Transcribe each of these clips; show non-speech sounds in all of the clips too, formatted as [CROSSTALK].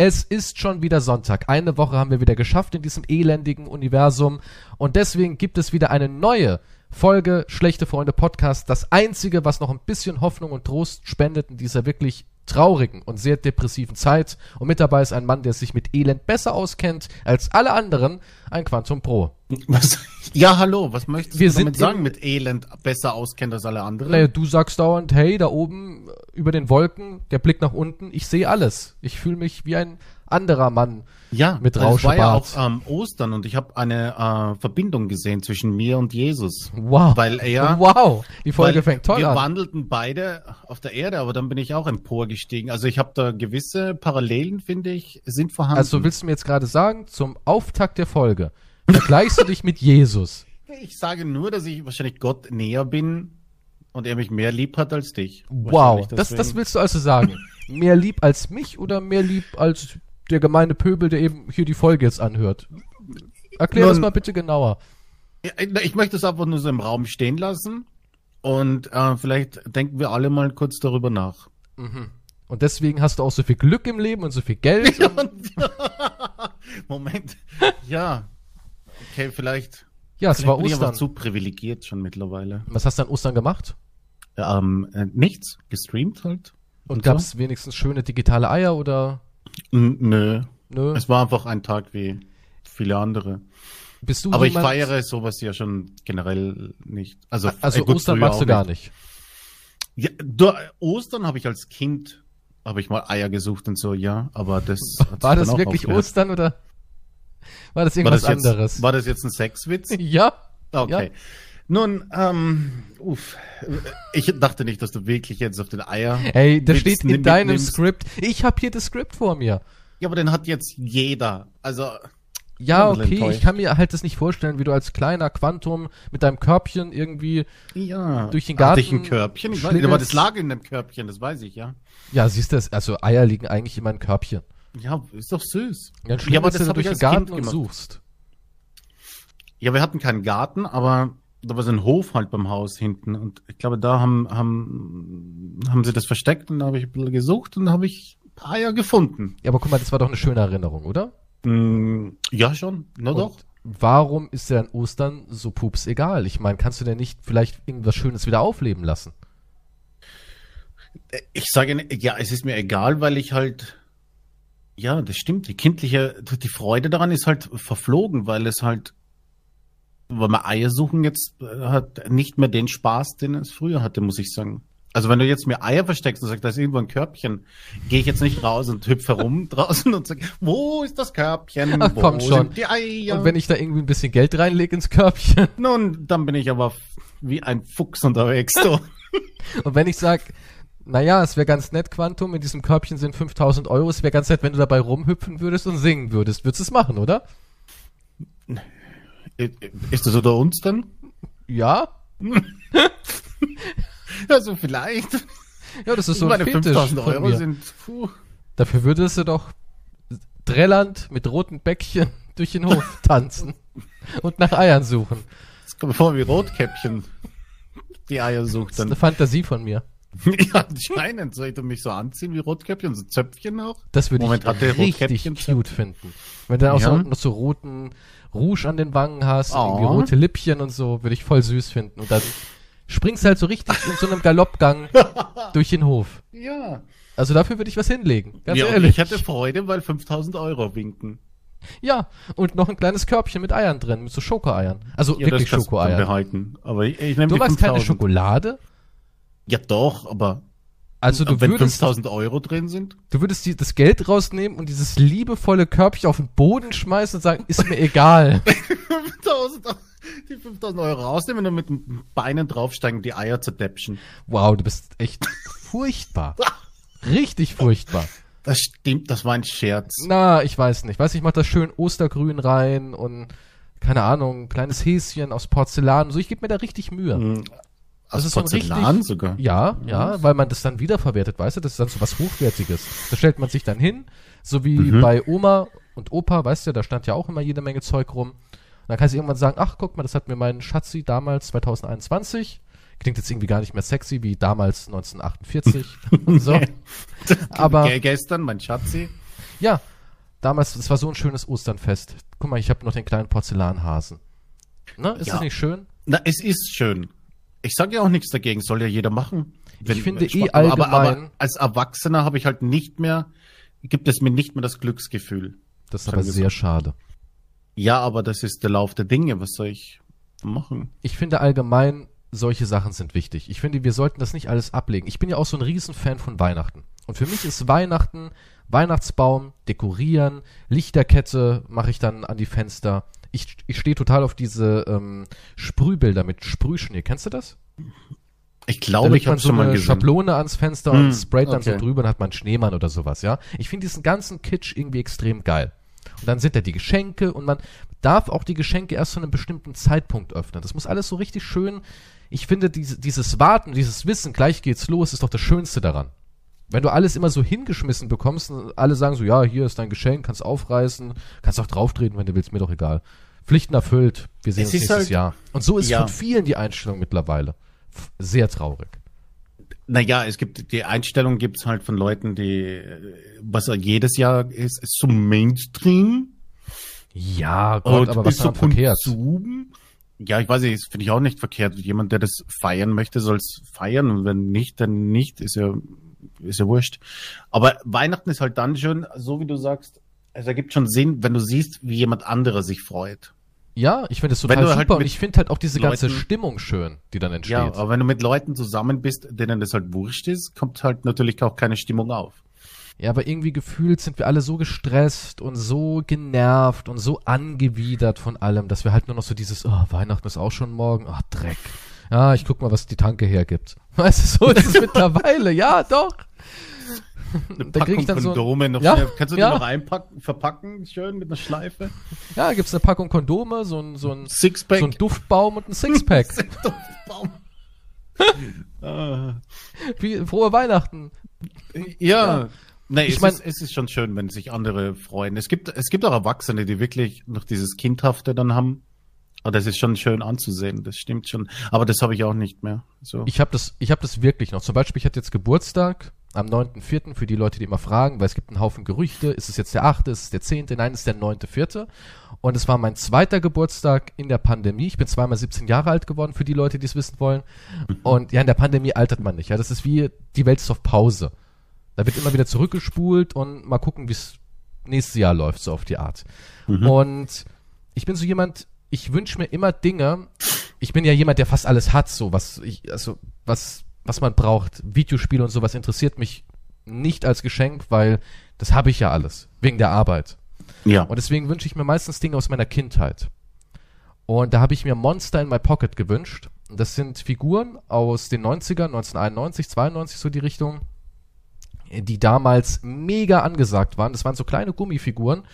Es ist schon wieder Sonntag. Eine Woche haben wir wieder geschafft in diesem elendigen Universum. Und deswegen gibt es wieder eine neue Folge Schlechte Freunde Podcast. Das einzige, was noch ein bisschen Hoffnung und Trost spendet in dieser wirklich traurigen und sehr depressiven Zeit. Und mit dabei ist ein Mann, der sich mit Elend besser auskennt als alle anderen, ein Quantum Pro. Was? Ja, hallo, was möchtest Wir du damit sind sagen, mit Elend besser auskennt als alle anderen? Naja, du sagst dauernd, hey, da oben äh, über den Wolken, der Blick nach unten, ich sehe alles. Ich fühle mich wie ein anderer Mann. ja, mit weil es war ja Rauschebart. auch ähm, Ostern und ich habe eine äh, Verbindung gesehen zwischen mir und Jesus. Wow. Weil er wow, die Folge fängt toll wir an. wandelten beide auf der Erde, aber dann bin ich auch emporgestiegen. Also ich habe da gewisse Parallelen, finde ich, sind vorhanden. Also willst du mir jetzt gerade sagen, zum Auftakt der Folge vergleichst du dich mit Jesus? ich sage nur, dass ich wahrscheinlich Gott näher bin und er mich mehr lieb hat als dich. Wow, das, das willst du also sagen. Mehr lieb als mich oder mehr lieb als der gemeine Pöbel, der eben hier die Folge jetzt anhört? Erklär das Nun- mal bitte genauer. Ich möchte es einfach nur so im Raum stehen lassen und äh, vielleicht denken wir alle mal kurz darüber nach. Und deswegen hast du auch so viel Glück im Leben und so viel Geld. [LAUGHS] [LAUGHS] Moment. Ja. Okay, vielleicht. ja, es vielleicht war bin ich einfach Ostern. zu privilegiert schon mittlerweile. Was hast du an Ostern gemacht? Ähm, äh, nichts. Gestreamt halt. Und gab es wenigstens schöne digitale Eier oder N nö. nö? Es war einfach ein Tag wie viele andere. Bist du Aber ich jemand- feiere sowas ja schon generell nicht. Also, Also äh, gut, Ostern magst du gar nicht. Ja, du, Ostern habe ich als Kind habe ich mal Eier gesucht und so, ja, aber das hat War das wirklich aufgehört. Ostern oder war das War irgendwas das, jetzt, anderes? war das jetzt ein Sexwitz? [LAUGHS] ja? Okay. Ja. Nun, ähm, uff, ich dachte nicht, dass du wirklich jetzt auf den Eier. Ey, da Witz steht in deinem mitnimmst. Skript. Ich habe hier das Skript vor mir. Ja, aber den hat jetzt jeder. Also, Ja, okay, ich kann mir halt das nicht vorstellen, wie du als kleiner Quantum mit deinem Körbchen irgendwie. ja. Durch den Hatte ich Garten ein Körbchen? Ich weiß nicht, aber das lag in dem Körbchen, das weiß ich, ja. Ja, siehst du, das, also Eier liegen eigentlich immer in Körbchen. Ja, ist doch süß. Dann ja, aber schlingelst das du durch ich den Garten Kind gemacht. suchst. Ja, wir hatten keinen Garten, aber da war so ein Hof halt beim Haus hinten. Und ich glaube, da haben, haben, haben sie das versteckt und da habe ich ein bisschen gesucht und da habe ich ein paar Eier gefunden. Ja, aber guck mal, das war doch eine schöne Erinnerung, oder? Mm, ja, schon. Na doch. Und warum ist dir an Ostern so pups egal? Ich meine, kannst du denn nicht vielleicht irgendwas Schönes wieder aufleben lassen? Ich sage, ja, es ist mir egal, weil ich halt, ja, das stimmt. Die kindliche, die Freude daran ist halt verflogen, weil es halt, weil man Eier suchen jetzt äh, hat nicht mehr den Spaß, den es früher hatte, muss ich sagen. Also wenn du jetzt mir Eier versteckst und sagst, da ist irgendwo ein Körbchen, gehe ich jetzt nicht raus und hüpfe herum [LAUGHS] draußen und sag, wo ist das Körbchen? Ach, wo komm schon. die Eier? Und wenn ich da irgendwie ein bisschen Geld reinlege ins Körbchen Nun, dann bin ich aber wie ein Fuchs unterwegs. So. [LAUGHS] und wenn ich sag, naja, es wäre ganz nett, Quantum, in diesem Körbchen sind 5000 Euro, es wäre ganz nett, wenn du dabei rumhüpfen würdest und singen würdest. Würdest du es machen, oder? ist das unter uns dann? Ja? [LAUGHS] Also vielleicht. Ja, das ist so ein Meine Fetisch 5000 von Euro sind, puh. Dafür würdest du doch drällernd mit roten Bäckchen durch den Hof [LAUGHS] tanzen und nach Eiern suchen. Das kommt mir vor wie Rotkäppchen. Die Eier sucht Das ist eine dann. Fantasie von mir. [LAUGHS] ja, anscheinend. Soll ich dann mich so anziehen wie Rotkäppchen? So Zöpfchen auch? Das würde Moment, ich richtig cute finden. Wenn du auch Ja. so, noch so roten Rouge an den Wangen hast, Oh. irgendwie rote Lippchen und so, würde ich voll süß finden. Und dann springst du halt so richtig in so einem Galoppgang [LAUGHS] durch den Hof. Ja. Also dafür würde ich was hinlegen. Ganz ja, ehrlich. ich hätte Freude, weil 5000 Euro winken. ja, und noch ein kleines Körbchen mit Eiern drin, mit so Schokoeiern. Also Ja, wirklich dann Schokoeiern. behalten. Aber ich, ich nehme Du magst keine 5000. Schokolade? Ja, doch, aber Also du wenn würdest, 5000 Euro drin sind? du würdest die, das Geld rausnehmen und dieses liebevolle Körbchen auf den Boden schmeißen und sagen, ist mir egal. [LAUGHS] 5000, die 5000 Euro rausnehmen und mit den Beinen draufsteigen, die Eier zerdäpschen. Wow, du bist echt furchtbar. [LAUGHS] Richtig furchtbar. Das stimmt, das war ein Scherz. Na, ich weiß nicht. Weiß ich mach da schön Ostergrün rein und keine Ahnung, kleines Häschen aus Porzellan und so. Ich gebe mir da richtig Mühe. Mhm. Das Porzellan richtig- sogar. Ja, ja, weil man das dann wiederverwertet, weißt du? Das ist dann so was Hochwertiges. Da stellt man sich dann hin, so wie Mhm. bei Oma und Opa, weißt du, da stand ja auch immer jede Menge Zeug rum. Und dann kannst du irgendwann sagen, ach, guck mal, das hat mir mein Schatzi damals 2021. Klingt jetzt irgendwie gar nicht mehr sexy wie damals 1948 und [LAUGHS] so. Aber- Ge- gestern, mein Schatzi. Ja, damals, es war so ein schönes Osternfest. Guck mal, ich habe noch den kleinen Porzellanhasen. Ne? Ist Ja. das nicht schön? Na, es ist schön. Ich sage ja auch nichts dagegen, soll ja jeder machen. Ich finde eh Spaß- aber, aber, allgemein- als Erwachsener habe ich halt nicht mehr, gibt es mir nicht mehr das Glücksgefühl. Das ist aber sehr so. schade. Ja, aber das ist der Lauf der Dinge. Was soll ich machen? Ich finde allgemein, solche Sachen sind wichtig. Ich finde, wir sollten das nicht alles ablegen. Ich bin ja auch so ein Riesenfan von Weihnachten. Und für mich ist Weihnachten, Weihnachtsbaum, dekorieren, Lichterkette mache ich dann an die Fenster. Ich, ich stehe total auf diese ähm, Sprühbilder mit Sprühschnee. Kennst du das? Ich glaube, ich man habe so schon mal eine gesehen. Schablone ans Fenster Hm, und sprayt dann so okay. drüber und hat man einen Schneemann oder sowas, ja. Ich finde diesen ganzen Kitsch irgendwie extrem geil. Und dann sind da die Geschenke und man darf auch die Geschenke erst zu einem bestimmten Zeitpunkt öffnen. Das muss alles so richtig schön. Ich finde, diese, dieses Warten, dieses Wissen, gleich geht's los, ist doch das Schönste daran. Wenn du alles immer so hingeschmissen bekommst, und alle sagen so, ja, hier ist dein Geschenk, kannst aufreißen, kannst auch drauftreten, wenn du willst, mir doch egal. Pflichten erfüllt, wir sehen Es uns nächstes halt- Jahr. Und so ist Ja. von vielen die Einstellung mittlerweile. Sehr traurig. Naja, es gibt die Einstellung gibt's halt von Leuten, die was jedes Jahr ist, ist zum Mainstream. Ja, Gott, aber was ist daran verkehrt? Konsum. Ja, ich weiß nicht, das finde ich auch nicht verkehrt. Jemand, der das feiern möchte, soll's feiern und wenn nicht, dann nicht. Ist ja, ist ja wurscht. Aber Weihnachten ist halt dann schon, so wie du sagst, es ergibt schon Sinn, wenn du siehst, wie jemand anderer sich freut. Ja, ich finde es total du super halt und ich finde halt auch diese ganze Leuten- Stimmung schön, die dann entsteht. Ja, aber wenn du mit Leuten zusammen bist, denen das halt wurscht ist, kommt halt natürlich auch keine Stimmung auf. Ja, aber irgendwie gefühlt sind wir alle so gestresst und so genervt und so angewidert von allem, dass wir halt nur noch so dieses, oh, Weihnachten ist auch schon morgen, ach, Dreck. Ja, ich guck mal, was die Tanke hergibt. [LAUGHS] Weißt du, so ist es mittlerweile, ja, doch. Eine Da krieg ich dann so, Kondome noch Ja, schnell, kannst du die ja. noch einpacken, verpacken, schön mit einer Schleife? ja, gibt's eine Packung Kondome, so ein, so ein, Sixpack. so ein Duftbaum und ein Sixpack. [LAUGHS] Baum. [LAUGHS] ah. Wie, frohe Weihnachten. Ja. Nee, Ich es, mein- ist, es ist schon schön, wenn sich andere freuen. Es gibt, es gibt auch Erwachsene, die wirklich noch dieses Kindhafte dann haben. Aber das ist schon schön anzusehen, das stimmt schon. Aber das habe ich auch nicht mehr. So. Ich habe das, ich habe das wirklich noch. Zum Beispiel, ich hatte jetzt Geburtstag am 9.4. für die Leute, die immer fragen, weil es gibt einen Haufen Gerüchte. Ist es jetzt der 8., ist es der 10.? Nein, es ist der 9.4. Und es war mein zweiter Geburtstag in der Pandemie. Ich bin zweimal 17 Jahre alt geworden, für die Leute, die es wissen wollen. Und ja, in der Pandemie altert man nicht. Ja, das ist wie, die Welt ist auf Pause. Da wird immer wieder zurückgespult und mal gucken, wie es nächstes Jahr läuft, so auf die Art. Und ich bin so jemand, ich wünsche mir immer Dinge. Ich bin ja jemand, der fast alles hat, so was ich, also was, was man braucht. Videospiele und sowas interessiert mich nicht als Geschenk, weil das habe ich ja alles wegen der Arbeit. ja. Und deswegen wünsche ich mir meistens Dinge aus meiner Kindheit. Und da habe ich mir Monster in My Pocket gewünscht. Das sind Figuren aus den 90ern, 1991, 92 so die Richtung, die damals mega angesagt waren. Das waren so kleine Gummifiguren.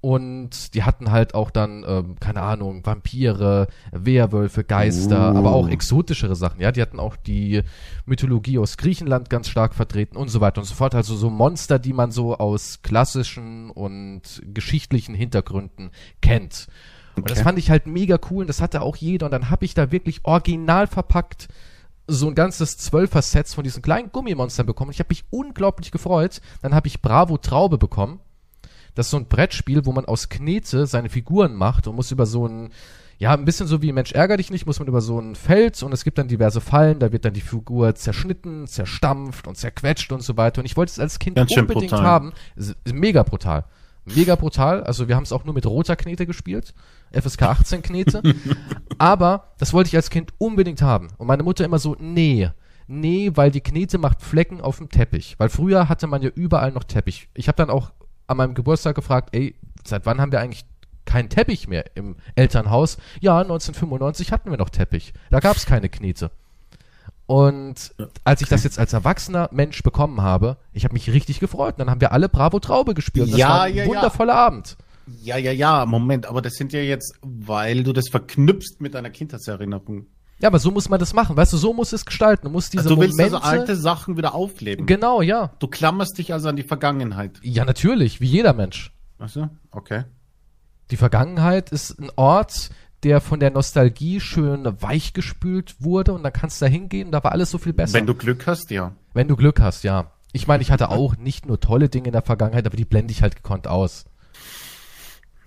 Und die hatten halt auch dann, ähm, keine Ahnung, Vampire, Werwölfe, Geister, Uh. aber auch exotischere Sachen. Ja, die hatten auch die Mythologie aus Griechenland ganz stark vertreten und so weiter und so fort. Also so Monster, die man so aus klassischen und geschichtlichen Hintergründen kennt. Und das Okay. fand ich halt mega cool und das hatte auch jeder. Und dann habe ich da wirklich original verpackt so ein ganzes Zwölfer-Sets von diesen kleinen Gummimonstern bekommen. Ich habe mich unglaublich gefreut. Dann habe ich Bravo Traube bekommen. Das ist so ein Brettspiel, wo man aus Knete seine Figuren macht und muss über so ein, ja, ein bisschen so wie Mensch ärger dich nicht, muss man über so ein Feld und es gibt dann diverse Fallen, da wird dann die Figur zerschnitten, zerstampft und zerquetscht und so weiter. Und ich wollte es als Kind Ganz unbedingt brutal. haben. Mega brutal. Mega brutal. Also wir haben es auch nur mit roter Knete gespielt. FSK 18 Knete. [LAUGHS] Aber das wollte ich als Kind unbedingt haben. Und meine Mutter immer so, nee. Nee, weil die Knete macht Flecken auf dem Teppich. Weil früher hatte man ja überall noch Teppich. Ich habe dann auch an meinem Geburtstag gefragt, ey, seit wann haben wir eigentlich keinen Teppich mehr im Elternhaus? Ja, 1995 hatten wir noch Teppich. Da gab es keine Knete. Und als ich das jetzt als erwachsener Mensch bekommen habe, ich habe mich richtig gefreut. Und dann haben wir alle Bravo Traube gespielt. Das Ja, war ein ja, ja. wundervoller Abend. Ja, ja, ja, Moment, aber das sind ja jetzt, weil du das verknüpfst mit deiner Kindheitserinnerung. Ja, aber so muss man das machen. Weißt du, so muss es gestalten. Du musst diese Also du willst Momente. also alte Sachen wieder aufleben. genau, ja. Du klammerst dich also an die Vergangenheit. Ja, natürlich, wie jeder Mensch. Weißt Okay. Die Vergangenheit ist ein Ort, der von der Nostalgie schön weichgespült wurde und dann kannst du da hingehen da war alles so viel besser. Wenn du Glück hast, ja. Wenn du Glück hast, ja. Ich meine, ich hatte auch nicht nur tolle Dinge in der Vergangenheit, aber die blende ich halt gekonnt aus.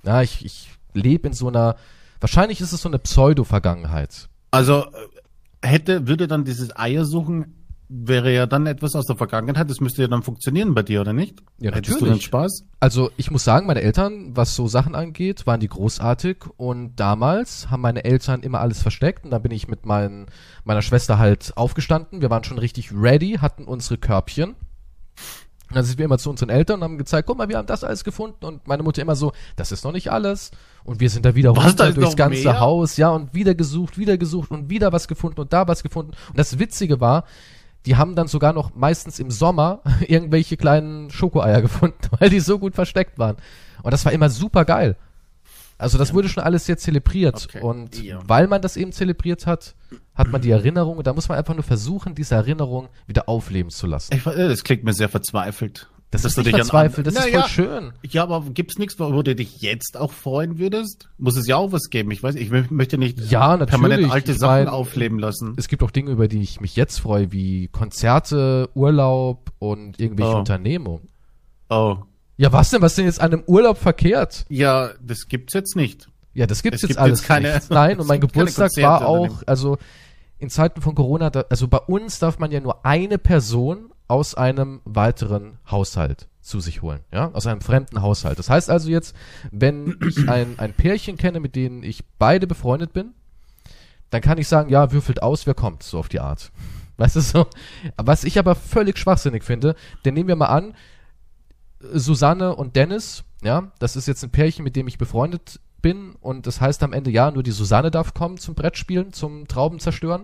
Ja, ich, ich lebe in so einer, wahrscheinlich ist es so eine Pseudo-Vergangenheit. Also äh, hätte, würde dann dieses Eiersuchen wäre ja dann etwas aus der Vergangenheit. Das müsste ja dann funktionieren bei dir, oder nicht? Ja, Hättest natürlich. du dann Spaß? Also ich muss sagen, meine Eltern, was so Sachen angeht, waren die großartig und damals haben meine Eltern immer alles versteckt und dann bin ich mit mein, meiner Schwester halt aufgestanden. Wir waren schon richtig ready, hatten unsere Körbchen. Und dann sind wir immer zu unseren Eltern und haben gezeigt, guck mal, wir haben das alles gefunden und meine Mutter immer so, das ist noch nicht alles. Und wir sind da wieder Was, runter da durchs ganze mehr? Haus, ja, und wieder gesucht, wieder gesucht und wieder was gefunden und da was gefunden. Und das Witzige war, die haben dann sogar noch meistens im Sommer [LAUGHS] irgendwelche kleinen Schokoeier [LAUGHS] gefunden, weil die so gut versteckt waren. Und das war immer super geil. Also das wurde schon alles sehr zelebriert. Okay. Und Ja. weil man das eben zelebriert hat, hat man die [CLEARS THROAT] Erinnerung, und da muss man einfach nur versuchen, diese Erinnerung wieder aufleben zu lassen. Ich, äh, das klingt mir sehr verzweifelt. Das ist nicht verzweifelt, das ist voll schön. Ja, aber gibt's nichts, wo du dich jetzt auch freuen würdest? Muss es ja auch was geben. Ich weiß, ich mö- möchte nicht Ja, natürlich. permanent alte Ich Sachen mein, aufleben lassen. Es gibt auch Dinge, über die ich mich jetzt freue, wie Konzerte, Urlaub und irgendwelche Oh. Unternehmungen. Oh. Ja, was denn? Was denn jetzt an einem Urlaub verkehrt? Ja, das gibt's jetzt nicht. Ja, das gibt's Es jetzt gibt alles jetzt keine- nicht. Nein, und [LAUGHS] mein Geburtstag war auch, also in Zeiten von Corona, da, also bei uns darf man ja nur eine Person aus einem weiteren Haushalt zu sich holen, ja, aus einem fremden Haushalt. Das heißt also jetzt, wenn ich [CLEARS THROAT] ein, ein Pärchen kenne, mit denen ich beide befreundet bin, dann kann ich sagen, ja, würfelt aus, wer kommt, so auf die Art. [LAUGHS] Weißt du so? Was ich aber völlig schwachsinnig finde, denn nehmen wir mal an, Susanne und Dennis, ja, das ist jetzt ein Pärchen, mit dem ich befreundet bin und das heißt am Ende, ja, nur die Susanne darf kommen zum Brettspielen, zum Trauben zerstören.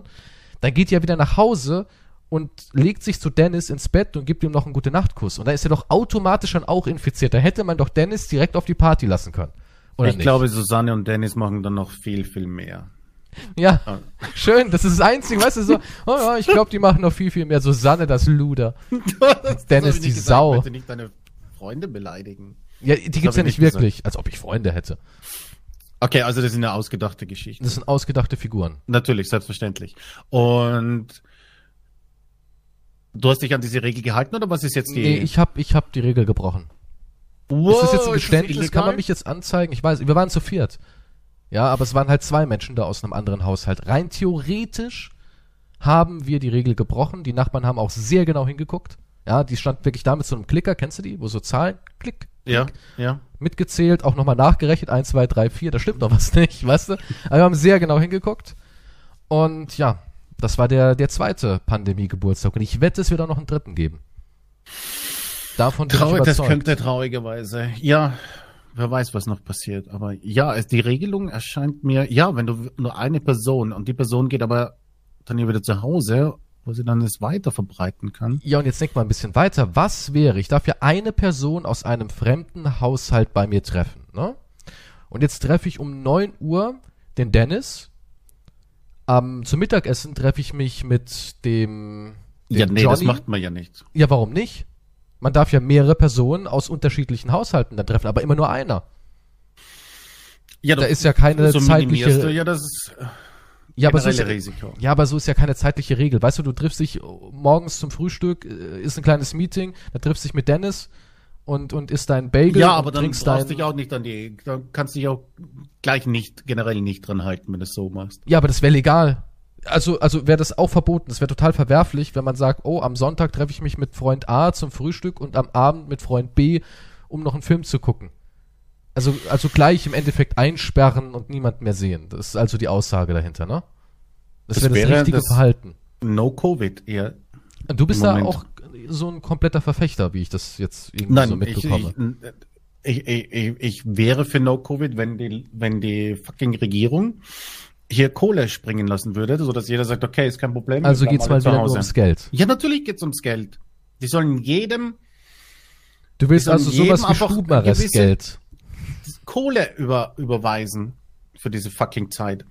Dann geht die ja wieder nach Hause und legt sich zu Dennis ins Bett und gibt ihm noch einen gute Nachtkuss. Und da ist er doch automatisch dann auch infiziert. Da hätte man doch Dennis direkt auf die Party lassen können. Oder ich nicht? glaube, Susanne und Dennis machen dann noch viel, viel mehr. Ja, [LAUGHS] schön, das ist das Einzige, weißt du, so, oh ja, ich glaube, die machen noch viel, viel mehr. Susanne, das Luder. [LAUGHS] Das Dennis, die gesagt. Sau. Ich möchte nicht deine Freunde beleidigen. Ja, die gibt's hab ja ich nicht wirklich, als ob ich Freunde hätte. Okay, also das ist eine ausgedachte Geschichte. Das sind ausgedachte Figuren. Natürlich, selbstverständlich. Und du hast dich an diese Regel gehalten oder was ist jetzt die? Nee, ich hab, ich hab die Regel gebrochen. wow, ist das jetzt ein das Geständnis? Kann man mich jetzt anzeigen? Ich weiß, wir waren zu viert. Ja, aber es waren halt zwei Menschen da aus einem anderen Haushalt. Rein theoretisch haben wir die Regel gebrochen. Die Nachbarn haben auch sehr genau hingeguckt. Ja, die stand wirklich da mit so einem Klicker, kennst du die? Wo so Zahlen, klick, Ja, ja. mitgezählt, auch nochmal nachgerechnet, eins, zwei, drei, vier, da stimmt doch was [LAUGHS] nicht, weißt du? Aber wir haben sehr genau hingeguckt. Und ja, das war der, der zweite Pandemie-Geburtstag. Und ich wette, es wird auch noch einen dritten geben. Davon bin Traurig, ich das überzeugt. könnte traurigerweise. Ja, wer weiß, was noch passiert. Aber ja, die Regelung erscheint mir, ja, wenn du nur eine Person und die Person geht aber dann hier wieder zu Hause, wo sie dann es weiter verbreiten kann. Ja, und jetzt denk mal ein bisschen weiter. Was wäre, ich darf ja eine Person aus einem fremden Haushalt bei mir treffen, ne? Und jetzt treffe ich um 9 Uhr den Dennis. Ähm, zum Mittagessen treffe ich mich mit dem, dem Ja, nee, das Johnny. macht man ja nicht. Ja, warum nicht? Man darf ja mehrere Personen aus unterschiedlichen Haushalten dann treffen, aber immer nur einer. Ja, Da ist ja keine so zeitliche- du ja das Ja, aber so ist, Risiko. ja, aber so ist ja keine zeitliche Regel. Weißt du, du triffst dich morgens zum Frühstück, äh, ist ein kleines Meeting, da triffst dich mit Dennis und, und isst dein Bagel Ja, und aber dann trinkst brauchst dein, du dich auch nicht an die, dann kannst du dich auch gleich nicht, generell nicht dran halten, wenn du es so machst. Ja, aber das wäre legal. Also, also wäre das auch verboten. Das wäre total verwerflich, wenn man sagt, oh, am Sonntag treffe ich mich mit Freund A zum Frühstück und am Abend mit Freund B, um noch einen Film zu gucken. Also, also gleich im Endeffekt einsperren und niemand mehr sehen. Das ist also die Aussage dahinter, ne? Das, Das wäre das richtige das- Verhalten. No Covid, eher. Du bist da auch so ein kompletter Verfechter, wie ich das jetzt irgendwie Nein, so mitbekomme. ich, ich, ich, ich wäre für No Covid, wenn die, wenn die fucking Regierung hier Kohle springen lassen würde, so dass jeder sagt, okay, ist kein Problem. also geht's alle mal wieder nur ums Geld. Ja, natürlich geht's ums Geld. Die sollen jedem Du willst also sowas wie Stubenarrestgeld. Kohle über, überweisen für diese fucking Zeit.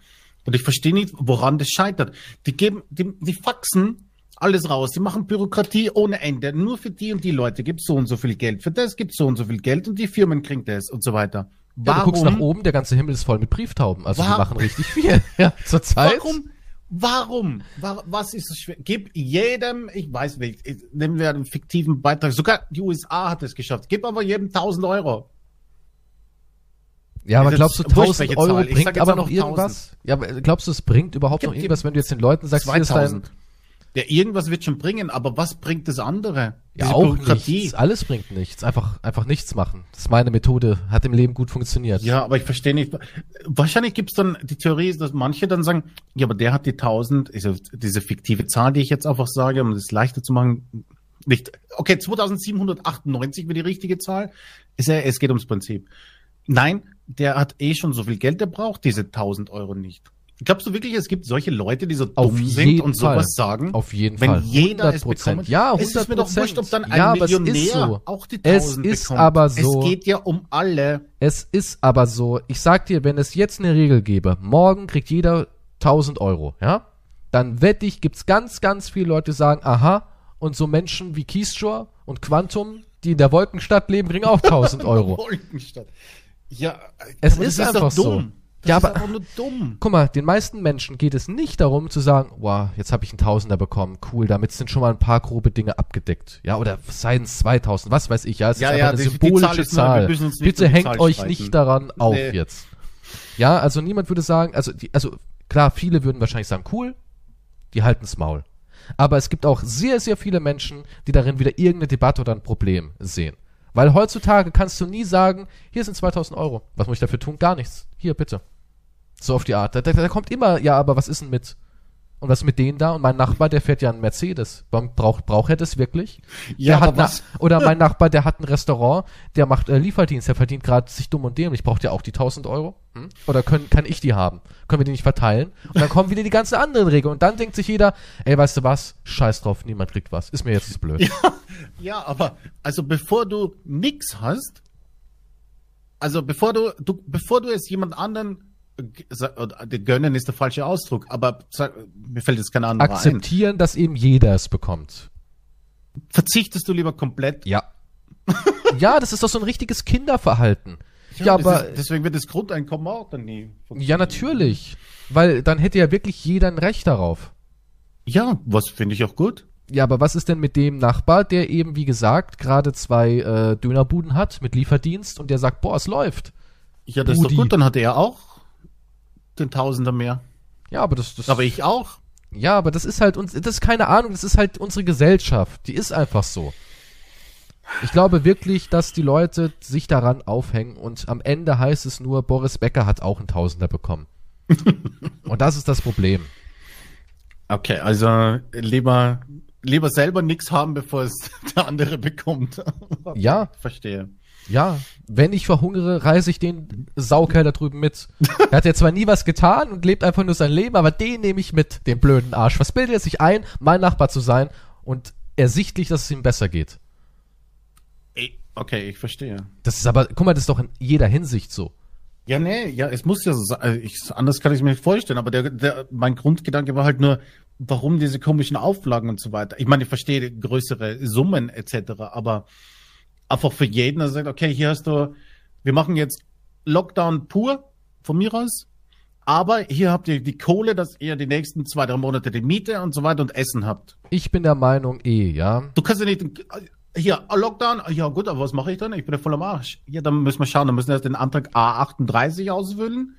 Und ich verstehe nicht, woran das scheitert. Die geben, die, die faxen alles raus. Die machen Bürokratie ohne Ende. Nur für die und die Leute gibt so und so viel Geld. Für das gibt so und so viel Geld und die Firmen kriegen das und so weiter. Ja, du guckst nach oben, der ganze Himmel ist voll mit Brieftauben. Also die Warum- machen richtig viel. [LAUGHS] ja, zur Zeit. Warum, Warum? Wa- Was ist es schwer? Gib jedem, ich weiß nicht, ich- nehmen wir einen fiktiven Beitrag. Sogar die USA hat es geschafft. Gib aber jedem 1000 Euro. Ja, aber glaubst du, jetzt wurscht, 1000 welche Euro Zahl. Bringt aber noch irgendwas? Ja, aber glaubst du, es bringt überhaupt Gib- noch irgendwas, wenn du jetzt den Leuten sagst, hier ist dein, 2000. Ja, irgendwas wird schon bringen, aber was bringt das andere? ja, Diese auch nichts. Alles bringt nichts. Einfach, einfach nichts machen. Das ist meine Methode. Hat im Leben gut funktioniert. Ja, aber ich verstehe nicht. Wahrscheinlich gibt's dann die Theorie, ist, dass manche dann sagen, ja, aber der hat die 1000, also diese fiktive Zahl, die ich jetzt einfach sage, um es leichter zu machen, nicht, okay, 2798 wäre die richtige Zahl. Ist ja, es geht ums Prinzip. Nein, der hat eh schon so viel Geld, der braucht diese 1000 Euro nicht. Glaubst du wirklich, es gibt solche Leute, die so Auf dumm sind jeden und Fall. sowas sagen? Auf jeden Wenn Fall. jeder es 100%. bekommt. Ja, 100%. Es ist mir doch wurscht, ob dann ein ja, aber es Millionär ist so. auch die Es 1000 ist bekommt. aber so. Es geht ja um alle. Es ist aber so, ich sag dir, wenn es jetzt eine Regel gäbe, morgen kriegt jeder 1000 Euro, ja? Dann wette ich, gibt's ganz, ganz viele Leute, die sagen, aha, und so Menschen wie Keystore und Quantum, die in der Wolkenstadt leben, kriegen auch [LAUGHS] 1000 Euro. Wolkenstadt. Ja, Es ist einfach doch so. dumm. Das Ja, ist aber- einfach nur dumm. Guck mal, den meisten Menschen geht es nicht darum zu sagen, wow, jetzt habe ich einen Tausender bekommen, cool, damit sind schon mal ein paar grobe Dinge abgedeckt. Ja, oder seien es 2000, was weiß ich, ja, es Ja, ist ja, einfach eine die- die symbolische Zahl nur- wir Zahl. nicht Bitte die hängt Zahl euch streiten. nicht daran auf Nee. jetzt. Ja, also niemand würde sagen, also, die, also klar, viele würden wahrscheinlich sagen, cool, die halten's Maul. Aber es gibt auch sehr, sehr viele Menschen, die darin wieder irgendeine Debatte oder ein Problem sehen. Weil heutzutage kannst du nie sagen, hier sind 2000 Euro. Was muss ich dafür tun? Gar nichts. Hier, bitte. So auf die Art. Da, da, da kommt immer, ja, aber was ist denn mit? Und was mit denen da? Und mein Nachbar, der fährt ja einen Mercedes. Warum braucht, braucht er das wirklich? Ja, der hat na, was- oder mein Nachbar, der hat ein Restaurant, der macht äh, Lieferdienst, der verdient gerade sich dumm und dämlich. Braucht ja auch die 1000 Euro? Hm? Oder können, kann ich die haben? Können wir die nicht verteilen? Und dann kommen wieder die ganzen anderen Regeln. Und dann denkt sich jeder, ey, weißt du was? Scheiß drauf, niemand kriegt was. Ist mir jetzt zu blöd. Ja, aber also bevor du nix hast, also bevor du, du bevor du es jemand anderen äh, gönnen ist der falsche Ausdruck, aber mir fällt jetzt kein anderer ein. Akzeptieren, dass eben jeder es bekommt. Verzichtest du lieber komplett? Ja. [LAUGHS] ja, das ist doch so ein richtiges Kinderverhalten. Ja, das aber ist, deswegen wird das Grundeinkommen auch dann nie. funktionieren. ja natürlich, weil dann hätte ja wirklich jeder ein Recht darauf. Ja, was finde ich auch gut. Ja, aber was ist denn mit dem Nachbar, der eben wie gesagt gerade zwei äh, Dönerbuden hat mit Lieferdienst und der sagt, boah, es läuft. Ja, das Rudi. ist doch gut, dann hat er auch den Tausender mehr. Ja, aber das, das Aber ich auch. ja, aber das ist halt uns, das ist keine Ahnung, das ist halt unsere Gesellschaft, die ist einfach so. Ich glaube wirklich, dass die Leute sich daran aufhängen und am Ende heißt es nur, Boris Becker hat auch einen Tausender bekommen. [LAUGHS] und das ist das Problem. Okay, also lieber, lieber selber nichts haben, bevor es [LAUGHS] der andere bekommt. Ja. Verstehe. Ja, wenn ich verhungere, reiße ich den Saukerl da drüben mit. Er hat ja zwar nie was getan und lebt einfach nur sein Leben, aber den nehme ich mit, den blöden Arsch. Was bildet er sich ein, mein Nachbar zu sein und ersichtlich, dass es ihm besser geht? Okay, ich verstehe. Das ist aber, guck mal, das ist doch in jeder Hinsicht so. Ja, nee, ja, es muss ja so sein. Also Ich, anders kann ich mir nicht vorstellen, aber der, der, mein Grundgedanke war halt nur, warum diese komischen Auflagen und so weiter. Ich meine, ich verstehe größere Summen etc., aber einfach für jeden, der sagt, okay, hier hast du, wir machen jetzt Lockdown pur, von mir aus, aber hier habt ihr die Kohle, dass ihr die nächsten zwei, drei Monate die Miete und so weiter und Essen habt. Ich bin der Meinung eh, ja. Du kannst ja nicht, hier, Lockdown, ja gut, aber was mache ich dann? Ich bin ja voll am Arsch. Ja, dann müssen wir schauen, dann müssen wir erst den Antrag A38 ausfüllen.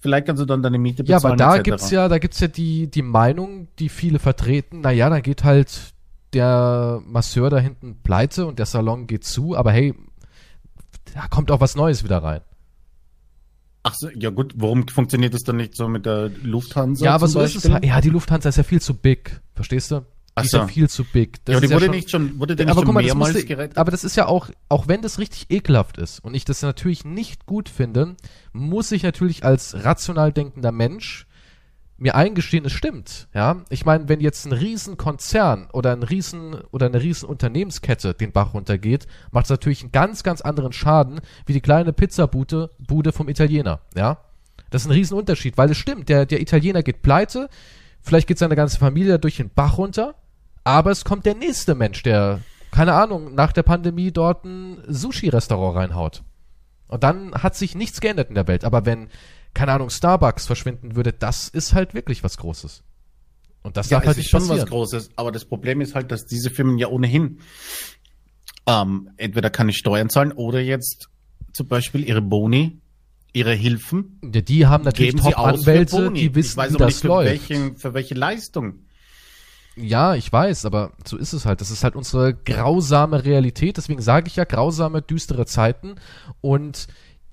Vielleicht kannst du dann deine Miete Ja, bezahlen. aber da etc. gibt's ja, da gibt's ja die, die Meinung, die viele vertreten, naja, dann geht halt der Masseur da hinten pleite und der Salon geht zu, aber hey, da kommt auch was Neues wieder rein. Ach so, ja gut, warum funktioniert das dann nicht so mit der Lufthansa? Ja, aber so ist es Beispiel? halt. Ja, die Lufthansa ist ja viel zu big. Verstehst du? Die Ach ist so. ja viel zu big. Das ja, aber ist die wurde schon- nicht schon, wurde die nicht aber schon guck mal, das mehrmals musste, gerettet? aber das ist ja auch, auch wenn das richtig ekelhaft ist und ich das natürlich nicht gut finde, muss ich natürlich als rational denkender Mensch mir eingestehen, es stimmt. Ja, ich meine, wenn jetzt ein Riesenkonzern oder ein Riesen oder eine riesen Unternehmenskette den Bach runtergeht, macht es natürlich einen ganz, ganz anderen Schaden wie die kleine Pizzabude Bude vom Italiener. Ja, das ist ein Riesenunterschied, weil es stimmt, der der Italiener geht pleite, vielleicht geht seine ganze Familie durch den Bach runter, aber es kommt der nächste Mensch, der keine Ahnung nach der Pandemie dort ein Sushi-Restaurant reinhaut. Und dann hat sich nichts geändert in der Welt. Aber wenn, keine Ahnung, Starbucks verschwinden würde, das ist halt wirklich was Großes. Und das Ja, darf halt ist nicht schon passieren. was Großes, aber das Problem ist halt, dass diese Firmen ja ohnehin ähm, entweder keine Steuern zahlen oder jetzt zum Beispiel ihre Boni, ihre Hilfen Ja, die haben natürlich Top-Anwälte, die wissen, ich weiß wie das nicht, für, läuft. welchen, für welche Leistung. Ja, ich weiß, aber so ist es halt. Das ist halt unsere grausame Realität. Deswegen sage ich ja grausame, düstere Zeiten. Und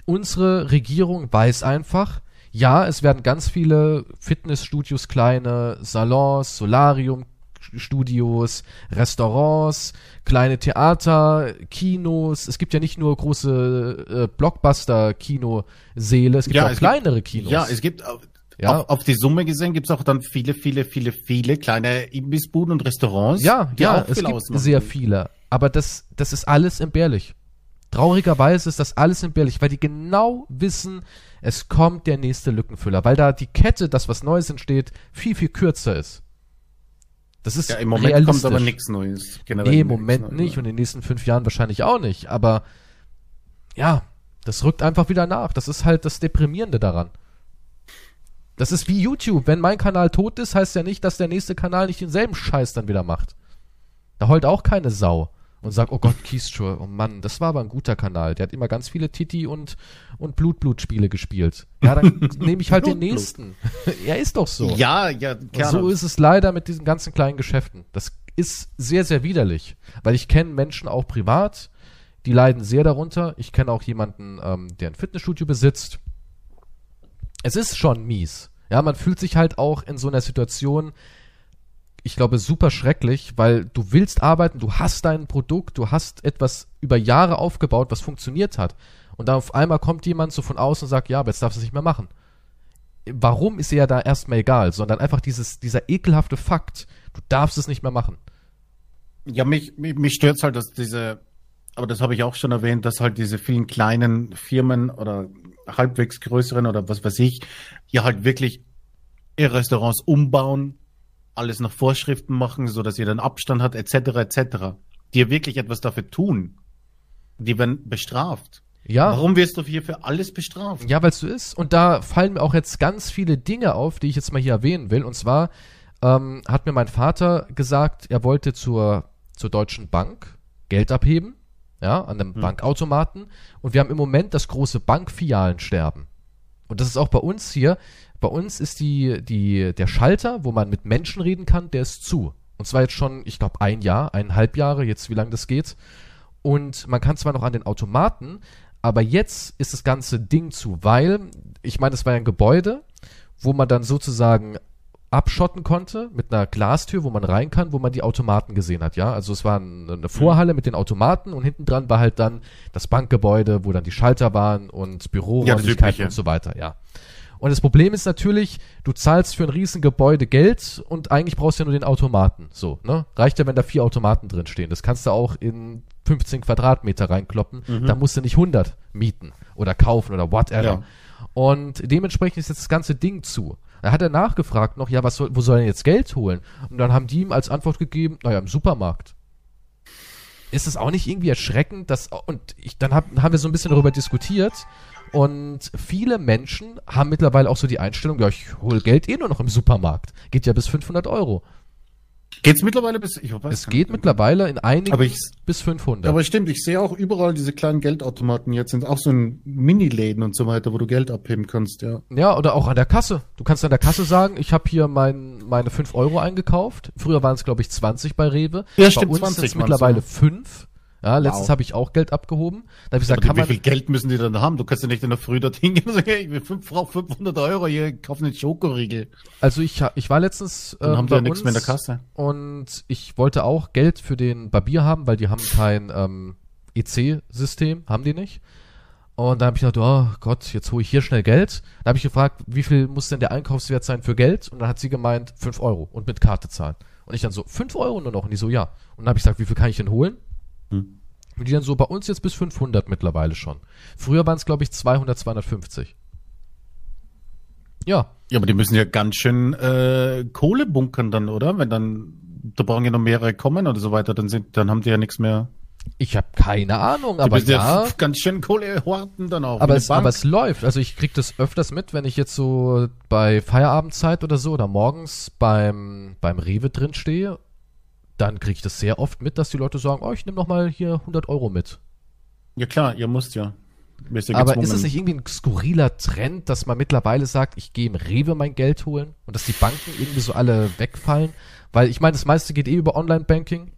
unsere Regierung weiß einfach, ja, es werden ganz viele Fitnessstudios, kleine Salons, Solarium-Studios, Restaurants, kleine Theater, Kinos. Es gibt ja nicht nur große äh, Blockbuster-Kinosäle, es gibt Ja, auch es gibt- kleinere Kinos. Ja, es gibt auf, Ja. auf, auf die Summe gesehen gibt es auch dann viele, viele, viele, viele kleine Imbissbuden und Restaurants. Ja, ja, auch es gibt ausmachen. sehr viele. Aber das, das ist alles entbehrlich. Traurigerweise ist das alles entbehrlich, weil die genau wissen, es kommt der nächste Lückenfüller, weil da die Kette, das was Neues entsteht, viel, viel kürzer ist. Das ist Ja, im Moment realistisch. kommt aber nichts Neues. Generell Nee, im Moment Neues. nicht und in den nächsten fünf Jahren wahrscheinlich auch nicht. Aber ja, das rückt einfach wieder nach. Das ist halt das Deprimierende daran. Das ist wie YouTube. Wenn mein Kanal tot ist, heißt ja nicht, dass der nächste Kanal nicht denselben Scheiß dann wieder macht. Da heult auch keine Sau und sagt, oh Gott, Keystroll, oh Mann, das war aber ein guter Kanal. Der hat immer ganz viele Titi und, und Blut-Blut-Spiele gespielt. Ja, dann [LAUGHS] nehme ich halt den Blut-Blut. nächsten. [LAUGHS] ja, ist doch so. Ja, ja, gerne. so ist es leider mit diesen ganzen kleinen Geschäften. Das ist sehr, sehr widerlich, weil ich kenne Menschen auch privat, die leiden sehr darunter. Ich kenne auch jemanden, ähm, der ein Fitnessstudio besitzt. Es ist schon mies. Ja, man fühlt sich halt auch in so einer Situation, ich glaube, super schrecklich, weil du willst arbeiten, du hast dein Produkt, du hast etwas über Jahre aufgebaut, was funktioniert hat. Und dann auf einmal kommt jemand so von außen und sagt, ja, aber jetzt darfst du es nicht mehr machen warum ist ja da erstmal egal, sondern einfach dieses, dieser ekelhafte Fakt, du darfst es nicht mehr machen. Ja, mich, mich, mich stört's halt, dass diese, aber das habe ich auch schon erwähnt, dass halt diese vielen kleinen Firmen oder halbwegs größeren oder was weiß ich, hier halt wirklich ihre Restaurants umbauen, alles nach Vorschriften machen, so dass jeder einen Abstand hat, etc., etc. Die wirklich etwas dafür tun. Die werden bestraft. Ja, Warum wirst du hier für alles bestraft? ja, weil es so ist. Und da fallen mir auch jetzt ganz viele Dinge auf, die ich jetzt mal hier erwähnen will. Und zwar ähm, hat mir mein Vater gesagt, er wollte zur, zur Deutschen Bank Geld abheben, ja, an einem Bankautomaten. Und wir haben im Moment das große Bankfilialensterben. Und das ist auch bei uns hier. Bei uns ist die, die, der Schalter, wo man mit Menschen reden kann, der ist zu. Und zwar jetzt schon, ich glaube, ein Jahr, eineinhalb Jahre, jetzt wie lange das geht. Und man kann zwar noch an den Automaten, aber jetzt ist das ganze Ding zu, weil, ich meine, es war ja ein Gebäude, wo man dann sozusagen abschotten konnte mit einer Glastür, wo man rein kann, wo man die Automaten gesehen hat, ja. Also es war ein- eine Vorhalle mit den Automaten und hinten dran war halt dann das Bankgebäude, wo dann die Schalter waren und Büroräumlichkeiten Übliche. und so weiter, ja. Und das Problem ist natürlich, du zahlst für ein Riesengebäude Geld und eigentlich brauchst du ja nur den Automaten. So, ne? Reicht ja, wenn da vier Automaten drin stehen. Das kannst du auch in 15 Quadratmeter reinkloppen. Da musst du nicht 100 mieten oder kaufen oder whatever. Ja. Und dementsprechend ist jetzt das ganze Ding zu. Da hat er nachgefragt noch, ja, was soll, wo soll er denn jetzt Geld holen? Und dann haben die ihm als Antwort gegeben, naja, im Supermarkt. Ist es auch nicht irgendwie erschreckend, dass, und ich, dann hab, haben wir so ein bisschen darüber diskutiert, und viele Menschen haben mittlerweile auch so die Einstellung, ja, ich hole Geld eh nur noch im Supermarkt. Geht ja bis 500 Euro. Geht's mittlerweile bis, ich weiß Es geht mittlerweile in einigen Aber ich- bis 500. Aber stimmt, ich sehe auch überall diese kleinen Geldautomaten jetzt sind auch so ein Mini-Läden und so weiter, wo du Geld abheben kannst, ja. Ja, oder auch an der Kasse. Du kannst an der Kasse sagen, ich habe hier mein, meine 5 Euro eingekauft. Früher waren es, glaube ich, 20 bei Rewe. Ja, bei stimmt, uns 20 sind's waren's, mittlerweile ja. 5. Ja, letztens Wow. habe ich auch Geld abgehoben. Da habe ich gesagt, Aber kann wie man, viel Geld müssen die dann haben? Du kannst ja nicht in der Früh dorthin gehen und sagen, hey, ich will fünf- brauch 500 Euro, hier, kauf einen Schokoriegel. also ich, ich war letztens Dann ähm, haben die ja nichts mehr in der Kasse. Und ich wollte auch Geld für den Barbier haben, weil die haben kein ähm, EC-System, haben die nicht. Und da habe ich gedacht, oh Gott, jetzt hole ich hier schnell Geld. Da habe ich gefragt, wie viel muss denn der Einkaufswert sein für Geld? Und dann hat sie gemeint, 5 Euro und mit Karte zahlen. Und ich dann so, 5 Euro nur noch? Und die so, ja. Und dann habe ich gesagt, wie viel kann ich denn holen? Hm. Und die dann so, bei uns jetzt bis 500 mittlerweile schon. Früher waren es, glaube ich, 200, 250. Ja, Ja, aber die müssen ja ganz schön äh, Kohle bunkern dann, oder? Wenn dann, da brauchen ja noch mehrere kommen oder so weiter, dann sind, dann haben die ja nichts mehr. Ich habe keine Ahnung, Du aber bist ja. [LAUGHS] ganz schön Kohle horten dann auch. Aber es, aber es läuft. Also ich krieg das öfters mit, wenn ich jetzt so bei Feierabendzeit oder so oder morgens beim, beim Rewe drin stehe, dann krieg ich das sehr oft mit, dass die Leute sagen, oh, ich nehme noch mal hier 100 Euro mit. ja klar, ihr müsst ja. Ja Aber ist es nicht irgendwie ein skurriler Trend, dass man mittlerweile sagt, ich gehe im Rewe mein Geld holen und dass die Banken irgendwie so alle wegfallen? Weil ich meine, das meiste geht eh über Online-Banking.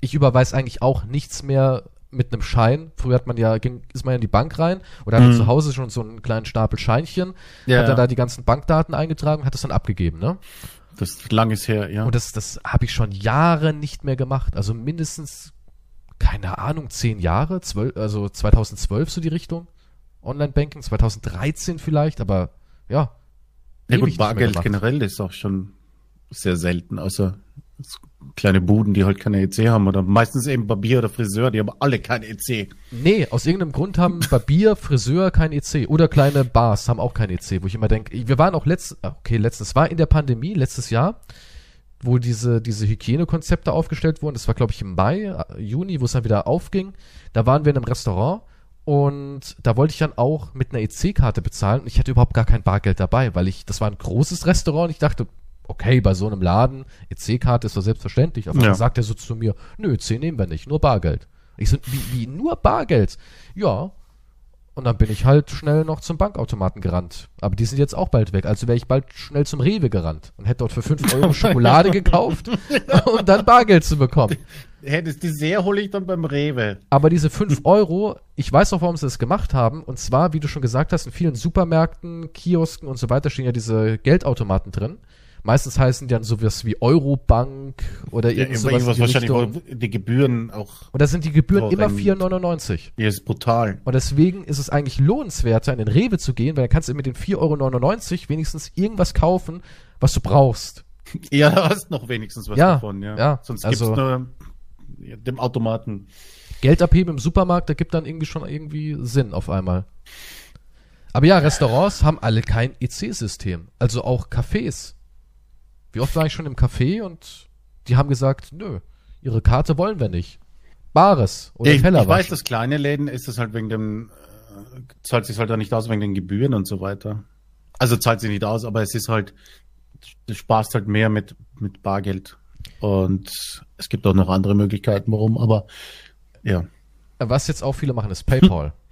Ich überweise eigentlich auch nichts mehr mit einem Schein. Früher hat man ja, ging, ist man ja in die Bank rein oder Mhm. zu Hause schon so einen kleinen Stapel Scheinchen, Ja, hat dann ja. da die ganzen Bankdaten eingetragen und hat das dann abgegeben, ne? Das ist langes her, ja. Und das, das habe ich schon Jahre nicht mehr gemacht. Also mindestens, keine Ahnung, zehn Jahre, zwölf, also 2012 so die Richtung. Online-Banking, 2013 vielleicht, aber ja. ja gut, Bargeld generell ist auch schon sehr selten, außer kleine Buden, die halt keine EC haben oder meistens eben Barbier oder Friseur, die haben alle kein EC. Nee, aus irgendeinem Grund haben [LAUGHS] Barbier, Friseur kein EC oder kleine Bars haben auch kein EC, wo ich immer denke, wir waren auch letzt, okay, letztes war in der Pandemie, letztes Jahr, wo diese, diese Hygienekonzepte aufgestellt wurden. Das war, glaube ich, im Mai, äh, Juni, wo es dann wieder aufging. Da waren wir in einem Restaurant und da wollte ich dann auch mit einer EC-Karte bezahlen und ich hatte überhaupt gar kein Bargeld dabei, weil ich, das war ein großes Restaurant und ich dachte, okay, bei so einem Laden, EC-Karte ist doch selbstverständlich. Auf einmal Ja. sagt er so zu mir, nö, EC nehmen wir nicht, nur Bargeld. Ich so, wie, wie, nur Bargeld? Ja. Und dann bin ich halt schnell noch zum Bankautomaten gerannt. Aber die sind jetzt auch bald weg. Also wäre ich bald schnell zum Rewe gerannt und hätte dort für 5 [LAUGHS] Euro Schokolade gekauft, [LAUGHS] um dann Bargeld zu bekommen. Hey, das Dessert hole ich dann beim Rewe. Aber diese 5 [LAUGHS] Euro, ich weiß auch, warum sie das gemacht haben. Und zwar, wie du schon gesagt hast, in vielen Supermärkten, Kiosken und so weiter stehen ja diese Geldautomaten drin. Meistens heißen die dann sowas wie Eurobank oder Ja, irgendwas die wahrscheinlich, Richtung. die Gebühren auch, Und da sind die Gebühren immer horrend. 4,99. hier ist brutal. Und deswegen ist es eigentlich lohnenswerter, in den Rewe zu gehen, weil dann kannst du mit den 4,99 Euro wenigstens irgendwas kaufen, was du brauchst. [LAUGHS] Ja, da hast noch wenigstens was Ja, davon, ja. ja, Sonst also- gibt's nur ja, dem Automaten. Geld abheben im Supermarkt, da gibt dann irgendwie schon irgendwie Sinn auf einmal. Aber ja, Restaurants haben alle kein EC-System. Also auch Cafés. Wie oft war ich schon im Café und die haben gesagt, nö, ihre Karte wollen wir nicht. Bares oder ich, Teller ich weiß, dass kleine Läden ist es halt wegen dem, äh, zahlt sich halt auch nicht aus wegen den Gebühren und so weiter. Also zahlt sich nicht aus, aber es ist halt, du sparst halt mehr mit, mit Bargeld. Und es gibt auch noch andere Möglichkeiten, warum, aber ja. Was jetzt auch viele machen, ist PayPal. [LAUGHS]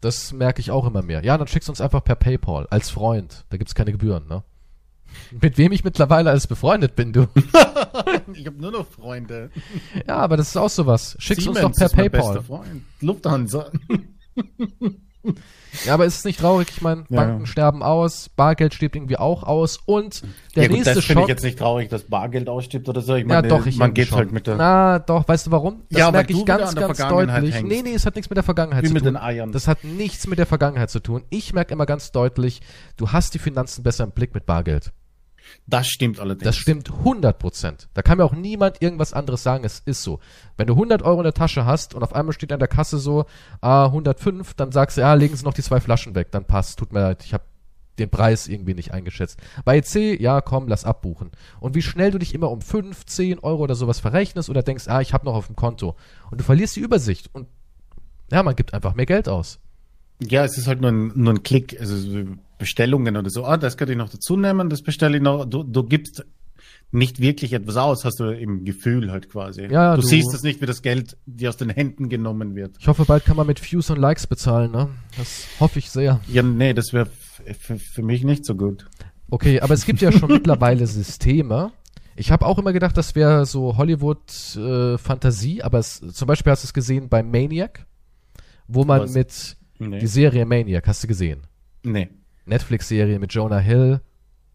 Das merke ich auch immer mehr. Ja, dann schickst du uns einfach per PayPal als Freund. Da gibt's keine Gebühren, ne? Mit wem ich mittlerweile alles befreundet bin, du. [LAUGHS] [LAUGHS] Ich habe nur noch Freunde. Ja, aber das ist auch sowas. Schickst uns doch Siemens per ist mein PayPal. bester Freund. Lufthansa. [LAUGHS] [LAUGHS] Ja, aber ist es nicht traurig? Ich meine, Ja, Banken ja. sterben aus, Bargeld stirbt irgendwie auch aus und der ja gut, nächste das finde ich jetzt nicht traurig, dass Bargeld ausstirbt oder so. Ich ja, meine, doch, ich man geht schon. halt mit der, Na, doch, weißt du warum? Das Ja, merke ich ganz, ganz deutlich. hängst. Nee, nee, es hat nichts mit der Vergangenheit wie zu mit tun. den Eiern. Das hat nichts mit der Vergangenheit zu tun. Ich merke immer ganz deutlich, du hast die Finanzen besser im Blick mit Bargeld. Das stimmt allerdings. Das stimmt 100 Prozent. Da kann mir auch niemand irgendwas anderes sagen. Es ist so. Wenn du 100 Euro in der Tasche hast und auf einmal steht an der Kasse so, ah, 105, dann sagst du, ja, legen Sie noch die zwei Flaschen weg. Dann passt. Tut mir leid, ich habe den Preis irgendwie nicht eingeschätzt. Bei EC, ja, komm, lass abbuchen. Und wie schnell du dich immer um 5, 10 Euro oder sowas verrechnest oder denkst, ah, ich habe noch auf dem Konto. Und du verlierst die Übersicht. Und ja, man gibt einfach mehr Geld aus. Ja, es ist halt nur ein, nur ein Klick, also so Bestellungen oder so. Ah, das könnte ich noch dazu nehmen, das bestelle ich noch. Du, du gibst nicht wirklich etwas aus, hast du im Gefühl halt quasi. Ja, du, du- siehst es nicht, wie das Geld dir aus den Händen genommen wird. Ich hoffe, bald kann man mit Views und Likes bezahlen, ne? Das hoffe ich sehr. Ja, nee, das wäre für, mich nicht so gut. Okay, aber es gibt ja schon [LAUGHS] mittlerweile Systeme. Ich habe auch immer gedacht, das wäre so Hollywood-Fantasie, aber es, zum Beispiel hast du es gesehen bei Maniac, wo man Was? mit Nee. die Serie Maniac, hast du gesehen? Nee. Netflix-Serie mit Jonah Hill,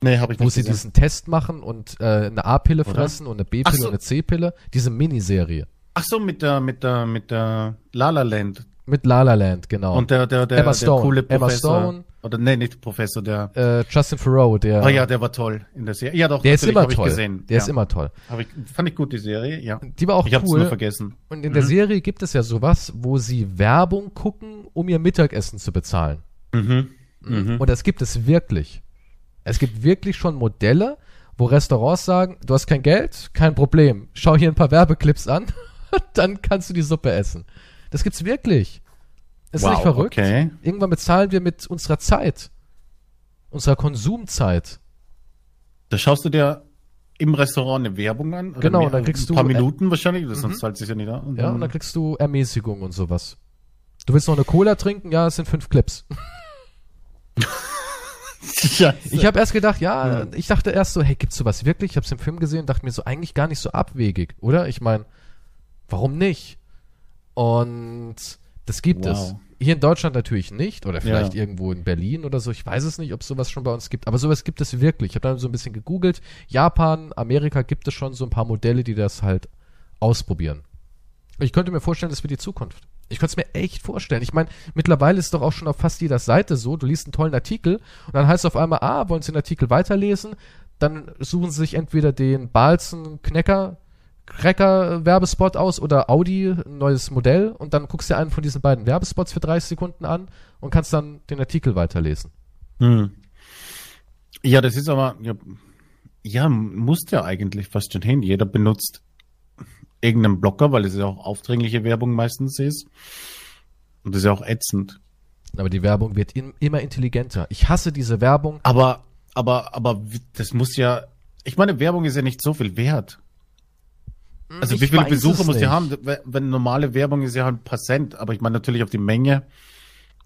Nee, habe ich wo nicht sie gesehen. diesen Test machen und äh, eine A-Pille fressen und eine B-Pille so. und eine C-Pille. Diese Miniserie. Ach so, mit der, mit der, mit der La La Land. Mit La La Land, genau. Und der, der, der, Emma der Stone. coole Emma Professor. Stone. Oder nee, nicht Professor, der. äh, Justin Theroux, der, Ah ja, der war toll in der Serie. Ja, doch, der ist immer hab ich toll. gesehen. Der ja. ist immer toll. Hab ich, fand ich gut, die Serie, ja. Die war auch ich hab's nur cool. vergessen. Und in der Serie gibt es ja sowas, wo sie Werbung gucken, um ihr Mittagessen zu bezahlen. Mhm. Mhm. Und das gibt es wirklich. Es gibt wirklich schon Modelle, wo Restaurants sagen, du hast kein Geld, kein Problem. Schau hier ein paar Werbeclips an. [LAUGHS] dann kannst du die Suppe essen. Das gibt's wirklich. Ist Wow, nicht verrückt? okay. Irgendwann bezahlen wir mit unserer Zeit. Unserer Konsumzeit. Da schaust du dir im Restaurant eine Werbung an. Genau, mehr- dann kriegst ein paar du- äh, Minuten wahrscheinlich, das sonst zahlt sich ja nicht an. Ja, und dann kriegst du Ermäßigung und sowas. Du willst noch eine Cola trinken? Ja, es sind fünf Clips. [LAUGHS] Ich habe erst gedacht, ja, ich dachte erst so, hey, gibt's sowas wirklich? Ich habe es im Film gesehen, dachte mir so, eigentlich gar nicht so abwegig, oder? Ich meine, warum nicht? Und das gibt Wow. es. Hier in Deutschland natürlich nicht, oder vielleicht Ja. irgendwo in Berlin oder so. Ich weiß es nicht, ob sowas schon bei uns gibt, aber sowas gibt es wirklich. Ich habe dann so ein bisschen gegoogelt. Japan, Amerika gibt es schon so ein paar Modelle, die das halt ausprobieren. Ich könnte mir vorstellen, das wird die Zukunft. Ich könnte es mir echt vorstellen. Ich meine, mittlerweile ist doch auch schon auf fast jeder Seite so, du liest einen tollen Artikel und dann heißt es auf einmal, ah, wollen Sie den Artikel weiterlesen? Dann suchen Sie sich entweder den Balzen Knecker Cracker Werbespot aus oder Audi ein neues Modell und dann guckst du dir einen von diesen beiden Werbespots für 30 Sekunden an und kannst dann den Artikel weiterlesen. Hm. Ja, das ist aber, ja, ja, muss ja eigentlich fast schon hin. Jeder benutzt irgendeinen Blocker, weil es ja auch aufdringliche Werbung meistens ist. Und das ist ja auch ätzend. Aber die Werbung wird im, immer intelligenter. Ich hasse diese Werbung. Aber, aber, aber das muss ja, ich meine, Werbung ist ja nicht so viel wert. Also Ich wie viele Besucher es muss die haben? Wenn- normale Werbung ist ja halt ein paar Cent, aber ich meine natürlich auf die Menge.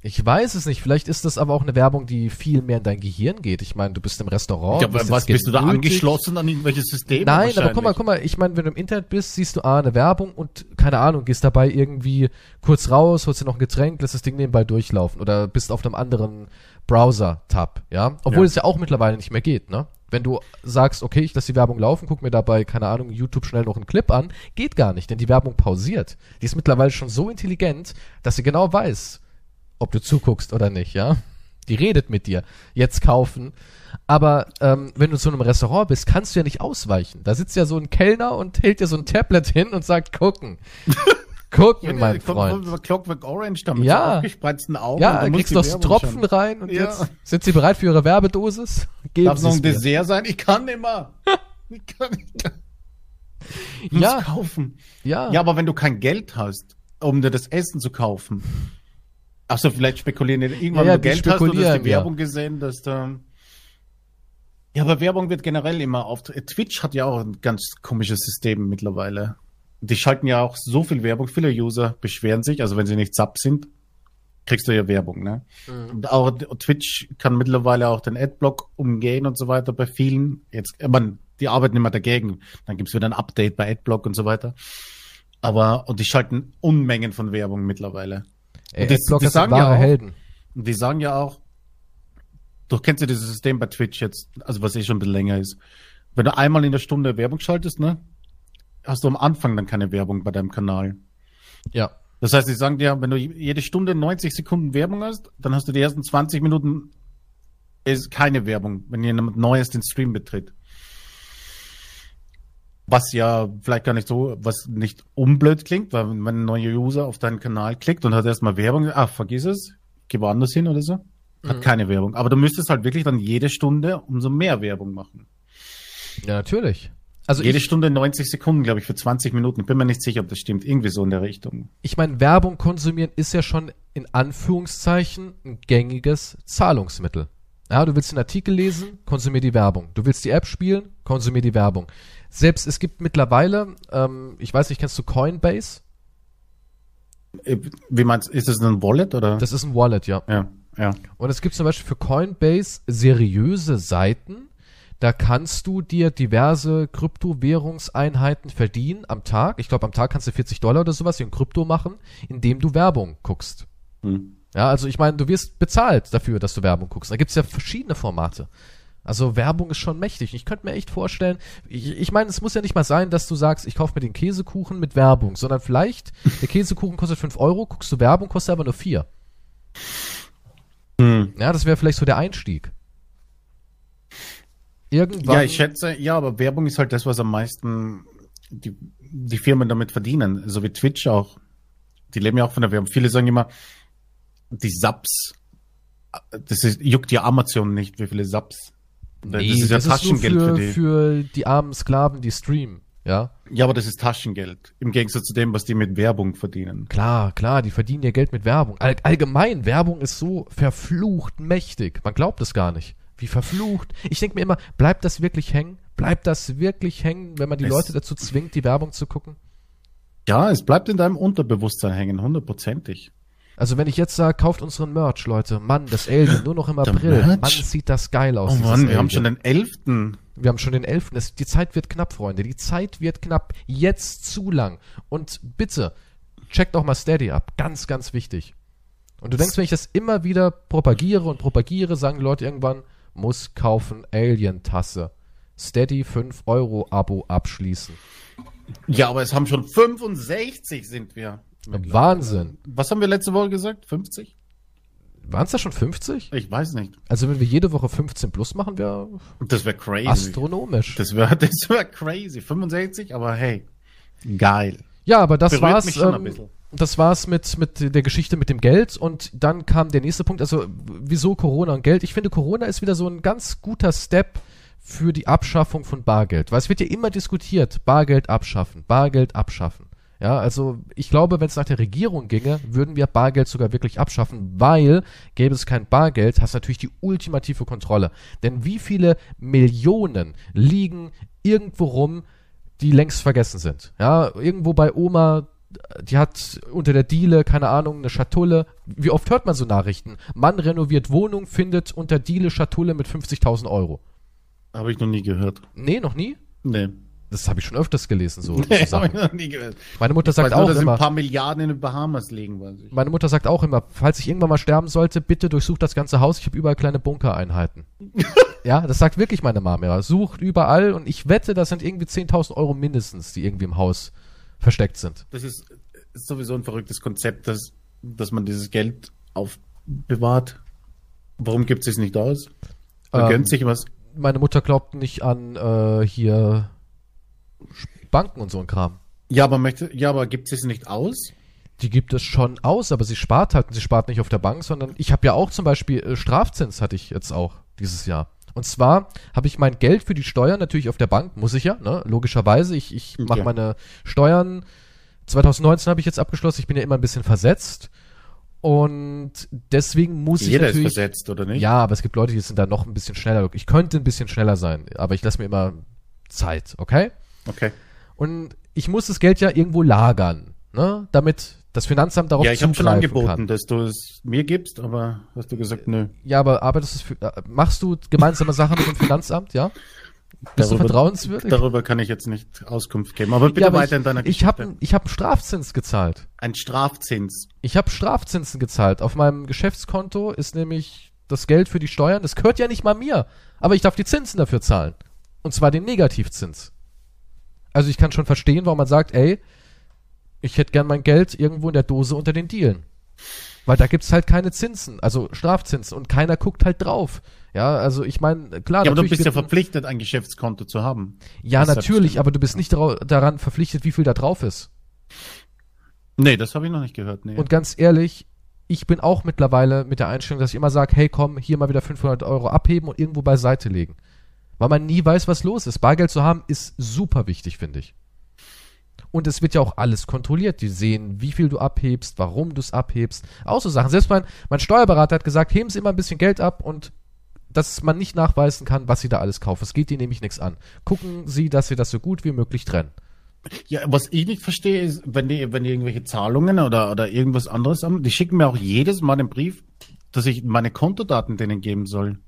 Ich weiß es nicht. Vielleicht ist das aber auch eine Werbung, die viel mehr in dein Gehirn geht. Ich meine, du bist im Restaurant. ja, bist was bist du da angeschlossen an irgendwelche Systeme? Nein, aber guck mal, guck mal, ich meine, wenn du im Internet bist, siehst du ah, eine Werbung und keine Ahnung, gehst dabei irgendwie kurz raus, holst dir noch ein Getränk, lässt das Ding nebenbei durchlaufen oder bist auf einem anderen Browser-Tab, ja? Obwohl Ja. es ja auch mittlerweile nicht mehr geht, ne? Wenn du sagst, okay, ich lasse die Werbung laufen, guck mir dabei, keine Ahnung, YouTube schnell noch einen Clip an, geht gar nicht, denn die Werbung pausiert. Die ist mittlerweile schon so intelligent, dass sie genau weiß, ob du zuguckst oder nicht, ja? Die redet mit dir. Jetzt kaufen. Aber ähm, wenn du zu einem Restaurant bist, kannst du ja nicht ausweichen. Da sitzt ja so ein Kellner und hält dir so ein Tablet hin und sagt, gucken. [LAUGHS] gucken, Ja, mein kommt Freund. von Clockwork Orange da mit Ja. aufgespreizten Augen. Ja, und du kriegst Werbung Tropfen schauen. rein und Ja. jetzt sind sie bereit für ihre Werbedosis? Geben Darf noch ein mir. Dessert sein? Ich kann mehr. [LAUGHS] Ich kann nicht. Ich muss Ja. kaufen. Ja. Ja, aber wenn du kein Geld hast, um dir das Essen zu kaufen. Ach so, vielleicht spekulieren die irgendwann, Ja, ja, du Geld hast spekulieren, die ja. Werbung gesehen, dass da. Ja, aber Werbung wird generell immer auf. Twitch hat ja auch ein ganz komisches System mittlerweile. Die schalten ja auch so viel Werbung. Viele User beschweren sich, also wenn sie nicht sub sind, kriegst du ja Werbung, ne? Und auch Twitch kann mittlerweile auch den Adblock umgehen und so weiter bei vielen. Jetzt, meine, die arbeiten immer dagegen. Dann gibt's wieder ein Update bei Adblock und so weiter. Aber, und die schalten Unmengen von Werbung mittlerweile. Ey, die- Adblocker die sind sagen wahre ja auch- Helden. Die sagen ja auch, du kennst ja dieses System bei Twitch jetzt, also was eh schon ein bisschen länger ist. Wenn du einmal in der Stunde Werbung schaltest, ne, hast du am Anfang dann keine Werbung bei deinem Kanal. Ja. Das heißt, sie sagen dir, wenn du jede Stunde 90 Sekunden Werbung hast, dann hast du die ersten 20 Minuten ist keine Werbung, wenn jemand Neues den Stream betritt. Was ja vielleicht gar nicht so, was nicht unblöd klingt, weil wenn ein neuer User auf deinen Kanal klickt und hat erstmal Werbung, ah, vergiss es, geh woanders hin oder so. Hat keine Werbung. Aber du müsstest halt wirklich dann jede Stunde umso mehr Werbung machen. Ja, natürlich. Also jede ich, Stunde 90 Sekunden, glaube ich, für 20 Minuten. Ich bin mir nicht sicher, ob das stimmt. Irgendwie so in der Richtung. ich meine, Werbung konsumieren ist ja schon in Anführungszeichen ein gängiges Zahlungsmittel. Ja, du willst einen Artikel lesen, konsumier die Werbung. Du willst die App spielen, konsumier die Werbung. Selbst es gibt mittlerweile, ähm, ich weiß nicht, kennst du Coinbase? Äh, Wie meinst du, ist das ein Wallet oder? Das ist ein Wallet, ja. ja, ja. Und es gibt zum Beispiel für Coinbase seriöse Seiten. Da kannst du dir diverse Kryptowährungseinheiten verdienen am Tag. Ich glaube, am Tag kannst du 40 Dollar oder sowas in Krypto machen, indem du Werbung guckst. Hm. Ja, also ich meine, du wirst bezahlt dafür, dass du Werbung guckst. Da gibt's ja verschiedene Formate. Also Werbung ist schon mächtig. Ich könnte mir echt vorstellen, ich, ich meine, es muss ja nicht mal sein, dass du sagst, ich kaufe mir den Käsekuchen mit Werbung, sondern vielleicht, der Käsekuchen kostet 5 Euro, guckst du Werbung, kostet aber nur 4. Hm. Ja, das wäre vielleicht so der Einstieg. Irgendwann. Ja, ich schätze, ja, aber Werbung ist halt das, was am meisten die, die Firmen damit verdienen. So wie Twitch auch. Die leben ja auch von der Werbung. Viele sagen immer, die Subs, das ist, juckt ja Amazon nicht, wie viele Subs. Nee, das ist ja das ist Taschengeld für, für, die. für die armen Sklaven, die streamen. Ja. Ja, aber das ist Taschengeld. Im Gegensatz zu dem, was die mit Werbung verdienen. Klar, klar, die verdienen ihr Geld mit Werbung. All, allgemein, Werbung ist so verflucht mächtig. Man glaubt es gar nicht. Wie verflucht. Ich denke mir immer, bleibt das wirklich hängen? Bleibt das wirklich hängen, wenn man die Es- Leute dazu zwingt, die Werbung zu gucken? Ja, es bleibt in deinem Unterbewusstsein hängen, hundertprozentig. Also wenn ich jetzt sage, kauft unseren Merch, Leute. Mann, das Alien, nur noch im Der April. Merch? Mann, sieht das geil aus. Oh Mann, wir Alien. haben schon den 11. Wir haben schon den 11. Es, die Zeit wird knapp, Freunde. Die Zeit wird knapp. Jetzt zu lang. Und bitte, checkt auch mal Steady ab. Ganz, ganz wichtig. Und du denkst, wenn ich das immer wieder propagiere und propagiere, sagen die Leute irgendwann, muss kaufen Alien-Tasse. Steady 5 Euro Abo abschließen. Ja, aber es haben schon 65 sind wir. Wahnsinn. Was haben wir letzte Woche gesagt? 50? Waren es da schon 50? Ich weiß nicht. Also wenn wir jede Woche 15 plus machen, wäre Das wäre crazy. astronomisch. Das wäre [LAUGHS] das wär crazy. 65, aber hey, geil. Ja, aber das Berührt war's. mich schon ein Ähm, bisschen. das war's mit, mit der Geschichte mit dem Geld und dann kam der nächste Punkt, also wieso Corona und Geld? Ich finde, Corona ist wieder so ein ganz guter Step für die Abschaffung von Bargeld, weil es wird ja immer diskutiert, Bargeld abschaffen, Bargeld abschaffen. Ja, also ich glaube, wenn es nach der Regierung ginge, würden wir Bargeld sogar wirklich abschaffen, weil gäbe es kein Bargeld, hast du natürlich die ultimative Kontrolle. Denn wie viele Millionen liegen irgendwo rum, die längst vergessen sind? Ja, irgendwo bei Oma, die hat unter der Diele, keine Ahnung, eine Schatulle. Wie oft hört man so Nachrichten? Mann renoviert Wohnung, findet unter Diele Schatulle mit 50.000 Euro. Habe ich noch nie gehört. Nee, noch nie? Nee. Das habe ich schon öfters gelesen, so, Nee, habe ich Sachen. noch nie gehört. Meine Mutter sagt weiß nur, auch dass ein immer, paar Milliarden in den Bahamas liegen, weiß ich. meine Mutter sagt auch immer, falls ich irgendwann mal sterben sollte, bitte durchsucht das ganze Haus, ich habe überall kleine Bunkereinheiten. [LAUGHS] ja, das sagt wirklich meine Mama, ja. Sucht überall und ich wette, das sind irgendwie 10.000 Euro mindestens, die irgendwie im Haus versteckt sind. Das ist, ist sowieso ein verrücktes Konzept, dass, dass man dieses Geld aufbewahrt. Warum gibt es es nicht aus? Man Ähm, gönnt sich was. Meine Mutter glaubt nicht an äh, hier Banken und so ein Kram. Ja, aber möchte, ja, aber gibt es nicht aus? Die gibt es schon aus, aber sie spart halt. und Sie spart nicht auf der Bank, sondern ich habe ja auch zum Beispiel äh, Strafzins hatte ich jetzt auch dieses Jahr. Und zwar habe ich mein Geld für die Steuern natürlich auf der Bank, muss ich ja, ne? logischerweise. Ich, ich mache Okay. meine Steuern. 2019 habe ich jetzt abgeschlossen. Ich bin ja immer ein bisschen versetzt. Und deswegen muss ich Jeder ist versetzt, oder nicht? Ja, aber es gibt Leute, die sind da noch ein bisschen schneller. Ich könnte ein bisschen schneller sein, aber ich lasse mir immer Zeit, okay? Okay. Und ich muss das Geld ja irgendwo lagern, ne? damit das Finanzamt darauf Ja, ich habe schon angeboten, kann. dass du es mir gibst, aber hast du gesagt, nö. Ja, aber arbeitest du für, äh, machst du gemeinsame Sachen mit dem Finanzamt, ja? Bist du Darüber- vertrauenswürdig? Darüber kann ich jetzt nicht Auskunft geben. Aber bitte ja, aber weiter ich, in deiner ich habe ich hab einen Strafzins gezahlt. Ein Strafzins. Ich habe Strafzinsen gezahlt. Auf meinem Geschäftskonto ist nämlich das Geld für die Steuern, das gehört ja nicht mal mir, aber ich darf die Zinsen dafür zahlen. Und zwar den Negativzins. Also ich kann schon verstehen, warum man sagt, ey, ich hätte gern mein Geld irgendwo in der Dose unter den Dielen. Weil da gibt's halt keine Zinsen, also Strafzinsen und keiner guckt halt drauf. Ja, also ich meine, klar, Ja, aber du bist ja verpflichtet, ein Geschäftskonto zu haben. Ja, Das natürlich, aber du bist nicht dara- daran verpflichtet, wie viel da drauf ist. Nee, das habe ich noch nicht gehört. Nee. Und ganz ehrlich, ich bin auch mittlerweile mit der Einstellung, dass ich immer sage, hey komm, hier mal wieder 500 Euro abheben und irgendwo beiseite legen. Weil man nie weiß, was los ist. Bargeld zu haben ist super wichtig, finde ich. Und es wird ja auch alles kontrolliert. Die sehen, wie viel du abhebst, warum du es abhebst. Auch so Sachen. Selbst mein, mein Steuerberater hat gesagt, heben Sie immer ein bisschen Geld ab und dass man nicht nachweisen kann, was Sie da alles kaufen. Es geht Ihnen nämlich nichts an. Gucken Sie, dass Sie das so gut wie möglich trennen. Ja, was ich nicht verstehe, ist, wenn die, wenn die irgendwelche Zahlungen oder, oder irgendwas anderes haben, die schicken mir auch jedes Mal den Brief, dass ich meine Kontodaten denen geben soll.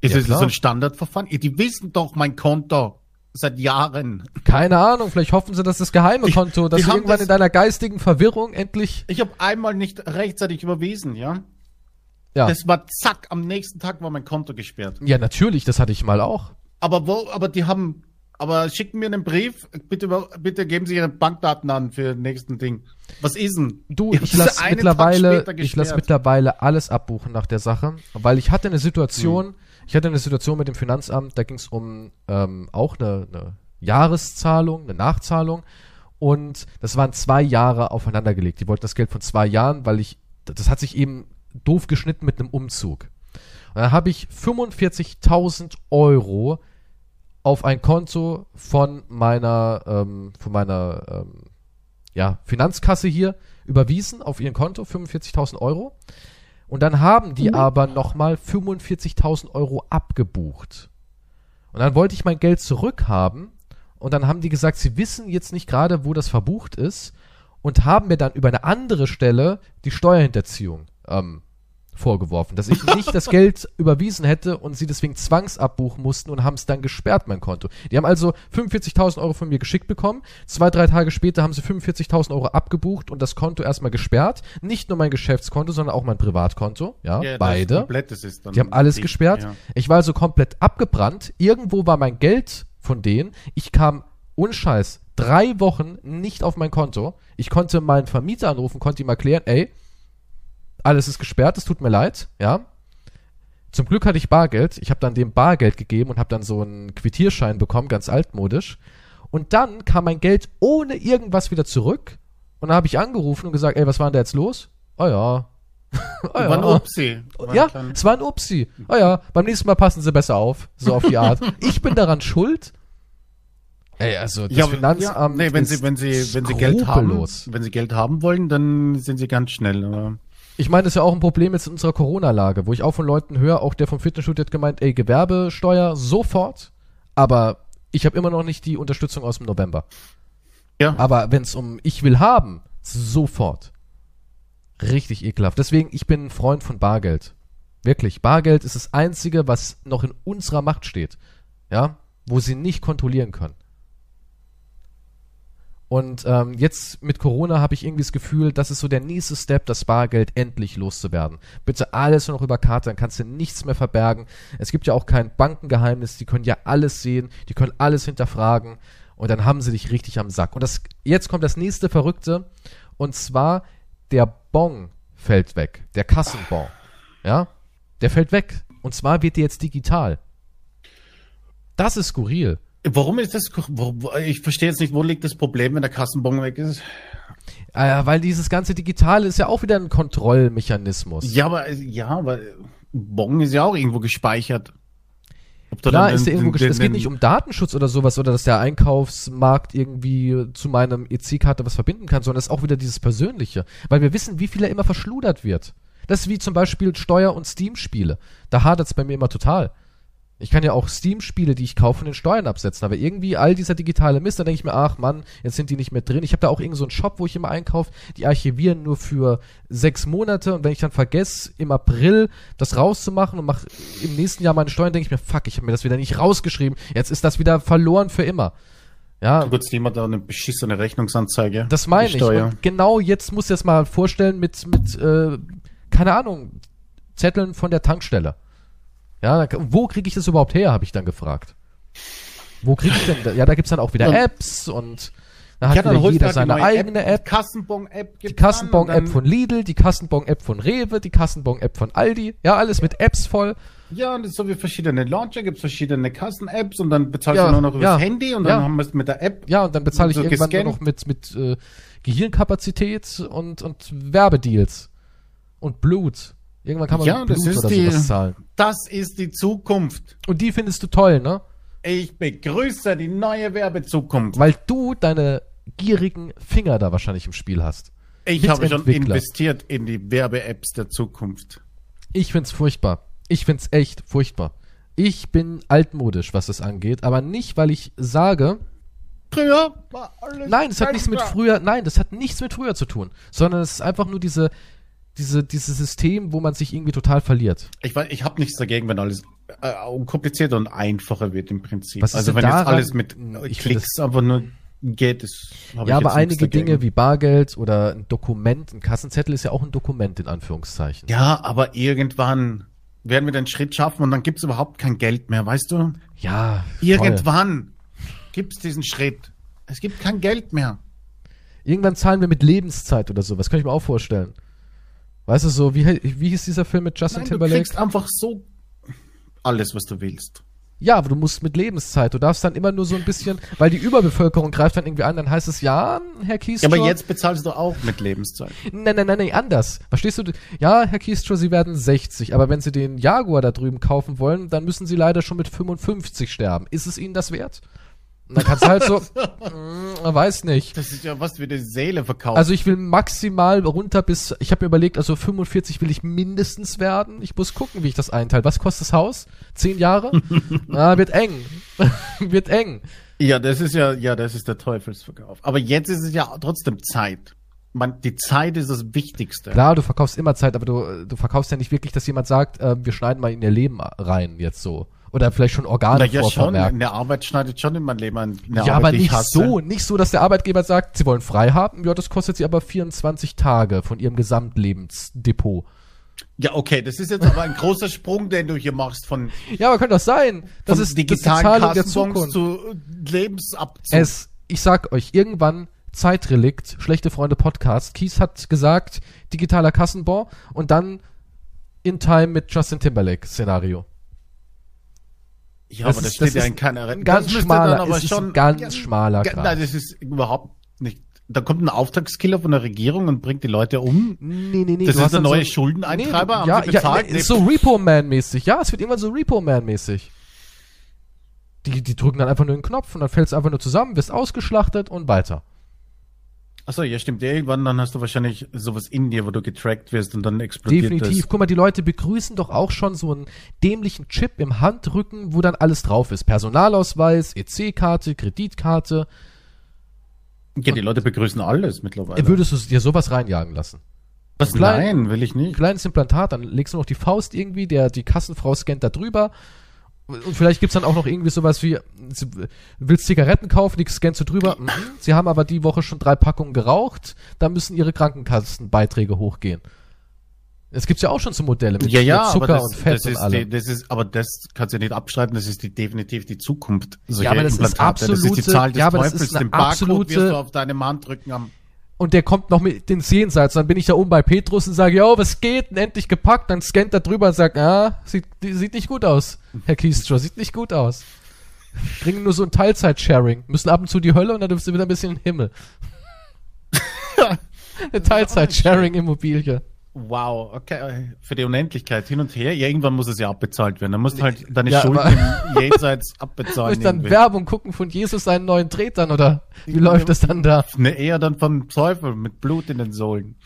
Ist Ja, das klar. so ein Standardverfahren? Die wissen doch mein Konto seit Jahren. Keine Ahnung, vielleicht hoffen sie, dass das geheime Konto, dass haben irgendwann das- in deiner geistigen Verwirrung endlich. Ich habe einmal nicht rechtzeitig überwiesen, ja? Ja. Das war zack, am nächsten Tag war mein Konto gesperrt. ja, natürlich, das hatte ich mal auch. Aber wo, aber die haben, aber schicken mir einen Brief, bitte, bitte geben Sie Ihre Bankdaten an für den nächsten Ding. Was ist denn? Du, ich ist lasse mittlerweile, ich lasse mittlerweile alles abbuchen nach der Sache, weil ich hatte eine Situation, Hm. Ich hatte eine Situation mit dem Finanzamt, da ging es um ähm, auch eine, eine Jahreszahlung, eine Nachzahlung und das waren zwei Jahre aufeinandergelegt. Die wollten das Geld von zwei Jahren, weil ich, das hat sich eben doof geschnitten mit einem Umzug. Und da habe ich 45.000 Euro auf ein Konto von meiner, ähm, von meiner ähm, ja, Finanzkasse hier überwiesen auf ihren Konto, 45.000 Euro. Und dann haben die aber nochmal 45.000 Euro abgebucht. Und dann wollte ich mein Geld zurückhaben. Und dann haben die gesagt, sie wissen jetzt nicht gerade, wo das verbucht ist. Und haben mir dann über eine andere Stelle die Steuerhinterziehung ähm, vorgeworfen, dass ich nicht das Geld [LAUGHS] überwiesen hätte und sie deswegen zwangsabbuchen mussten und haben es dann gesperrt, mein Konto. Die haben also 45.000 Euro von mir geschickt bekommen. Zwei, drei Tage später haben sie 45.000 Euro abgebucht und das Konto erstmal gesperrt. Nicht nur mein Geschäftskonto, sondern auch mein Privatkonto. Ja, Ja, beide. komplett, Die haben alles dicht, gesperrt. ja. Ich war also komplett abgebrannt. Irgendwo war mein Geld von denen. Ich kam unscheiß drei Wochen nicht auf mein Konto. Ich konnte meinen Vermieter anrufen, konnte ihm erklären, ey, alles ist gesperrt, es tut mir leid, ja. Zum Glück hatte ich Bargeld. Ich habe dann dem Bargeld gegeben und habe dann so einen Quittierschein bekommen, ganz altmodisch. Und dann kam mein Geld ohne irgendwas wieder zurück. Und dann habe ich angerufen und gesagt, ey, was war denn da jetzt los? Oh ja. [LAUGHS] oh War ein Upsi. War ein Ja, kleiner- es war ein Upsi. Oh ja, beim nächsten Mal passen sie besser auf. So auf die Art. [LAUGHS] Ich bin daran schuld. Ey, also das ja, Finanzamt ja, nee, wenn ist sie, wenn sie, wenn sie Geld haben, wenn sie Geld haben wollen, dann sind sie ganz schnell. Aber Ich meine, das ist ja auch ein Problem jetzt in unserer Corona-Lage, wo ich auch von Leuten höre, auch der vom Fitnessstudio hat gemeint, ey, Gewerbesteuer sofort, aber ich habe immer noch nicht die Unterstützung aus dem November. ja, Aber wenn es um ich will haben, sofort. Richtig ekelhaft. Deswegen, ich bin ein Freund von Bargeld. Wirklich. Bargeld ist das Einzige, was noch in unserer Macht steht. Ja? Wo sie nicht kontrollieren können. Und ähm, jetzt mit Corona habe ich irgendwie das Gefühl, das ist so der nächste Step, das Bargeld endlich loszuwerden. Bitte alles nur noch über Karte, dann kannst du nichts mehr verbergen. Es gibt ja auch kein Bankengeheimnis, die können ja alles sehen, die können alles hinterfragen und dann haben sie dich richtig am Sack. Und das, jetzt kommt das nächste Verrückte und zwar der Bon fällt weg, der Kassenbon. Ja, der fällt weg und zwar wird der jetzt digital. Das ist skurril. Warum ist das? Ich verstehe jetzt nicht, wo liegt das Problem, wenn der Kassenbon weg ist? Äh, weil dieses ganze Digitale ist ja auch wieder ein Kontrollmechanismus. Ja, aber ja, aber Bon ist ja auch irgendwo gespeichert. Ob du Klar ist den- irgendwo, den- es geht nicht um Datenschutz oder sowas oder dass der Einkaufsmarkt irgendwie zu meinem EC-Karte was verbinden kann, sondern es ist auch wieder dieses Persönliche. Weil wir wissen, wie viel er immer verschludert wird. Das ist wie zum Beispiel Steuer- und Steam-Spiele. Da hadert es bei mir immer total. Ich kann ja auch Steam-Spiele, die ich kaufe, von den Steuern absetzen, aber irgendwie all dieser digitale Mist, da denke ich mir, ach Mann, jetzt sind die nicht mehr drin. Ich habe da auch irgendeinen so einen Shop, wo ich immer einkaufe, die archivieren nur für sechs Monate und wenn ich dann vergesse, im April das rauszumachen und mache im nächsten Jahr meine Steuern, denke ich mir, fuck, ich habe mir das wieder nicht rausgeschrieben, jetzt ist das wieder verloren für immer. Ja, Gut, jemand da eine beschissene Rechnungsanzeige. das meine ich. Und genau jetzt muss ich das mal vorstellen mit, mit äh, keine Ahnung, Zetteln von der Tankstelle. Ja, da, wo kriege ich das überhaupt her, habe ich dann gefragt. Wo kriege ich denn? Ja, da gibt's dann auch wieder Apps und da hat Ja, dann jeder seine eigene App. Die Kassenbon-App Die Kassenbon-App von Lidl, die Kassenbon-App von Rewe, die Kassenbon-App von Aldi. Ja, alles mit Apps voll. Ja, und so wie verschiedene Launcher, gibt verschiedene Kassen-Apps und dann bezahlst Ja, du nur noch über ja, das Handy und dann ja. haben wir es mit der App. Ja, und dann bezahle ich So irgendwann nur gescannt. noch mit, mit äh, Gehirnkapazität und, und Werbedeals. Und Blut. Irgendwann kann man Ja, das ist die, sowas zahlen. das ist die Zukunft. Und die findest du toll, ne? Ich begrüße die neue Werbezukunft. Weil du deine gierigen Finger da wahrscheinlich im Spiel hast. Ich habe schon investiert in die Werbe-Apps der Zukunft. Ich find's furchtbar. Ich find's echt furchtbar. Ich bin altmodisch, was das angeht, aber nicht, weil ich sage, Früher war alles nein, das hat nichts mit früher, nein, das hat nichts mit früher zu tun, sondern es ist einfach nur diese, diese, dieses System, wo man sich irgendwie total verliert. Ich, weiß, ich habe nichts dagegen, wenn alles äh, komplizierter und einfacher wird im Prinzip. Was ist also wenn jetzt daran- alles mit äh, Ich Klicks einfach nur geht, hab Ja, aber jetzt einige. Dinge wie Bargeld oder ein Dokument, ein Kassenzettel ist ja auch ein Dokument in Anführungszeichen. Ja, aber irgendwann werden wir den Schritt schaffen und dann gibt's überhaupt kein Geld mehr, weißt du? Ja. Irgendwann gibt's diesen Schritt. Es gibt kein Geld mehr. Irgendwann zahlen wir mit Lebenszeit oder so. Was kann ich mir auch vorstellen? Weißt du, so, wie, wie hieß dieser Film mit Justin Nein, du Timberlake? kriegst einfach so alles, was du willst. Ja, aber du musst mit Lebenszeit. Du darfst dann immer nur so ein bisschen, weil die Überbevölkerung greift dann irgendwie an, dann heißt es, ja, Herr Kiestra. Ja, aber jetzt bezahlst du auch mit Lebenszeit. Nein, nein, nein, nein, anders. Verstehst du? Ja, Herr Kiestra, Sie werden 60, aber wenn Sie den Jaguar da drüben kaufen wollen, dann müssen Sie leider schon mit 55 sterben. Ist es Ihnen das wert? Und dann kannst du halt so, [LAUGHS] mm, weiß nicht. Das ist ja was wie die Seele verkauft. Also ich will maximal runter bis, ich habe mir überlegt, also 45 will ich mindestens werden. Ich muss gucken, wie ich das einteile. Was kostet das Haus? Zehn Jahre? [LAUGHS] ah, wird eng. [LAUGHS] wird eng. ja, das ist ja, ja, das ist der Teufelsverkauf. Aber jetzt ist es ja trotzdem Zeit. Man, die Zeit ist das Wichtigste. Klar, du verkaufst immer Zeit, aber du, du verkaufst ja nicht wirklich, dass jemand sagt, äh, wir schneiden mal in ihr Leben rein, jetzt so. Oder vielleicht schon Organe Na ja, schon. Eine Arbeit schneidet schon in mein Leben an. Eine Ja, Arbeit, aber nicht so, nicht so, dass der Arbeitgeber sagt, sie wollen frei haben. Ja, das kostet sie aber 24 Tage von ihrem Gesamtlebensdepot. Ja, okay, das ist jetzt aber ein großer Sprung, den du hier machst von, Ja, aber könnte das sein? Das ist die digitalen Zahlung der Zukunft. zu Lebensabzug. Es, ich sag euch, irgendwann Zeitrelikt, schlechte Freunde Podcast. Kies hat gesagt, digitaler Kassenbon und dann in Time mit Justin Timberlake Szenario. Ja, das aber das ist- das steht ja ist in keiner Re- ein ganz Das schmaler- dann aber es ist schon ein ganz schmaler Ja, Grad. Nein, das ist überhaupt nicht. Da kommt ein Auftragskiller von der Regierung und bringt die Leute um. Nee, nee, nee. Das du ist der neue so, Schuldeneintreiber, Nee, ja? Ja, Nee. ist so Repo-Man-mäßig. Ja, es wird irgendwann so Repo-Man-mäßig. Die, die drücken dann einfach nur den Knopf und dann fällt es einfach nur zusammen, wirst ausgeschlachtet und weiter. Achso, ja, stimmt. Irgendwann dann hast du wahrscheinlich sowas in dir, wo du getrackt wirst und dann explodiert Definitiv. das. Guck mal, die Leute begrüßen doch auch schon so einen dämlichen Chip im Handrücken, wo dann alles drauf ist. Personalausweis, EC-Karte, Kreditkarte. Ja, die Leute begrüßen alles mittlerweile. Würdest du dir sowas reinjagen lassen? Was? klein- Nein, will ich nicht. kleines Implantat, dann legst du noch die Faust irgendwie, der, die Kassenfrau scannt da drüber. Und vielleicht gibt's dann auch noch irgendwie sowas wie, du willst Zigaretten kaufen, die scannst du drüber. Mhm. Sie haben aber die Woche schon drei Packungen geraucht, da müssen ihre Krankenkassenbeiträge hochgehen. Es gibt's ja auch schon so Modelle mit, Ja, ja, mit Zucker aber das, und Fett das und allem. die, das ist, aber das kannst du nicht abschreiben, das ist die, definitiv die Zukunft. solcher Ja, aber das ist Implantate. das ist die absolute- Zahl des ja, aber das Teufels. ist eine Den Barcode absolute- wirst du auf deinem Handrücken am und der kommt noch mit ins Jenseits. Dann bin ich da oben bei Petrus und sage, yo, was geht? Und endlich gepackt. Dann scannt er drüber und sagt, ah, sieht, sieht nicht gut aus. Herr Kiestra, sieht nicht gut aus. Kriegen nur so ein Teilzeit-Sharing. Müssen ab und zu die Hölle und dann dürfen sie wieder ein bisschen in den Himmel. [LAUGHS] Eine Teilzeit-Sharing-Immobilie. Wow, okay. Für die Unendlichkeit hin und her. Ja, irgendwann muss es ja abbezahlt werden. Dann musst du halt deine Ja, Schulden im [LAUGHS] Jenseits Soll abbezahlen. ich dann irgendwie. Werbung gucken von Jesus seinen neuen Tretern oder wie läuft das dann da? Ne, eher dann vom Teufel mit Blut in den Sohlen.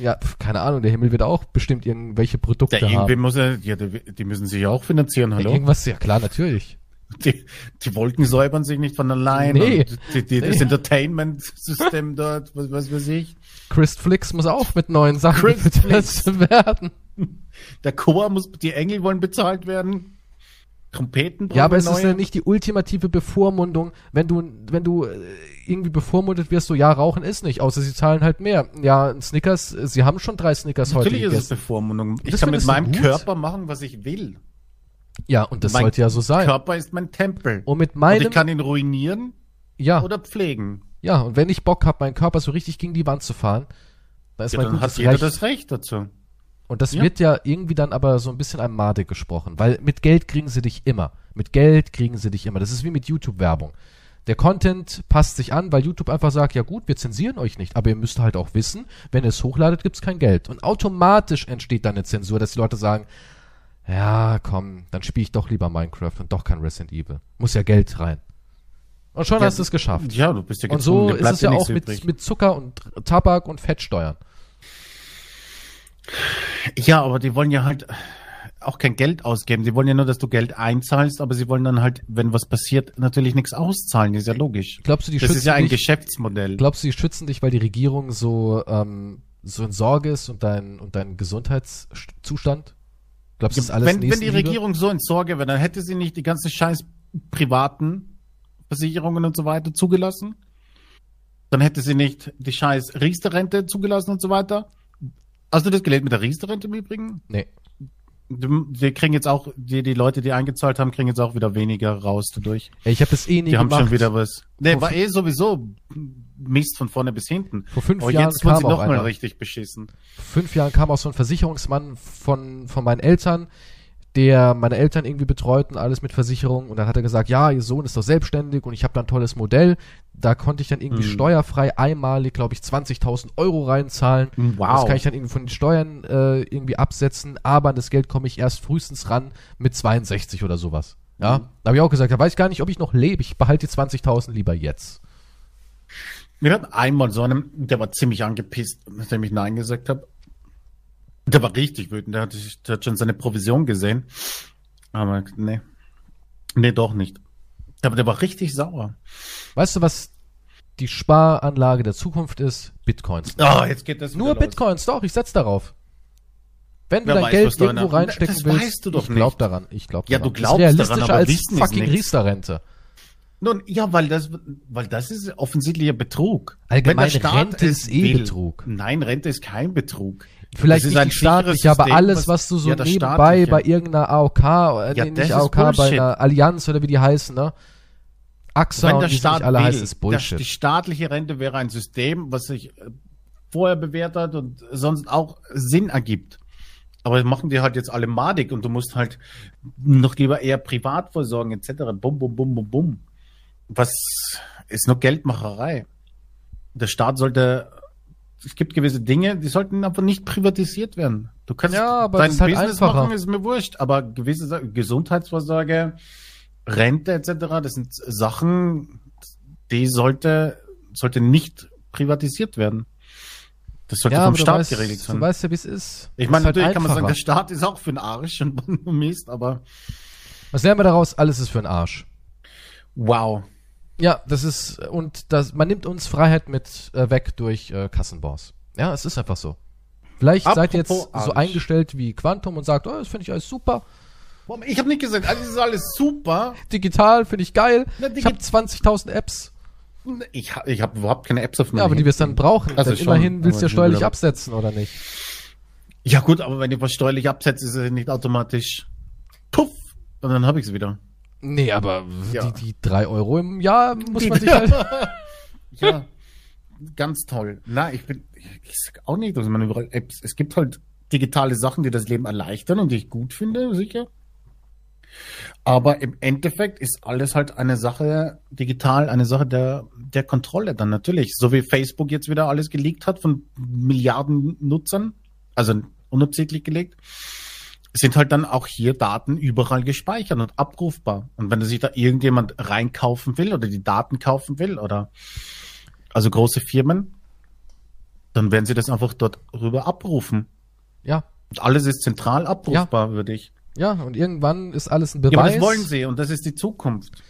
Ja, keine Ahnung, der Himmel wird auch bestimmt irgendwelche Produkte Ja, irgendwie haben. muss er, ja, die, müssen sich ja auch finanzieren, hallo? Irgendwas, ja klar, natürlich. Die, die Wolken säubern sich nicht von allein. Nee. Und Die, die, das Nee. Entertainment-System [LAUGHS] dort, was, was weiß ich. Chris Flix muss auch mit neuen Sachen Chris gefüttert werden. [LAUGHS] Der Chor muss, die Engel wollen bezahlt werden. Trompeten brauchen Ja, aber es neue. ist ja nicht die ultimative Bevormundung, wenn du, wenn du äh, irgendwie bevormundet wirst, so ja, rauchen ist nicht, außer sie zahlen halt mehr. Ja, ein Snickers, äh, sie haben schon drei Snickers heute Natürlich ist es gegessen. Bevormundung. Ich Das kann mit meinem gut? Körper machen, was ich will. Ja, und das Mein sollte ja so sein. Körper ist mein Tempel. Und mit Und meinem, ich kann ihn ruinieren ja, oder pflegen. ja, und wenn ich Bock hab, meinen Körper so richtig gegen die Wand zu fahren, dann ist Ja, mein dann gutes hat jeder Recht. das Recht dazu. Und das Ja. wird ja irgendwie dann aber so ein bisschen einem Made gesprochen, weil mit Geld kriegen sie dich immer. Mit Geld kriegen sie dich immer. Das ist wie mit YouTube-Werbung. Der Content passt sich an, weil YouTube einfach sagt, ja gut, wir zensieren euch nicht, aber ihr müsst halt auch wissen, wenn ihr es hochladet, gibt's kein Geld. Und automatisch entsteht dann eine Zensur, dass die Leute sagen, ja, komm, dann spiele ich doch lieber Minecraft und doch kein Resident Evil. Muss ja Geld rein. Und schon Ja, hast du es geschafft. Ja, du bist ja Und so ist es ja auch mit, mit Zucker und Tabak und Fettsteuern. Ja, aber die wollen ja halt auch kein Geld ausgeben. Sie wollen ja nur, dass du Geld einzahlst, aber sie wollen dann halt, wenn was passiert, natürlich nichts auszahlen. Das ist ja logisch. Glaubst du, die das schützen ist ja ein dich? Geschäftsmodell. Glaubst du, die schützen dich, weil die Regierung so, ähm, so in Sorge ist und dein, und dein Gesundheitszustand? Glaubst du, ist alles wenn, wenn die? Regierung so in Sorge wäre, dann hätte sie nicht die ganzen scheiß privaten Versicherungen und so weiter zugelassen. Dann hätte sie nicht die scheiß Riester-Rente zugelassen und so weiter. Hast du das gelesen mit der Riester-Rente im Übrigen? Nee. Die, die kriegen jetzt auch, die, die Leute, die eingezahlt haben, kriegen jetzt auch wieder weniger raus dadurch. Ey, ich habe das eh nie Die haben gemacht. schon wieder was. Nee, war eh sowieso Mist von vorne bis hinten. Vor fünf Aber Jahren jetzt kam sie auch noch mal einer. richtig beschissen. Vor fünf Jahren kam auch so ein Versicherungsmann von, von meinen Eltern, der meine Eltern irgendwie betreut und alles mit Versicherung. Und dann hat er gesagt, ja, ihr Sohn ist doch selbstständig und ich habe da ein tolles Modell. Da konnte ich dann irgendwie Mhm. steuerfrei einmalig, glaube ich, 20.000 Euro reinzahlen. Wow. Das kann ich dann irgendwie von den Steuern äh, irgendwie absetzen, aber an das Geld komme ich erst frühestens ran mit 62 oder sowas. Ja, Mhm. da habe ich auch gesagt, da weiß ich gar nicht, ob ich noch lebe. Ich behalte die 20.000 lieber jetzt. Wir hatten einmal so einen, der war ziemlich angepisst, nachdem ich Nein gesagt habe. Der war richtig wütend, der hat, sich- der hat schon seine Provision gesehen. Aber nee. Nee, doch nicht. Aber der war richtig sauer. Weißt du, was die Sparanlage der Zukunft ist? Bitcoins. Ah, jetzt geht das Nur los. Bitcoins, doch, ich setz darauf. Wenn du Wer dein weiß, Geld irgendwo reinstecken Das willst, weißt du doch ich glaub nicht. daran. Ich glaub Ja, daran. du Das ist glaubst daran, realistischer aber als fucking. Riester-Rente. Nun, ja, weil das, weil das ist offensichtlicher Betrug. Allgemein, Rente ist eh will- Betrug. Nein, Rente ist kein Betrug. Vielleicht Das ist ein sicheres aber alles, was- du so Ja, nebenbei bei irgendeiner AOK, äh, Ja, nee, nicht AOK, bei einer Allianz oder wie die heißen, ne? AXA Wenn und der sie Staat alle will, heißen, ist Bullshit. die staatliche Rente wäre ein System, was sich äh, vorher bewährt hat und sonst auch Sinn ergibt. Aber das machen die halt jetzt alle madig und du musst halt noch lieber eher privat vorsorgen etc. Bum, bum, bum, bum, bum. Was ist nur Geldmacherei? Der Staat sollte, es gibt gewisse Dinge, die sollten aber nicht privatisiert werden. Du kannst Ja, aber dein halt Business einfacher. machen, ist mir wurscht, aber gewisse Gesundheitsvorsorge, Rente etc., das sind Sachen, die sollte, sollte nicht privatisiert werden. Das sollte ja, vom du Staat weißt, geregelt du sein. weißt ja, wie es ist. ich meine, halt natürlich kann man sagen, der Staat ist auch für den Arsch und [LAUGHS] Mist, aber Was lernen wir daraus? Alles ist für den Arsch. wow. Ja, das ist, und das, man nimmt uns Freiheit mit äh, weg durch äh, Kassenbons. Ja, es ist einfach so. Vielleicht seid ihr jetzt Apropos so eingestellt wie Quantum und sagt, oh, das finde ich alles super. Ich habe nicht gesagt, alles ist alles super. Digital finde ich geil. Na, Ich habe 20.000 Apps. Ich, ha- ich habe überhaupt keine Apps auf meinem Ja, aber die wirst dann brauchen. Also Denn schon, immerhin willst du ja steuerlich absetzen, oder nicht? Ja gut, aber wenn ich was steuerlich absetze, ist es nicht automatisch puff und dann habe ich es wieder. Nee, aber Ja. die, die drei Euro im Jahr muss man [LAUGHS] sich halt. Ja, ganz toll. Na, ich bin, ich sag auch nicht, dass man überall Apps, es gibt halt digitale Sachen, die das Leben erleichtern und die ich gut finde, sicher. Aber im Endeffekt ist alles halt eine Sache digital, eine Sache der, der Kontrolle dann natürlich. So wie Facebook jetzt wieder alles geleakt hat von Milliarden Nutzern, also unabsichtlich gelegt, sind halt dann auch hier Daten überall gespeichert und abrufbar. Und wenn sich da irgendjemand reinkaufen will oder die Daten kaufen will oder also große Firmen, dann werden sie das einfach dort rüber abrufen. Ja, Und alles ist zentral abrufbar, würde ich. ja, und irgendwann ist alles ein Ja, aber Beweis. das wollen sie und das ist die Zukunft.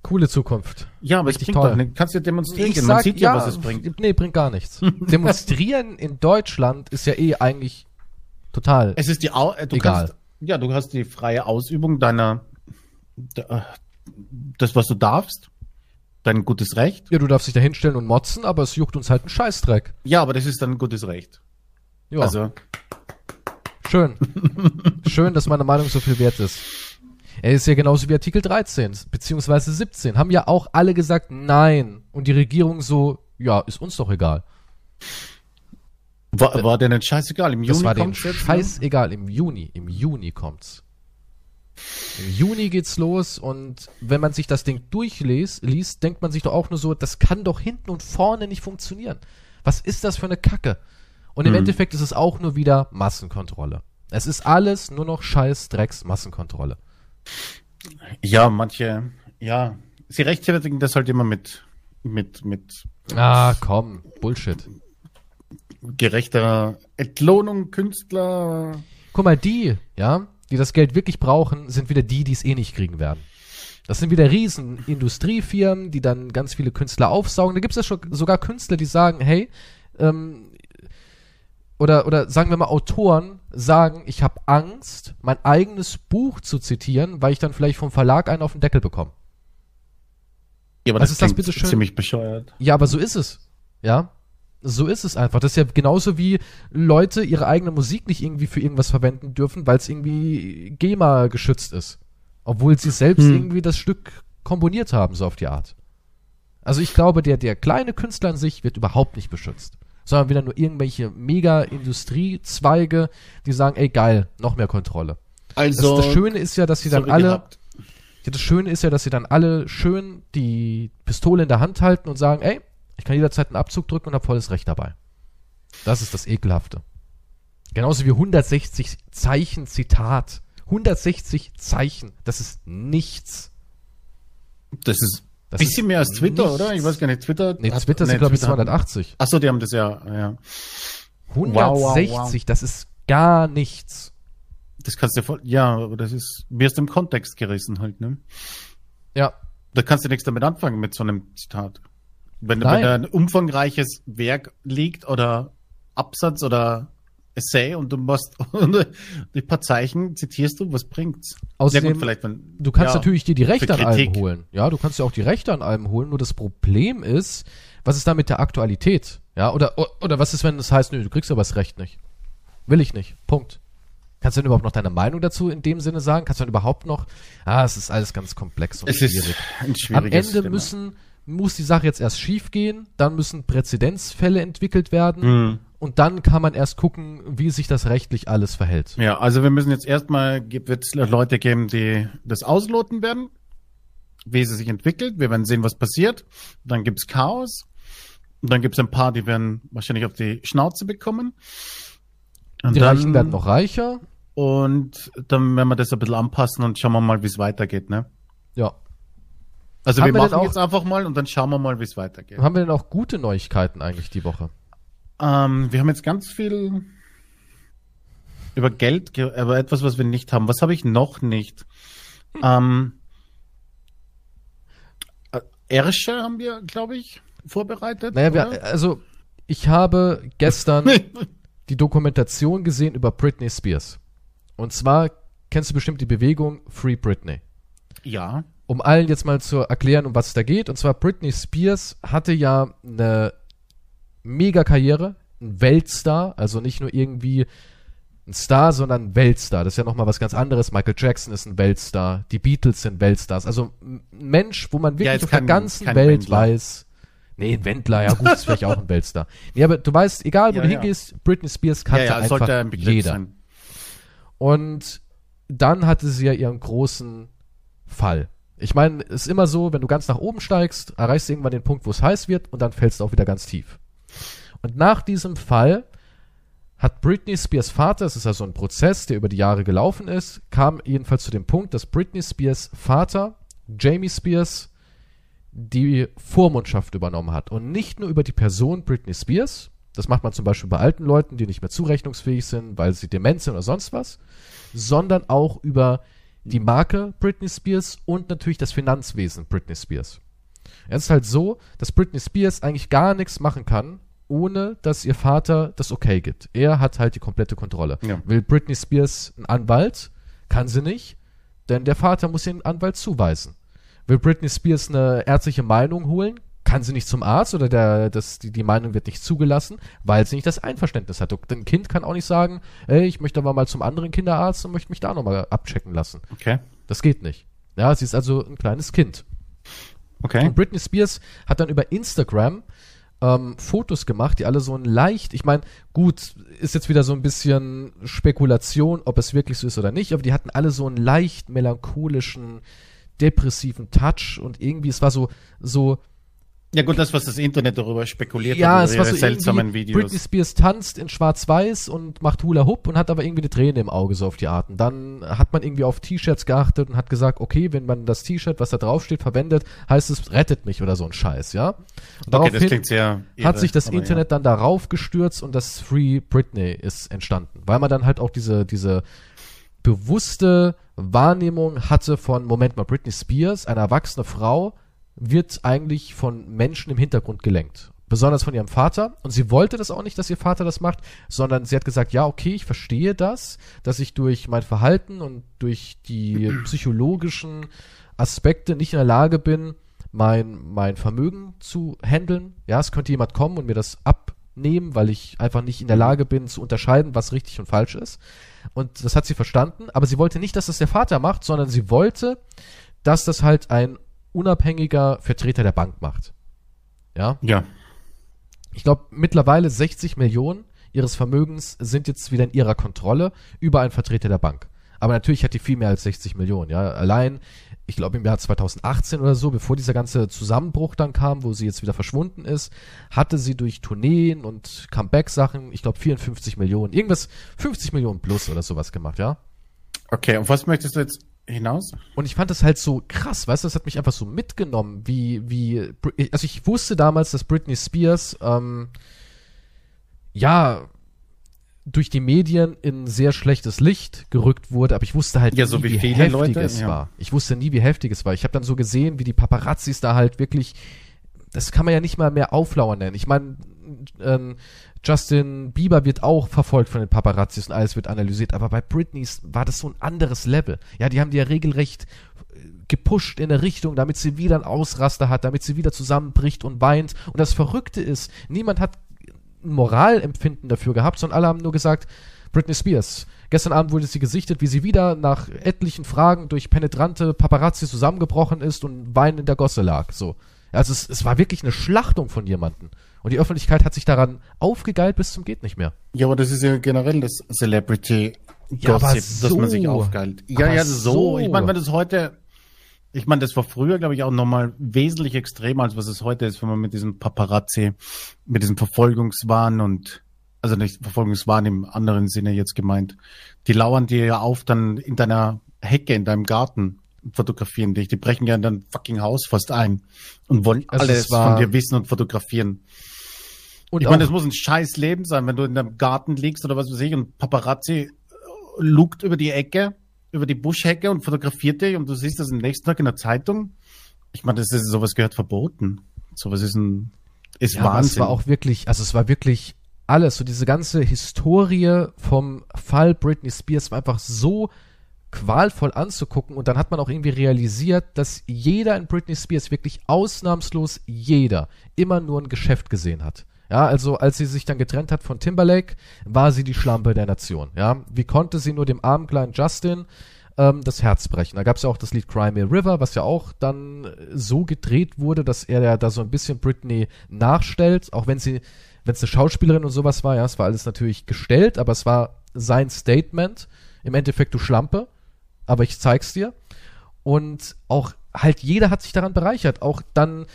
Coole Zukunft. Ja, aber Richtig es bringt toll. doch. Kannst du demonstrieren Ich gehen. Man sag, sieht ja, was es bringt. Nee, bringt gar nichts. [LAUGHS] Demonstrieren in Deutschland ist ja eh eigentlich total. Es ist die, Au äh, du Egal. kannst, ja, du hast die freie Ausübung deiner, de- äh, das, was du darfst, dein gutes Recht. Ja, du darfst dich da hinstellen und motzen, aber es juckt uns halt einen Scheißdreck. Ja, aber das ist dann ein gutes Recht. Ja, Also, schön. [LAUGHS] schön, dass meine Meinung so viel wert ist. Er ist ja genauso wie Artikel 13, beziehungsweise 17. Haben ja auch alle gesagt, nein. Und die Regierung so, ja, ist uns doch egal. War, war dir nicht scheißegal. Im Das Juni war denen kommt's jetzt, ne? scheißegal. Im Juni, im Juni kommt's. Im Juni geht's los und wenn man sich das Ding durchliest, liest, denkt man sich doch auch nur so, das kann doch hinten und vorne nicht funktionieren. Was ist das für eine Kacke? Und im Hm. Endeffekt ist es auch nur wieder Massenkontrolle. Es ist alles nur noch scheiß Drecks Massenkontrolle. Ja, manche, ja, sie rechtfertigen das halt immer mit, mit, mit Ah, komm, Bullshit. Gerechter Entlohnung, Künstler. Guck mal, die, ja, die das Geld wirklich brauchen, sind wieder die, die es eh nicht kriegen werden. Das sind wieder riesen Industriefirmen, die dann ganz viele Künstler aufsaugen. Da gibt es ja schon sogar Künstler, die sagen, hey, ähm, oder, oder sagen wir mal Autoren sagen, ich habe Angst, mein eigenes Buch zu zitieren, weil ich dann vielleicht vom Verlag einen auf den Deckel bekomme. Ja, aber Was ist das bitte schön? ziemlich bescheuert. Ja, aber so ist es. Ja. So ist es einfach. Das ist ja genauso wie Leute ihre eigene Musik nicht irgendwie für irgendwas verwenden dürfen, weil es irgendwie GEMA geschützt ist. Obwohl sie selbst Hm. irgendwie das Stück komponiert haben, so auf die Art. Also ich glaube, der, der kleine Künstler an sich wird überhaupt nicht beschützt. Sondern wieder nur irgendwelche Mega-Industriezweige, die sagen, ey geil, noch mehr Kontrolle. Also, das, das Schöne ist ja, dass sie dann alle, gehabt. das Schöne ist ja, dass sie dann alle schön die Pistole in der Hand halten und sagen, ey, ich kann jederzeit einen Abzug drücken und habe volles Recht dabei. Das ist das Ekelhafte. Genauso wie 160 Zeichen Zitat. 160 Zeichen. Das ist nichts. Das ist ein bisschen ist mehr als Twitter, nichts. oder? Ich weiß gar nicht, Twitter. Nee, hat- Twitter sind, nee, glaube ich, Twitter hat- 280. Achso, die haben das ja, ja. 160, wow, wow. das ist gar nichts. Das kannst du voll, ja, aber das ist, mir aus dem Kontext gerissen halt, ne? Ja, Da kannst du nichts damit anfangen mit so einem Zitat. Wenn, Nein. wenn da ein umfangreiches Werk liegt oder Absatz oder Essay und du machst [LAUGHS] die paar Zeichen zitierst du, was bringt's? Außerdem, gut, vielleicht wenn, Du kannst ja, natürlich dir die Rechte an allem holen. Ja, du kannst ja auch die Rechte an allem holen. Nur das Problem ist, was ist da mit der Aktualität? Ja, oder, oder was ist, wenn es heißt, nö, du kriegst aber das Recht nicht? Will ich nicht. Punkt. Kannst du denn überhaupt noch deine Meinung dazu in dem Sinne sagen? Kannst du dann überhaupt noch? Ah, es ist alles ganz komplex und Es ist schwierig. ein Am schwieriges Ende Thema. müssen, muss die Sache jetzt erst schief gehen, dann müssen Präzedenzfälle entwickelt werden Mhm. und dann kann man erst gucken, wie sich das rechtlich alles verhält. Ja, also wir müssen jetzt erstmal, wird es Leute geben, die das ausloten werden, wie sie sich entwickelt. Wir werden sehen, was passiert. Dann gibt's Chaos. Und dann gibt's ein paar, die werden wahrscheinlich auf die Schnauze bekommen. Und Die dann, Reichen werden noch reicher. Und dann werden wir das ein bisschen anpassen und schauen wir mal, wie es weitergeht. Ne? Ja. Also Haben wir machen auch- jetzt einfach mal und dann schauen wir mal, wie es weitergeht. Haben wir denn auch gute Neuigkeiten eigentlich die Woche? Ähm, wir haben jetzt ganz viel über Geld, ge- aber etwas, was wir nicht haben. Was habe ich noch nicht? Ähm, äh, Ersche haben wir, glaube ich, vorbereitet. Naja, wir, also ich habe gestern [LAUGHS] die Dokumentation gesehen über Britney Spears. Und zwar kennst du bestimmt die Bewegung Free Britney. ja. Um allen jetzt mal zu erklären, um was es da geht. Und zwar Britney Spears hatte ja eine mega Karriere, ein Weltstar, also nicht nur irgendwie ein Star, sondern ein Weltstar. Das ist ja nochmal was ganz anderes. Michael Jackson ist ein Weltstar, die Beatles sind Weltstars. Also ein Mensch, wo man wirklich jetzt auf der ganzen Welt Wendler. weiß. Nee, ein Wendler, ja gut, ist vielleicht auch ein Weltstar. [LAUGHS] Nee, aber du weißt, egal wo Ja, du ja. hingehst, Britney Spears Ja, kannte ja, einfach sollte ein jeder. sein. Und dann hatte sie ja ihren großen Fall. Ich meine, es ist immer so, wenn du ganz nach oben steigst, erreichst du irgendwann den Punkt, wo es heiß wird und dann fällst du auch wieder ganz tief. Und nach diesem Fall hat Britney Spears Vater, es ist also ein Prozess, der über die Jahre gelaufen ist, kam jedenfalls zu dem Punkt, dass Britney Spears Vater, Jamie Spears, die Vormundschaft übernommen hat. Und nicht nur über die Person Britney Spears, das macht man zum Beispiel bei alten Leuten, die nicht mehr zurechnungsfähig sind, weil sie dement sind oder sonst was, sondern auch über die Marke Britney Spears und natürlich das Finanzwesen Britney Spears. Es ist halt so, dass Britney Spears eigentlich gar nichts machen kann, ohne dass ihr Vater das okay gibt. Er hat halt die komplette Kontrolle. Ja. Will Britney Spears einen Anwalt? Kann sie nicht, denn der Vater muss ihr einen Anwalt zuweisen. Will Britney Spears eine ärztliche Meinung holen? Kann sie nicht zum Arzt oder der, das, die, die Meinung wird nicht zugelassen, weil sie nicht das Einverständnis hat. Ein Kind kann auch nicht sagen, ey, ich möchte aber mal zum anderen Kinderarzt und möchte mich da nochmal abchecken lassen. Okay. Das geht nicht. Ja, sie ist also ein kleines Kind. Okay. Und Britney Spears hat dann über Instagram ähm, Fotos gemacht, die alle so ein leicht, ich meine, gut, ist jetzt wieder so ein bisschen Spekulation, ob es wirklich so ist oder nicht, aber die hatten alle so einen leicht melancholischen, depressiven Touch und irgendwie, es war so, so, Ja gut, das, was das Internet darüber spekuliert ja, hat, es über ihre so seltsamen Videos. Britney Spears tanzt in schwarz-weiß und macht Hula Hoop und hat aber irgendwie eine Träne im Auge, so auf die Art. Und dann hat man irgendwie auf T-Shirts geachtet und hat gesagt, okay, wenn man das T-Shirt, was da draufsteht, verwendet, heißt es, rettet mich oder so ein Scheiß, ja? Und okay, das klingt sehr hat irre, sich das Internet dann darauf gestürzt und das Free Britney ist entstanden, weil man dann halt auch diese, diese bewusste Wahrnehmung hatte von, Moment mal, Britney Spears, eine erwachsene Frau, wird eigentlich von Menschen im Hintergrund gelenkt. Besonders von ihrem Vater. Und sie wollte das auch nicht, dass ihr Vater das macht, sondern sie hat gesagt, ja, okay, ich verstehe das, dass ich durch mein Verhalten und durch die [CLEARS THROAT] psychologischen Aspekte nicht in der Lage bin, mein, mein Vermögen zu handeln. Ja, es könnte jemand kommen und mir das abnehmen, weil ich einfach nicht in der Lage bin zu unterscheiden, was richtig und falsch ist. Und das hat sie verstanden, aber sie wollte nicht, dass das der Vater macht, sondern sie wollte, dass das halt ein unabhängiger Vertreter der Bank macht. Ja, Ja. ich glaube, mittlerweile 60 Millionen ihres Vermögens sind jetzt wieder in ihrer Kontrolle über einen Vertreter der Bank. Aber natürlich hat die viel mehr als 60 Millionen, ja. Allein, ich glaube im Jahr 2018 oder so, bevor dieser ganze Zusammenbruch dann kam, wo sie jetzt wieder verschwunden ist, hatte sie durch Tourneen und Comeback-Sachen, ich glaube 54 Millionen, irgendwas 50 Millionen plus oder sowas gemacht, ja. Okay, und was möchtest du jetzt hinaus? Und ich fand das halt so krass, weißt du, das hat mich einfach so mitgenommen, wie, wie, also ich wusste damals, dass Britney Spears, ähm, ja, durch die Medien in sehr schlechtes Licht gerückt wurde, aber ich wusste halt Ja, so wie viele heftig Leute, es ja. war. Ich wusste nie, wie heftig es war. Ich habe dann so gesehen, wie die Paparazzis da halt wirklich, das kann man ja nicht mal mehr Auflauern nennen. Ich meine, ähm, Justin Bieber wird auch verfolgt von den Paparazzis und alles wird analysiert, aber bei Britneys war das so ein anderes Level. Ja, die haben die ja regelrecht äh, gepusht in eine Richtung, damit sie wieder einen Ausraster hat, damit sie wieder zusammenbricht und weint. Und das Verrückte ist, niemand hat ein Moralempfinden dafür gehabt, sondern alle haben nur gesagt, Britney Spears. Gestern Abend wurde sie gesichtet, wie sie wieder nach etlichen Fragen durch penetrante Paparazzi zusammengebrochen ist und weinend in der Gosse lag. So. Also es, es war wirklich eine Schlachtung von jemandem. Und die Öffentlichkeit hat sich daran aufgegeilt bis zum geht nicht mehr. Ja, aber das ist ja generell das Celebrity Ja, Gossip, dass man sich so. aufgeilt. Ja, ja, so. so. Ich meine, wenn das heute, ich meine, das war früher, glaube ich, auch nochmal wesentlich extremer, als was es heute ist, wenn man mit diesem Paparazzi, mit diesem Verfolgungswahn und, also nicht Verfolgungswahn im anderen Sinne jetzt gemeint, die lauern dir ja auf dann in deiner Hecke, in deinem Garten fotografieren dich. Die brechen ja in dein fucking Haus fast ein und wollen Also alles es war- von dir wissen und fotografieren. Und Ich meine, das muss ein scheiß Leben sein, wenn du in deinem Garten liegst oder was weiß ich und Paparazzi äh, lugt über die Ecke, über die Buschhecke und fotografiert dich und du siehst das am nächsten Tag in der Zeitung. Ich meine, das ist, sowas gehört verboten. Sowas ist ein, ist ja, Wahnsinn. es war auch wirklich, also es war wirklich alles, so diese ganze Historie vom Fall Britney Spears war einfach so qualvoll anzugucken und dann hat man auch irgendwie realisiert, dass jeder in Britney Spears wirklich ausnahmslos jeder immer nur ein Geschäft gesehen hat. Ja, also als sie sich dann getrennt hat von Timberlake, war sie die Schlampe der Nation. Ja, wie konnte sie nur dem armen kleinen Justin ähm, das Herz brechen? Da gab es ja auch das Lied Cry Me River, was ja auch dann äh, so gedreht wurde, dass er ja da so ein bisschen Britney nachstellt, auch wenn sie, wenn es eine Schauspielerin und sowas war, ja, es war alles natürlich gestellt, aber es war sein Statement. Im Endeffekt, du Schlampe, aber ich zeig's dir. Und auch halt jeder hat sich daran bereichert. Auch dann,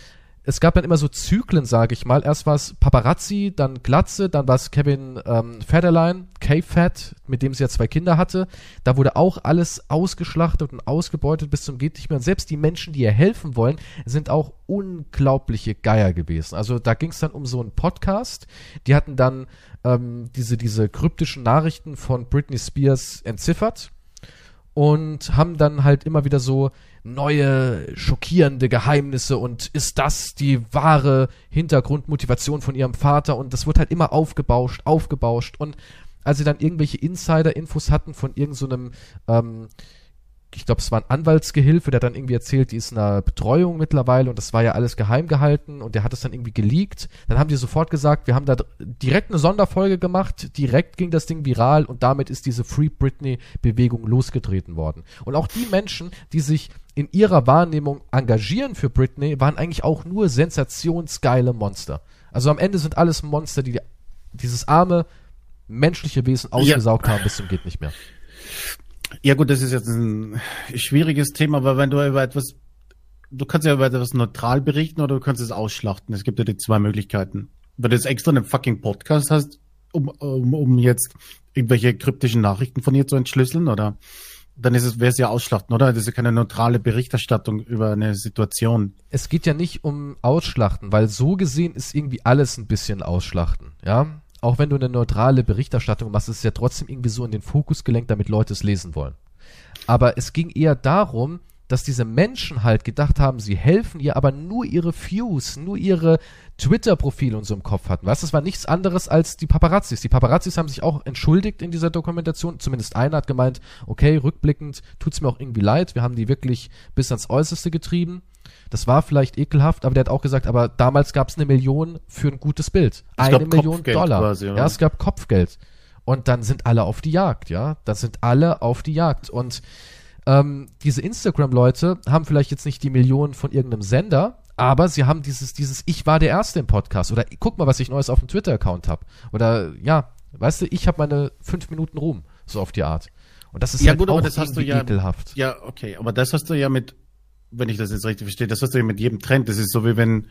es gab dann immer so Zyklen, sage ich mal. Erst war es Paparazzi, dann Glatze, dann war es Kevin ähm, Federline, K-Fat, mit dem sie ja zwei Kinder hatte. Da wurde auch alles ausgeschlachtet und ausgebeutet bis zum geht nicht mehr. Und selbst die Menschen, die ihr helfen wollen, sind auch unglaubliche Geier gewesen. Also da ging es dann um so einen Podcast. Die hatten dann ähm, diese, diese kryptischen Nachrichten von Britney Spears entziffert und haben dann halt immer wieder so neue schockierende Geheimnisse und ist das die wahre Hintergrundmotivation von ihrem Vater? Und das wird halt immer aufgebauscht, aufgebauscht. Und als sie dann irgendwelche Insider-Infos hatten von irgendeinem, so ähm, ich glaube, es war ein Anwaltsgehilfe, der dann irgendwie erzählt, die ist in einer Betreuung mittlerweile und das war ja alles geheim gehalten und der hat es dann irgendwie geleakt. Dann haben die sofort gesagt, wir haben da direkt eine Sonderfolge gemacht, direkt ging das Ding viral und damit ist diese Free Britney Bewegung losgetreten worden. Und auch die Menschen, die sich in ihrer Wahrnehmung engagieren für Britney, waren eigentlich auch nur sensationsgeile Monster. Also am Ende sind alles Monster, die dieses arme menschliche Wesen ausgesaugt haben bis zum geht nicht mehr. Ja gut, das ist jetzt ein schwieriges Thema, weil wenn du über etwas, du kannst ja über etwas neutral berichten oder du kannst es ausschlachten. Es gibt ja die zwei Möglichkeiten. Wenn du jetzt extra einen fucking Podcast hast, um, um, um jetzt irgendwelche kryptischen Nachrichten von ihr zu entschlüsseln, oder dann ist es, wäre es ja ausschlachten, oder? Das ist ja keine neutrale Berichterstattung über eine Situation. es geht ja nicht um Ausschlachten, weil so gesehen ist irgendwie alles ein bisschen Ausschlachten, ja. Auch wenn du eine neutrale Berichterstattung machst, ist es ja trotzdem irgendwie so in den Fokus gelenkt, damit Leute es lesen wollen. Aber es ging eher darum, dass diese Menschen halt gedacht haben, sie helfen ihr, aber nur ihre Views, nur ihre Twitter-Profile und so im Kopf hatten. Weißt du, es war nichts anderes als die Paparazzis. Die Paparazzis haben sich auch entschuldigt in dieser Dokumentation. Zumindest einer hat gemeint, okay, rückblickend tut's mir auch irgendwie leid. Wir haben die wirklich bis ans Äußerste getrieben. Das war vielleicht ekelhaft, aber der hat auch gesagt, aber damals gab's eine Million für ein gutes Bild. Es eine gab Million Kopfgeld Dollar. quasi, oder? ja, es gab Kopfgeld. Und dann sind alle auf die Jagd, ja. Dann sind alle auf die Jagd. Und ähm, diese Instagram-Leute haben vielleicht jetzt nicht die Millionen von irgendeinem Sender, aber sie haben dieses, dieses Ich war der Erste im Podcast oder guck mal, was ich Neues auf dem Twitter-Account habe. Oder ja, weißt du, ich habe meine fünf Minuten Ruhm, so auf die Art. Und das ist Ja, halt gut, aber das hast du ja- ekelhaft. Ja, okay, aber das hast du ja mit, wenn ich das jetzt richtig verstehe, das hast du ja mit jedem Trend. Das ist so wie wenn,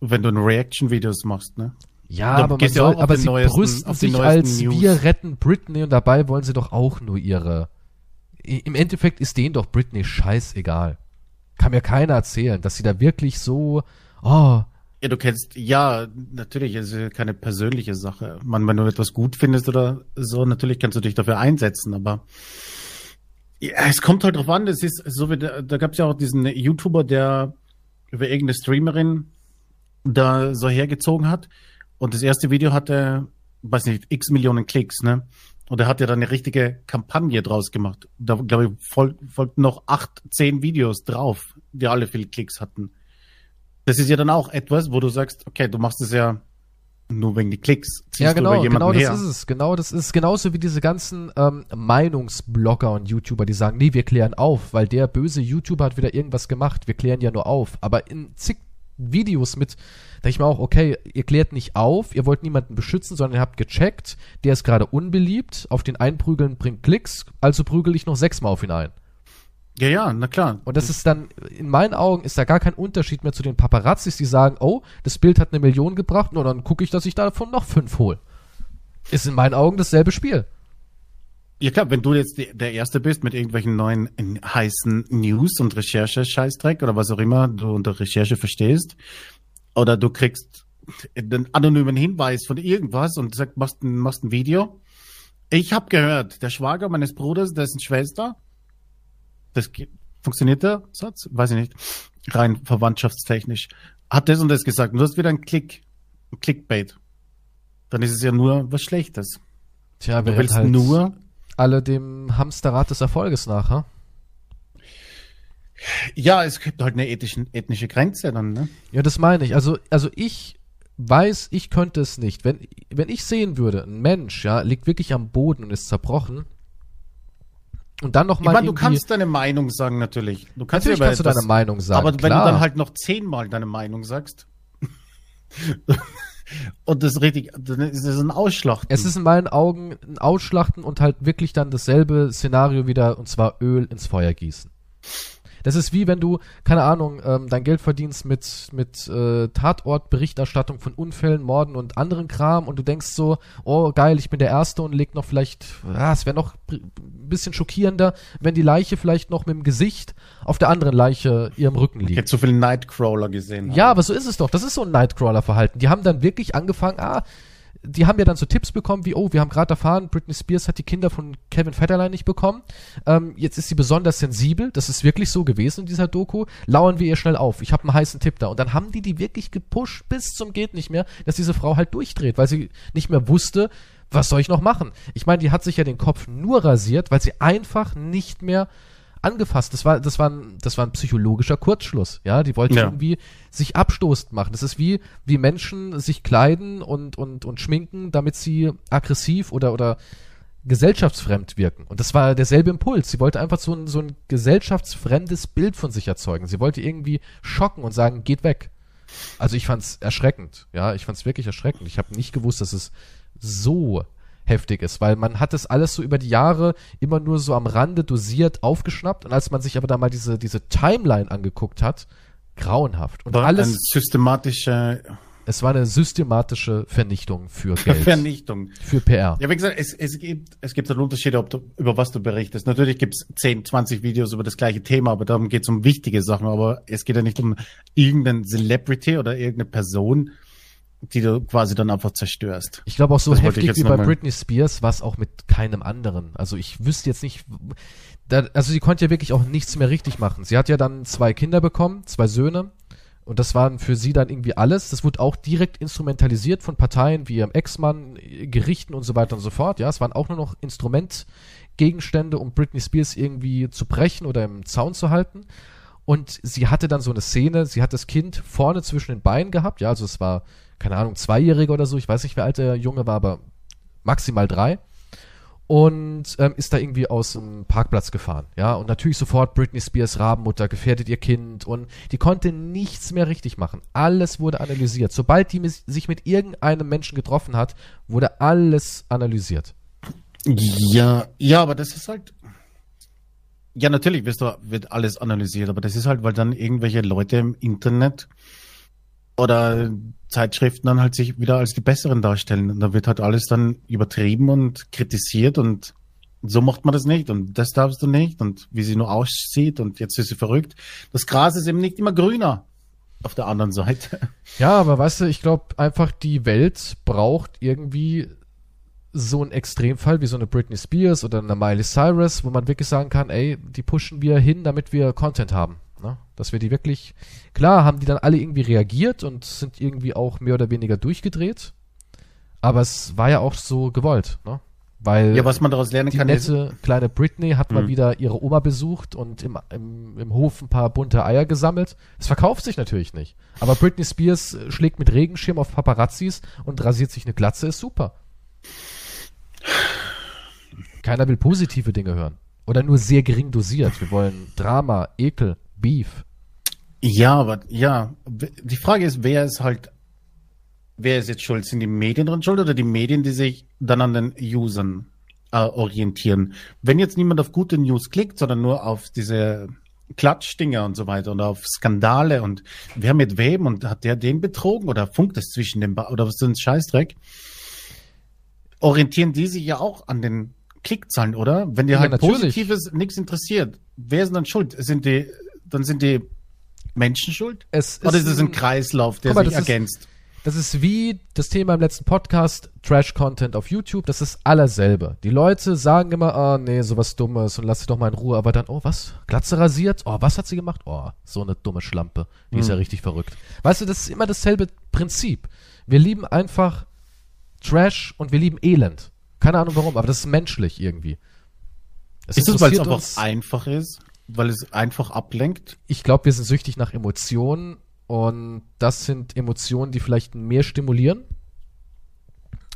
wenn du Reaction-Videos machst, ne? Ja, Du aber, man ja soll, auf aber sie neuesten- brüsten sich als News. wir retten Britney und dabei wollen sie doch auch nur ihre. Im Endeffekt ist denen doch Britney scheißegal. Kann mir keiner erzählen, dass sie da wirklich so, oh, Ja, du kennst, ja, natürlich, es ist ja keine persönliche Sache. Man, wenn du etwas gut findest oder so, natürlich kannst du dich dafür einsetzen, aber ja, es kommt halt drauf an, es ist so wie, da, da gab es ja auch diesen YouTuber, der über irgendeine Streamerin da so hergezogen hat und das erste Video hatte, weiß nicht, x Millionen Klicks, ne? Und er hat ja dann eine richtige Kampagne draus gemacht. Da, glaube ich, fol folgten noch acht, zehn Videos drauf, die alle viele Klicks hatten. Das ist ja dann auch etwas, wo du sagst, okay, du machst es ja nur wegen die Klicks. Ziehst ja du über genau, jemanden genau das her. ist es. Genau das ist genauso wie diese ganzen ähm, Meinungsblogger und YouTuber, die sagen, nee, wir klären auf, weil der böse YouTuber hat wieder irgendwas gemacht. Wir klären ja nur auf. Aber in zig Videos mit, da ich mir auch, okay, ihr klärt nicht auf, ihr wollt niemanden beschützen, sondern ihr habt gecheckt, der ist gerade unbeliebt, auf den einprügeln bringt Klicks, also prügel ich noch sechsmal auf ihn ein. Ja, ja, na klar. Und das ist dann, in meinen Augen ist da gar kein Unterschied mehr zu den Paparazzis, die sagen, oh, das Bild hat eine Million gebracht, nur dann gucke ich, dass ich davon noch fünf hole. Ist in meinen Augen dasselbe Spiel. Ja klar, wenn du jetzt der Erste bist mit irgendwelchen neuen heißen News und Recherche-Scheißdreck oder was auch immer du unter Recherche verstehst, oder du kriegst einen anonymen Hinweis von irgendwas und sagst, machst machst ein Video. Ich habe gehört, der Schwager meines Bruders, dessen Schwester, das geht, funktioniert der Satz? Weiß ich nicht. Rein verwandtschaftstechnisch. Hat das und das gesagt. Und du hast wieder einen Klick, ein Clickbait. Dann ist es ja nur was Schlechtes. Tja, wir Du willst halt nur alle dem Hamsterrad des Erfolges nach, ha? Ja, es gibt halt eine ethischen, ethnische Grenze dann, ne? Ja, das meine ich. Also, also ich weiß, ich könnte es nicht. Wenn, wenn ich sehen würde, ein Mensch, ja, liegt wirklich am Boden und ist zerbrochen. Und dann noch Ich meine, du kannst deine Meinung sagen, natürlich. Du kannst natürlich kannst du etwas- deine Meinung sagen. Aber wenn klar. du dann halt noch zehnmal deine Meinung sagst [LAUGHS] und das richtig, dann ist es ein Ausschlachten. Es ist in meinen Augen ein Ausschlachten und halt wirklich dann dasselbe Szenario wieder, und zwar Öl ins Feuer gießen. Das ist wie wenn du, keine Ahnung, ähm, dein Geld verdienst mit, mit äh, Tatortberichterstattung von Unfällen, Morden und anderen Kram und du denkst so, oh geil, ich bin der Erste und leg noch vielleicht, ja, es wäre noch ein bisschen schockierender, wenn die Leiche vielleicht noch mit dem Gesicht auf der anderen Leiche ihrem Rücken ich liegt. hätte so viele Nightcrawler gesehen. Ja, aber so ist es doch. Das ist so ein Nightcrawler-Verhalten. Die haben dann wirklich angefangen, ah, die haben ja dann so Tipps bekommen wie, oh, wir haben gerade erfahren, Britney Spears hat die Kinder von Kevin Federline nicht bekommen. Ähm, jetzt ist sie besonders sensibel. Das ist wirklich so gewesen in dieser Doku. Lauern wir ihr schnell auf. Ich habe einen heißen Tipp da. Und dann haben die die wirklich gepusht bis zum geht nicht mehr, dass diese Frau halt durchdreht, weil sie nicht mehr wusste, was soll ich noch machen? Ich meine, die hat sich ja den Kopf nur rasiert, weil sie einfach nicht mehr angefasst. Das war, das war, ein, das war ein psychologischer Kurzschluss. Ja, die wollte Ja. irgendwie sich abstoßend machen. Das ist wie, wie Menschen sich kleiden und, und, und schminken, damit sie aggressiv oder, oder gesellschaftsfremd wirken. Und das war derselbe Impuls. Sie wollte einfach so ein, so ein gesellschaftsfremdes Bild von sich erzeugen. Sie wollte irgendwie schocken und sagen, geht weg. Also ich fand's erschreckend. Ja, ich fand's wirklich erschreckend. Ich habe nicht gewusst, dass es so heftig ist, weil man hat es alles so über die Jahre immer nur so am Rande dosiert aufgeschnappt und als man sich aber da mal diese, diese Timeline angeguckt hat, grauenhaft. Und War alles, eine systematische es war eine systematische Vernichtung für Geld, [LAUGHS] Vernichtung. für PR. Ja, wie gesagt, es, es gibt es gibt einen Unterschied, ob du, über was du berichtest. Natürlich gibt's 10, 20 Videos über das gleiche Thema, aber darum geht's um wichtige Sachen. Aber es geht ja nicht um irgendeinen Celebrity oder irgendeine Person, die du quasi dann einfach zerstörst. Ich glaube auch so Das heftig wie bei Britney Spears war es auch mit keinem anderen. Also ich wüsste jetzt nicht, da, also sie konnte ja wirklich auch nichts mehr richtig machen. Sie hat ja dann zwei Kinder bekommen, zwei Söhne. Und das waren für sie dann irgendwie alles. Das wurde auch direkt instrumentalisiert von Parteien wie ihrem Ex-Mann, Gerichten und so weiter und so fort. Ja, es waren auch nur noch Instrumentgegenstände, um Britney Spears irgendwie zu brechen oder im Zaun zu halten. Und sie hatte dann so eine Szene, sie hat das Kind vorne zwischen den Beinen gehabt, ja, also es war, keine Ahnung, Zweijähriger oder so, ich weiß nicht, wie alt der Junge war, aber maximal drei. Und ähm, ist da irgendwie aus dem Parkplatz gefahren, ja, und natürlich sofort Britney Spears Rabenmutter gefährdet ihr Kind und die konnte nichts mehr richtig machen. Alles wurde analysiert. Sobald die sich mit irgendeinem Menschen getroffen hat, wurde alles analysiert. Ja, ja, aber das ist halt, Ja, natürlich du, wird alles analysiert, aber das ist halt, weil dann irgendwelche Leute im Internet oder Zeitschriften dann halt sich wieder als die Besseren darstellen. Und da wird halt alles dann übertrieben und kritisiert und so macht man das nicht und das darfst du nicht und wie sie nur aussieht und jetzt ist sie verrückt. Das Gras ist eben nicht immer grüner auf der anderen Seite. Ja, aber weißt du, ich glaube einfach, die Welt braucht irgendwie so einen Extremfall wie so eine Britney Spears oder eine Miley Cyrus, wo man wirklich sagen kann, ey, die pushen wir hin, damit wir Content haben. Ne? Dass wir die wirklich, klar, haben die dann alle irgendwie reagiert und sind irgendwie auch mehr oder weniger durchgedreht. Aber es war ja auch so gewollt, ne? Weil Ja, was man daraus lernen die kann, nette kleine Britney hat mal Mhm. wieder ihre Oma besucht und im, im, im Hof ein paar bunte Eier gesammelt. Es verkauft sich natürlich nicht. Aber Britney Spears schlägt mit Regenschirm auf Paparazzis und rasiert sich eine Glatze, ist super. Keiner will positive Dinge hören. Oder nur sehr gering dosiert. Wir wollen Drama, Ekel, Beef. ja, aber ja, die Frage ist, wer ist halt, wer ist jetzt schuld? Sind die Medien dran schuld oder die Medien, die sich dann an den Usern äh, orientieren? Wenn jetzt niemand auf gute News klickt, sondern nur auf diese Klatschdinger und so weiter und auf Skandale und wer mit wem und hat der den betrogen oder funkt es zwischen dem ba oder was ist ein Scheißdreck? Orientieren die sich ja auch an den Klickzahlen, oder? Wenn dir Ja, halt natürlich. Positives nichts interessiert, wer ist denn dann schuld? Sind die, dann sind die Menschen schuld? Es Oder ist es ein ein- Kreislauf, der mal, sich das ist- ergänzt? Das ist wie das Thema im letzten Podcast, Trash-Content auf YouTube, das ist allerselbe. Die Leute sagen immer, ah, nee, sowas Dummes und lass sie doch mal in Ruhe, aber dann, oh, was? Glatze rasiert? Oh, was hat sie gemacht? Oh, so eine dumme Schlampe. Die ist ja richtig verrückt. Weißt du, das ist immer dasselbe Prinzip. Wir lieben einfach Trash und wir lieben Elend. Keine Ahnung warum, aber das ist menschlich irgendwie. Es Ist das, weil es einfach uns- einfach ist? Weil es einfach ablenkt? ich glaube, wir sind süchtig nach Emotionen und das sind Emotionen, die vielleicht mehr stimulieren.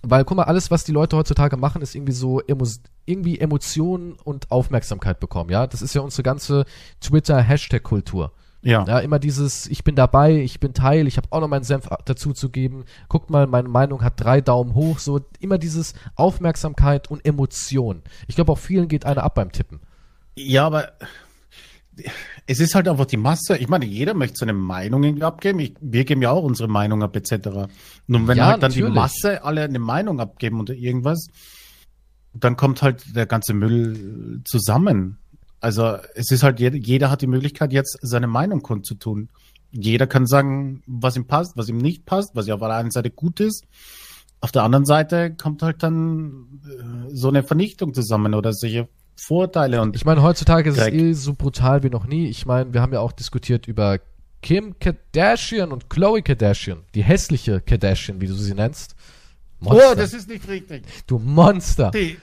Weil, guck mal, alles, was die Leute heutzutage machen, ist irgendwie so emo irgendwie Emotionen und Aufmerksamkeit bekommen, ja. Das ist ja unsere ganze Twitter-Hashtag-Kultur. Ja. Ja, immer dieses, ich bin dabei, ich bin Teil, ich habe auch noch meinen Senf dazu zu geben. Guckt mal, meine Meinung hat drei Daumen hoch. So immer dieses Aufmerksamkeit und Emotion. Ich glaube, auch vielen geht einer ab beim Tippen. Ja, aber es ist halt einfach die Masse. Ich meine, jeder möchte seine Meinung abgeben. Ich, wir geben ja auch unsere Meinung ab, etc. Nun, wenn Ja, halt dann die natürlich. Masse alle eine Meinung abgeben oder irgendwas, dann kommt halt der ganze Müll zusammen. Also es ist halt, jeder, hat die Möglichkeit, jetzt seine Meinung kundzutun. Jeder kann sagen, was ihm passt, was ihm nicht passt, was ja auf der einen Seite gut ist. Auf der anderen Seite kommt halt dann äh, so eine Vernichtung zusammen oder solche Vorteile und Ich meine, heutzutage ist Dreck. es eh so brutal wie noch nie. Ich meine, wir haben ja auch diskutiert über Kim Kardashian und Chloe Kardashian. Die hässliche Kardashian, wie du sie nennst. Monster. Oh, das ist nicht richtig. du Monster. Die,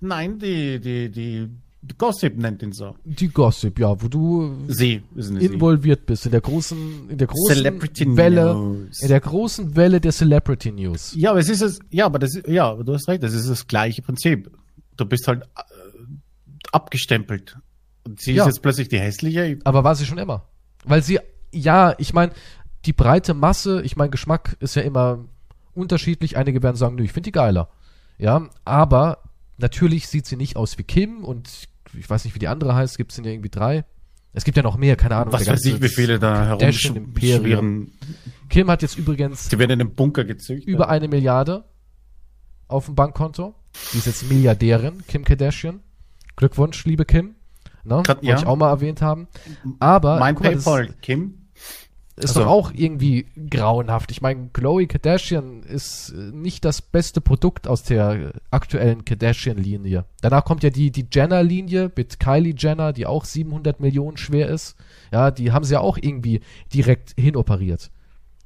nein, die, die, die Gossip nennt ihn so. Die Gossip, ja, wo du Sie eine Sie. involviert bist in der großen, in der großen Celebrity Welle, News. in der großen Welle der Celebrity News. Ja, aber es ist es, ja, aber das, ja, aber du hast recht, das ist das gleiche Prinzip. Du bist halt äh, abgestempelt. Und sie Ja. ist jetzt plötzlich die hässliche. Aber war sie schon immer. Weil sie, ja, ich meine, die breite Masse, ich meine, Geschmack ist ja immer unterschiedlich. Einige werden sagen, nö, ich finde die geiler. Ja, aber natürlich sieht sie nicht aus wie Kim und ich weiß nicht, wie die andere heißt. Gibt es denn ja irgendwie drei? Es gibt ja noch mehr, keine Ahnung. Was weiß ich, wie viele da herumschwirren. Kim hat jetzt übrigens Sie werden in einem Bunker gezüchtet. über eine Milliarde auf dem Bankkonto. Die ist jetzt Milliardärin, Kim Kardashian. Glückwunsch, liebe Kim. Ne? Wollte ja. ich auch mal erwähnt haben. Aber mein guck mal, PayPal, Kim. Ist Also- doch auch irgendwie grauenhaft. Ich meine, Chloe Kardashian ist äh, nicht das beste Produkt aus der aktuellen Kardashian-Linie. Danach kommt ja die, die Jenner-Linie mit Kylie Jenner, die auch 700 Millionen schwer ist. Ja, die haben sie ja auch irgendwie direkt hinoperiert.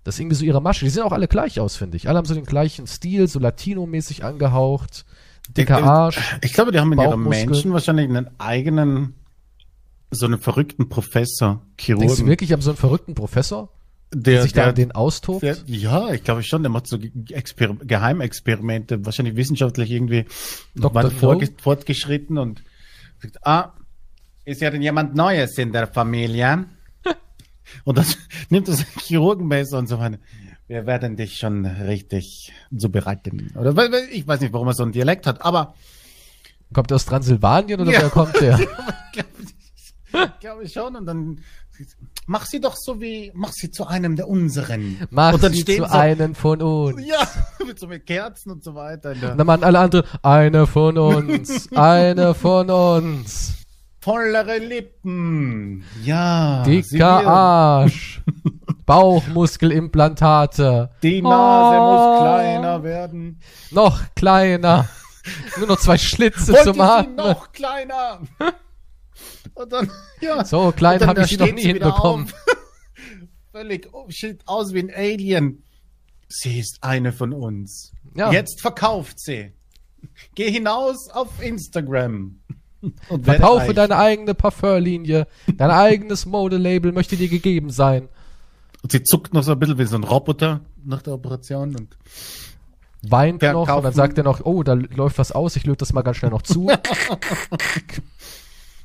Das ist irgendwie so ihre Masche. Die sehen auch alle gleich aus, finde ich. Alle haben so den gleichen Stil, so Latino-mäßig angehaucht. Dicker Äh, Arsch. Ich glaube, die haben in Bauchmuskeln. Menschen wahrscheinlich einen eigenen, so einen verrückten Professor, Denkst du Chirurgen. wirklich, haben so einen verrückten Professor, der der, sich da der, den austobt? der, ja, ich glaube schon, der macht so Exper Geheimexperimente, wahrscheinlich wissenschaftlich irgendwie Dr. fortgeschritten und sagt, ah, ist ja denn jemand Neues in der Familie? [LAUGHS] und dann nimmt das Chirurgenmesser und so weiter. Wir werden dich schon richtig zubereiten. Oder ich weiß nicht, warum er so einen Dialekt hat, aber Kommt der aus Transsilvanien oder Ja. woher kommt der? [LAUGHS] glaube ich schon. Und dann mach sie doch so wie, mach sie zu einem der unseren. Mach und dann sie zu so, einem von uns. Ja, [LAUGHS] mit so mit Kerzen und so weiter. Und dann machen alle anderen, eine von uns, [LAUGHS] eine von uns. Vollere Lippen. Ja. Dicker Arsch. [LAUGHS] Bauchmuskelimplantate. Die Nase Oh. muss kleiner werden. Noch kleiner. Nur noch zwei Schlitze Wollte zum Atmen. noch kleiner. Und dann, [LAUGHS] ja. So klein habe ich sie noch nie hinbekommen. auf. [LAUGHS] Völlig, oh, sieht aus wie ein Alien. Sie ist eine von uns. Ja. Jetzt verkauft sie. Geh hinaus auf Instagram. [LAUGHS] Und Verkaufe reich. deine eigene Parfümlinie. Dein eigenes Modelabel möchte dir gegeben sein. Und sie zuckt noch so ein bisschen wie so ein Roboter nach der Operation. Und Weint noch und dann sagt er noch, oh, da läuft was aus, ich löte das mal ganz schnell noch zu.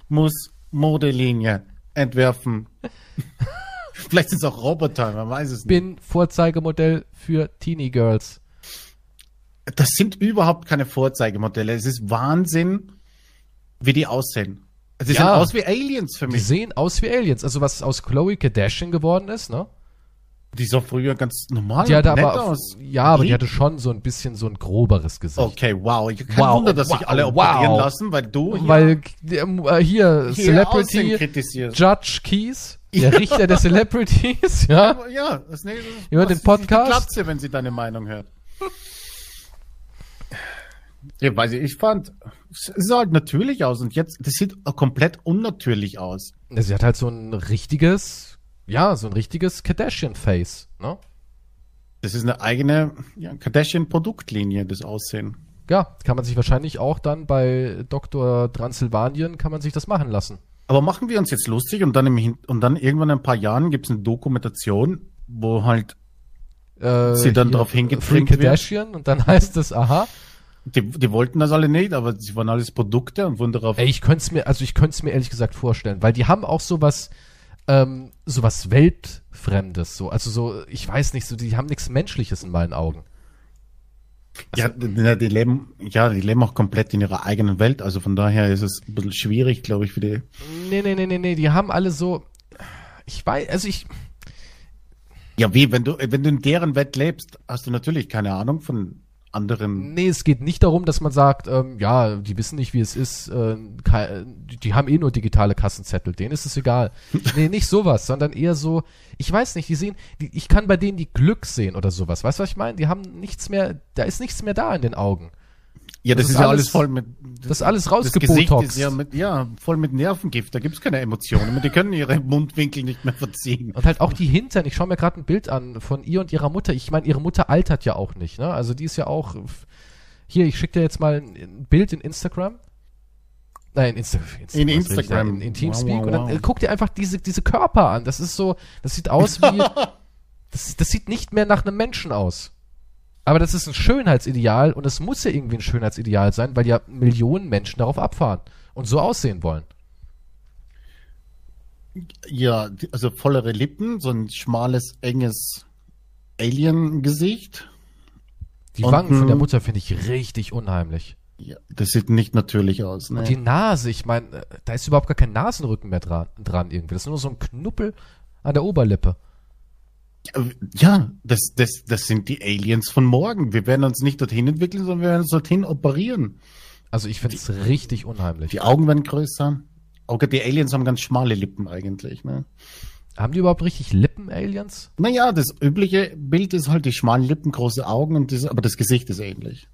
muss Modelinie entwerfen. [LAUGHS] Vielleicht sind es auch Roboter, man weiß es nicht. Bin Vorzeigemodell für Teenie Girls. Das sind überhaupt keine Vorzeigemodelle. Es ist Wahnsinn, wie die aussehen. Sie Ja. sehen aus wie Aliens für Die mich. sehen aus wie Aliens. Also was aus Chloe Kardashian geworden ist, ne? Die sah früher ganz normal Die hatte aber, aus. ja, aber die hatte schon so ein bisschen so ein groberes Gesicht. Okay, wow. Kein Wow, Wunder, dass sich wow, alle operieren wow. lassen, weil du hier, Weil ähm, äh, hier, hier Celebrity. Judge Keys, [LAUGHS] der Richter der Celebrities, ja. Ja, das nächste Über den Podcast? Glatze, wenn sie deine Meinung hört. Ja, weiß ich, ich fand, es sah halt natürlich aus und jetzt, das sieht komplett unnatürlich aus. Sie hat halt so ein richtiges, ja, so ein richtiges Kardashian-Face, ne? Das ist eine eigene ja, Kardashian-Produktlinie, das Aussehen. Ja, kann man sich wahrscheinlich auch dann bei Dr. Transsilvanien, kann man sich das machen lassen. Aber machen wir uns jetzt lustig und dann, im und dann irgendwann in ein paar Jahren gibt es eine Dokumentation, wo halt Äh, Sie dann drauf Free hingetrimmt wird? Kardashian und dann [LAUGHS] heißt es, aha, Die, die wollten das alle nicht, aber sie waren alles Produkte und wurden darauf. ey, ich könnte es mir, also ich könnte es mir ehrlich gesagt vorstellen, weil die haben auch sowas, ähm, sowas Weltfremdes, so, also so, ich weiß nicht, so, die haben nichts Menschliches in meinen Augen. ja, die, die leben, ja, die leben auch komplett in ihrer eigenen Welt. Also von daher ist es ein bisschen schwierig, glaube ich, für die. Nee, nee, nee, nee, nee, die haben alle so, ich weiß, also ich, Ja, wie, wenn du, wenn du in deren Welt lebst, hast du natürlich keine Ahnung von anderen. Nee, es geht nicht darum, dass man sagt, ähm, ja, die wissen nicht, wie es ist, äh, die haben eh nur digitale Kassenzettel, denen ist es egal. [LAUGHS] nee, nicht sowas, sondern eher so, ich weiß nicht, die sehen, die, ich kann bei denen die Glück sehen oder sowas. Weißt du, was ich meine? Die haben nichts mehr, da ist nichts mehr da in den Augen. Ja, das, das ist, ja alles- alles voll mit. Das ist alles rausgebotoxt. ja, mit, ja voll mit Nervengift. Da gibt's keine Emotionen. Die können ihre [LAUGHS] Mundwinkel nicht mehr verziehen. Und halt auch die Hintern. Ich schaue mir gerade ein Bild an von ihr und ihrer Mutter. Ich meine, ihre Mutter altert ja auch nicht. Ne? Also die ist ja auch. Hier, ich schicke dir jetzt mal ein, Bild in Instagram. Nein, Insta Insta In Instagram. In, in Teamspeak. Wow, wow, Und dann äh, guck dir einfach diese, diese Körper an. Das ist so. Das sieht aus wie. [LAUGHS] das, das sieht nicht mehr nach einem Menschen aus. Aber das ist ein Schönheitsideal und es muss ja irgendwie ein Schönheitsideal sein, weil ja Millionen Menschen darauf abfahren und so aussehen wollen. Ja, also vollere Lippen, so ein schmales, enges Alien-Gesicht. Die Und Wangen von der Mutter finde ich richtig unheimlich. Ja, das sieht nicht natürlich aus. Ne? Und die Nase, ich meine, da ist überhaupt gar kein Nasenrücken mehr dran, dran irgendwie. Das ist nur so ein Knuppel an der Oberlippe. Ja, das, das, das sind die Aliens von morgen. Wir werden uns nicht dorthin entwickeln, sondern wir werden uns dorthin operieren. Also ich finde es richtig unheimlich. Die Augen werden größer. Okay, die Aliens haben ganz schmale Lippen eigentlich. Ne? Haben die überhaupt richtig Lippen, Aliens? Naja, das übliche Bild ist halt die schmalen Lippen, große Augen, und das, aber das Gesicht ist ähnlich.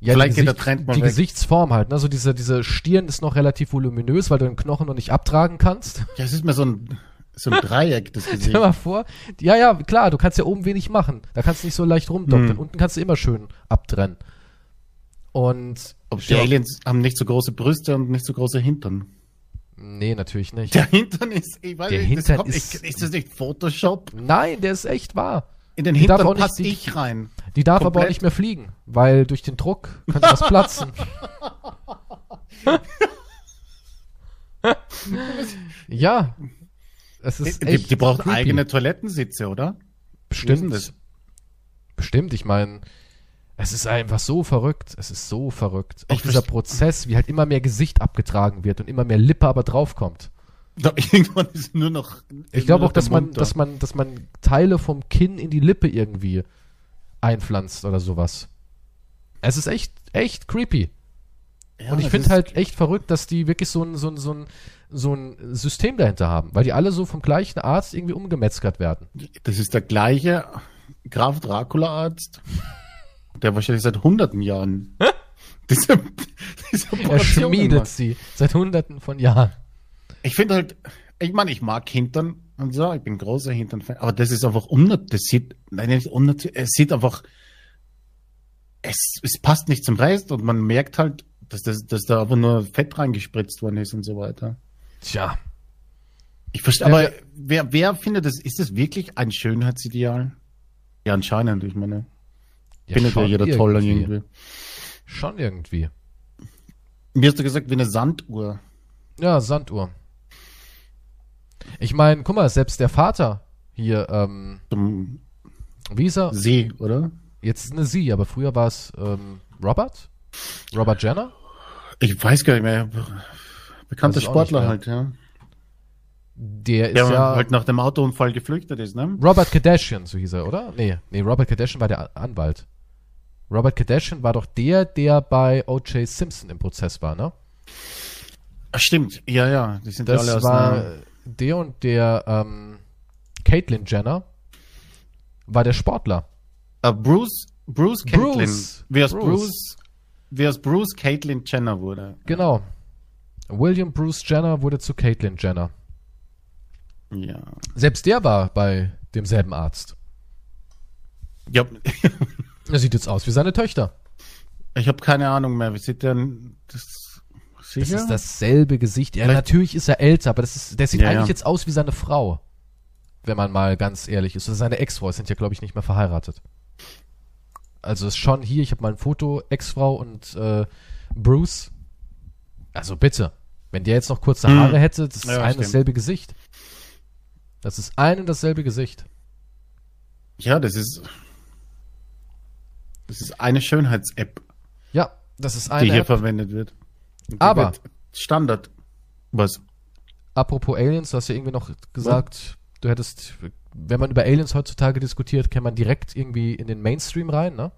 Ja, Vielleicht die, geht der Gesicht, Trend mal die weg. Gesichtsform halt. Ne? So diese, diese Stirn ist noch relativ voluminös, weil du den Knochen noch nicht abtragen kannst. Ja, es ist mir so ein, so [LAUGHS] ein Dreieck, das Gesicht. Stell dir mal vor. Ja, ja, klar, du kannst ja oben wenig machen. Da kannst du nicht so leicht rumdoktern. Hm. Unten kannst du immer schön abtrennen. Und Aber die. Aliens haben nicht so große Brüste und nicht so große Hintern. nee, natürlich nicht. Der Hintern ist, ich weiß Der nicht, Hintern das kommt, ist- ist, das nicht Photoshop? Nein, der ist echt wahr. In den Die darf Hintern nicht passe ich rein. Die darf aber auch Komplett. nicht mehr fliegen, weil durch den Druck könnte was platzen. [LAUGHS] ja. Es ist Die, die braucht creepy. eigene Toilettensitze, oder? Bestimmt. Bestimmt, ich meine, es ist einfach so verrückt. Es ist so verrückt. Auch Ich dieser Prozess, wie halt immer mehr Gesicht abgetragen wird und immer mehr Lippe aber draufkommt. Da, [LAUGHS] irgendwann ist nur noch. Ich glaube auch, dass man, dass man, dass man Teile vom Kinn in die Lippe irgendwie einpflanzt oder sowas. Es ist echt, echt creepy. Ja, Und ich finde halt echt verrückt, dass die wirklich so ein, so ein, so ein, so ein System dahinter haben, weil die alle so vom gleichen Arzt irgendwie umgemetzgert werden. Das ist der gleiche Graf Dracula-Arzt, der wahrscheinlich seit hunderten Jahren diese, diese Er schmiedet macht. sie seit hunderten von Jahren. Ich finde halt, ich meine, ich mag Hintern und so, ich bin großer Hintern-Fan, aber das ist einfach unnatürlich. Das sieht, nein, nicht unnatürlich, es sieht einfach, es, es passt nicht zum Rest und man merkt halt, dass, das, dass da aber nur Fett reingespritzt worden ist und so weiter. Tja, Ich verstehe, aber wer, wer findet das, ist das wirklich ein Schönheitsideal? Ja, anscheinend, ich meine, ja, findet ja schon jeder toll dann irgendwie. Schon irgendwie. Mir hast du gesagt, wie eine Sanduhr. Ja, Sanduhr. Ich meine, guck mal, selbst der Vater hier, ähm, Zum wie ist er? See, oder? Jetzt ist eine sie, aber früher war es ähm, Robert? Robert Jenner? Ich weiß gar nicht mehr. Bekannter Sportler halt, ja. Der ist Der ja halt nach dem Autounfall geflüchtet ist, ne? Robert Kardashian, so hieß er, oder? Nee, nee, Robert Kardashian war der Anwalt. Robert Kardashian war doch der, der bei O.J. Simpson im Prozess war, ne? Ach, stimmt, ja, ja. Die sind ja Das alle aus war der und der ähm, Caitlyn Jenner war der Sportler. äh, Bruce, Bruce Caitlin. Bruce. Wie aus Bruce. Bruce, wie aus Bruce Caitlin Jenner wurde. Genau. William Bruce Jenner wurde zu Caitlyn Jenner. Ja. Selbst der war bei demselben Arzt. Ja, [LAUGHS] Er sieht jetzt aus wie seine Töchter. ich habe keine Ahnung mehr. Wie sieht denn das Das sicher? ist dasselbe Gesicht. Ja, Vielleicht- natürlich ist er älter, aber das ist, der sieht Ja, eigentlich ja. jetzt aus wie seine Frau. Wenn man mal ganz ehrlich ist. Also seine Ex-Frau sind ja, glaube ich, nicht mehr verheiratet. Also ist schon hier, ich habe mal ein Foto, Ex-Frau und äh, Bruce. Also bitte, wenn der jetzt noch kurze Hm. Haare hätte, das ist Ja, ein stimmt. dasselbe Gesicht. Das ist ein und dasselbe Gesicht. ja, das ist das ist eine Schönheits-App, Ja, das ist die eine. hier App. verwendet wird. Und die Aber- wird Standard. Was? Apropos Aliens, du hast ja irgendwie noch gesagt, du hättest, wenn man über Aliens heutzutage diskutiert, kann man direkt irgendwie in den Mainstream rein, ne?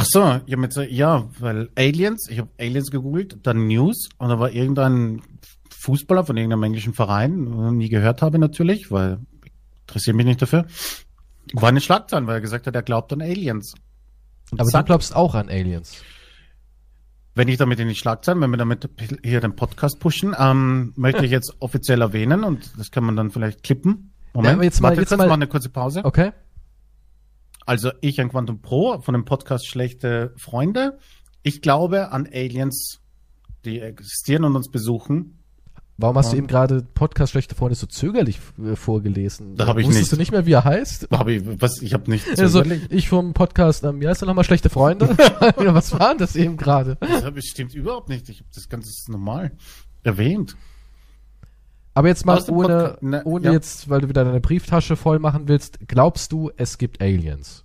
Ach so, ja, mit so, ja, weil Aliens, ich habe Aliens gegoogelt, dann News und da war irgendein Fußballer von irgendeinem englischen Verein, nie gehört habe natürlich, weil interessiert mich nicht dafür. War eine Schlagzeile, weil er gesagt hat, er glaubt an Aliens. Und Aber zack, du glaubst auch an Aliens. wenn ich damit in die Schlagzeilen, wenn wir damit hier den Podcast pushen, ähm, möchte ich jetzt offiziell erwähnen und das kann man dann vielleicht klippen. Moment, aber jetzt mal- warte jetzt kurz, mal- mach eine kurze Pause. Okay? Also ich an Quantum Pro von dem Podcast Schlechte Freunde. Ich glaube an Aliens, die existieren und uns besuchen. Warum hast du Ja. eben gerade Podcast Schlechte Freunde so zögerlich äh, vorgelesen? Da hab ich Wusstest nicht. du nicht mehr, wie er heißt? Hab ich, was, ich habe nicht Also, ich vom Podcast, ähm, wie heißt er nochmal, Schlechte Freunde? ja, [LAUGHS] was war denn das eben gerade? Das stimmt überhaupt nicht. Ich habe das Ganze normal erwähnt. Aber jetzt mal ohne, Podca- ne, ohne ja. jetzt, weil du wieder deine Brieftasche voll machen willst, glaubst du, es gibt Aliens?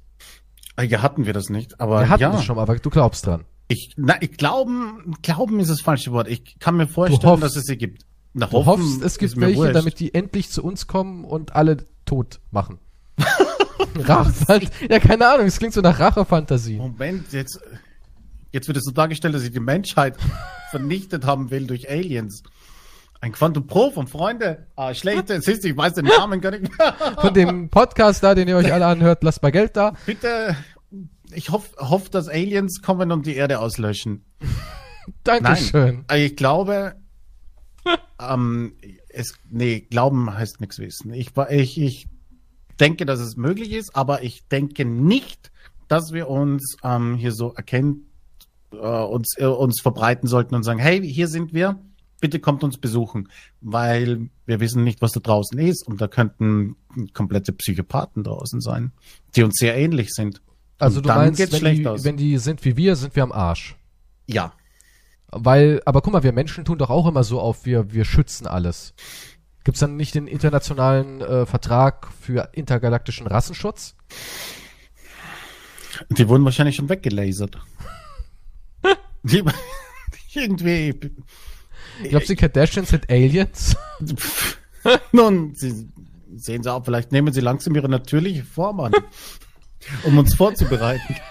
Ah, Ja, hatten wir das nicht, aber Wir hatten ja. das schon, aber du glaubst dran. Ich, na, ich glauben, glauben ist das falsche Wort. Ich kann mir vorstellen, hoffst. dass es sie gibt. Na, Du hoffst, es gibt welche, wurscht. damit die endlich zu uns kommen und alle tot machen. [LAUGHS] Rache, [LAUGHS] ja, keine Ahnung, es klingt so nach Rachefantasie. Moment, jetzt, jetzt wird es so dargestellt, dass ich die Menschheit [LAUGHS] vernichtet haben will durch Aliens. Ein Quantum Pro von Freunde. Ah, schlechte, siehst du, ich weiß den Namen gar nicht mehr. [LAUGHS] Von dem Podcast da, den ihr euch alle anhört, lasst mal Geld da. Bitte, ich hoffe, hoff, dass Aliens kommen und die Erde auslöschen. [LAUGHS] Dankeschön. Also Ich glaube, [LAUGHS] ähm, es, nee, glauben heißt nichts wissen. Ich, ich, ich denke, dass es möglich ist, aber ich denke nicht, dass wir uns ähm, hier so erkennen, äh, uns, äh, uns verbreiten sollten und sagen, hey, hier sind wir, bitte kommt uns besuchen, weil wir wissen nicht, was da draußen ist und da könnten komplette Psychopathen draußen sein, die uns sehr ähnlich sind. Also Und du meinst, wenn schlecht die, aus. wenn die sind wie wir, sind wir am Arsch. Ja, Weil, aber guck mal, wir Menschen tun doch auch immer so auf, wir, wir schützen alles. Gibt's dann nicht den internationalen äh, Vertrag für intergalaktischen Rassenschutz? Die wurden wahrscheinlich schon weggelasert. [LAUGHS] die, [LAUGHS] irgendwie. Glaubst du, die Kardashians sind Aliens? [LAUGHS] Nun, sie sehen sie auch, vielleicht nehmen sie langsam ihre natürliche Form an, um uns vorzubereiten. [LAUGHS]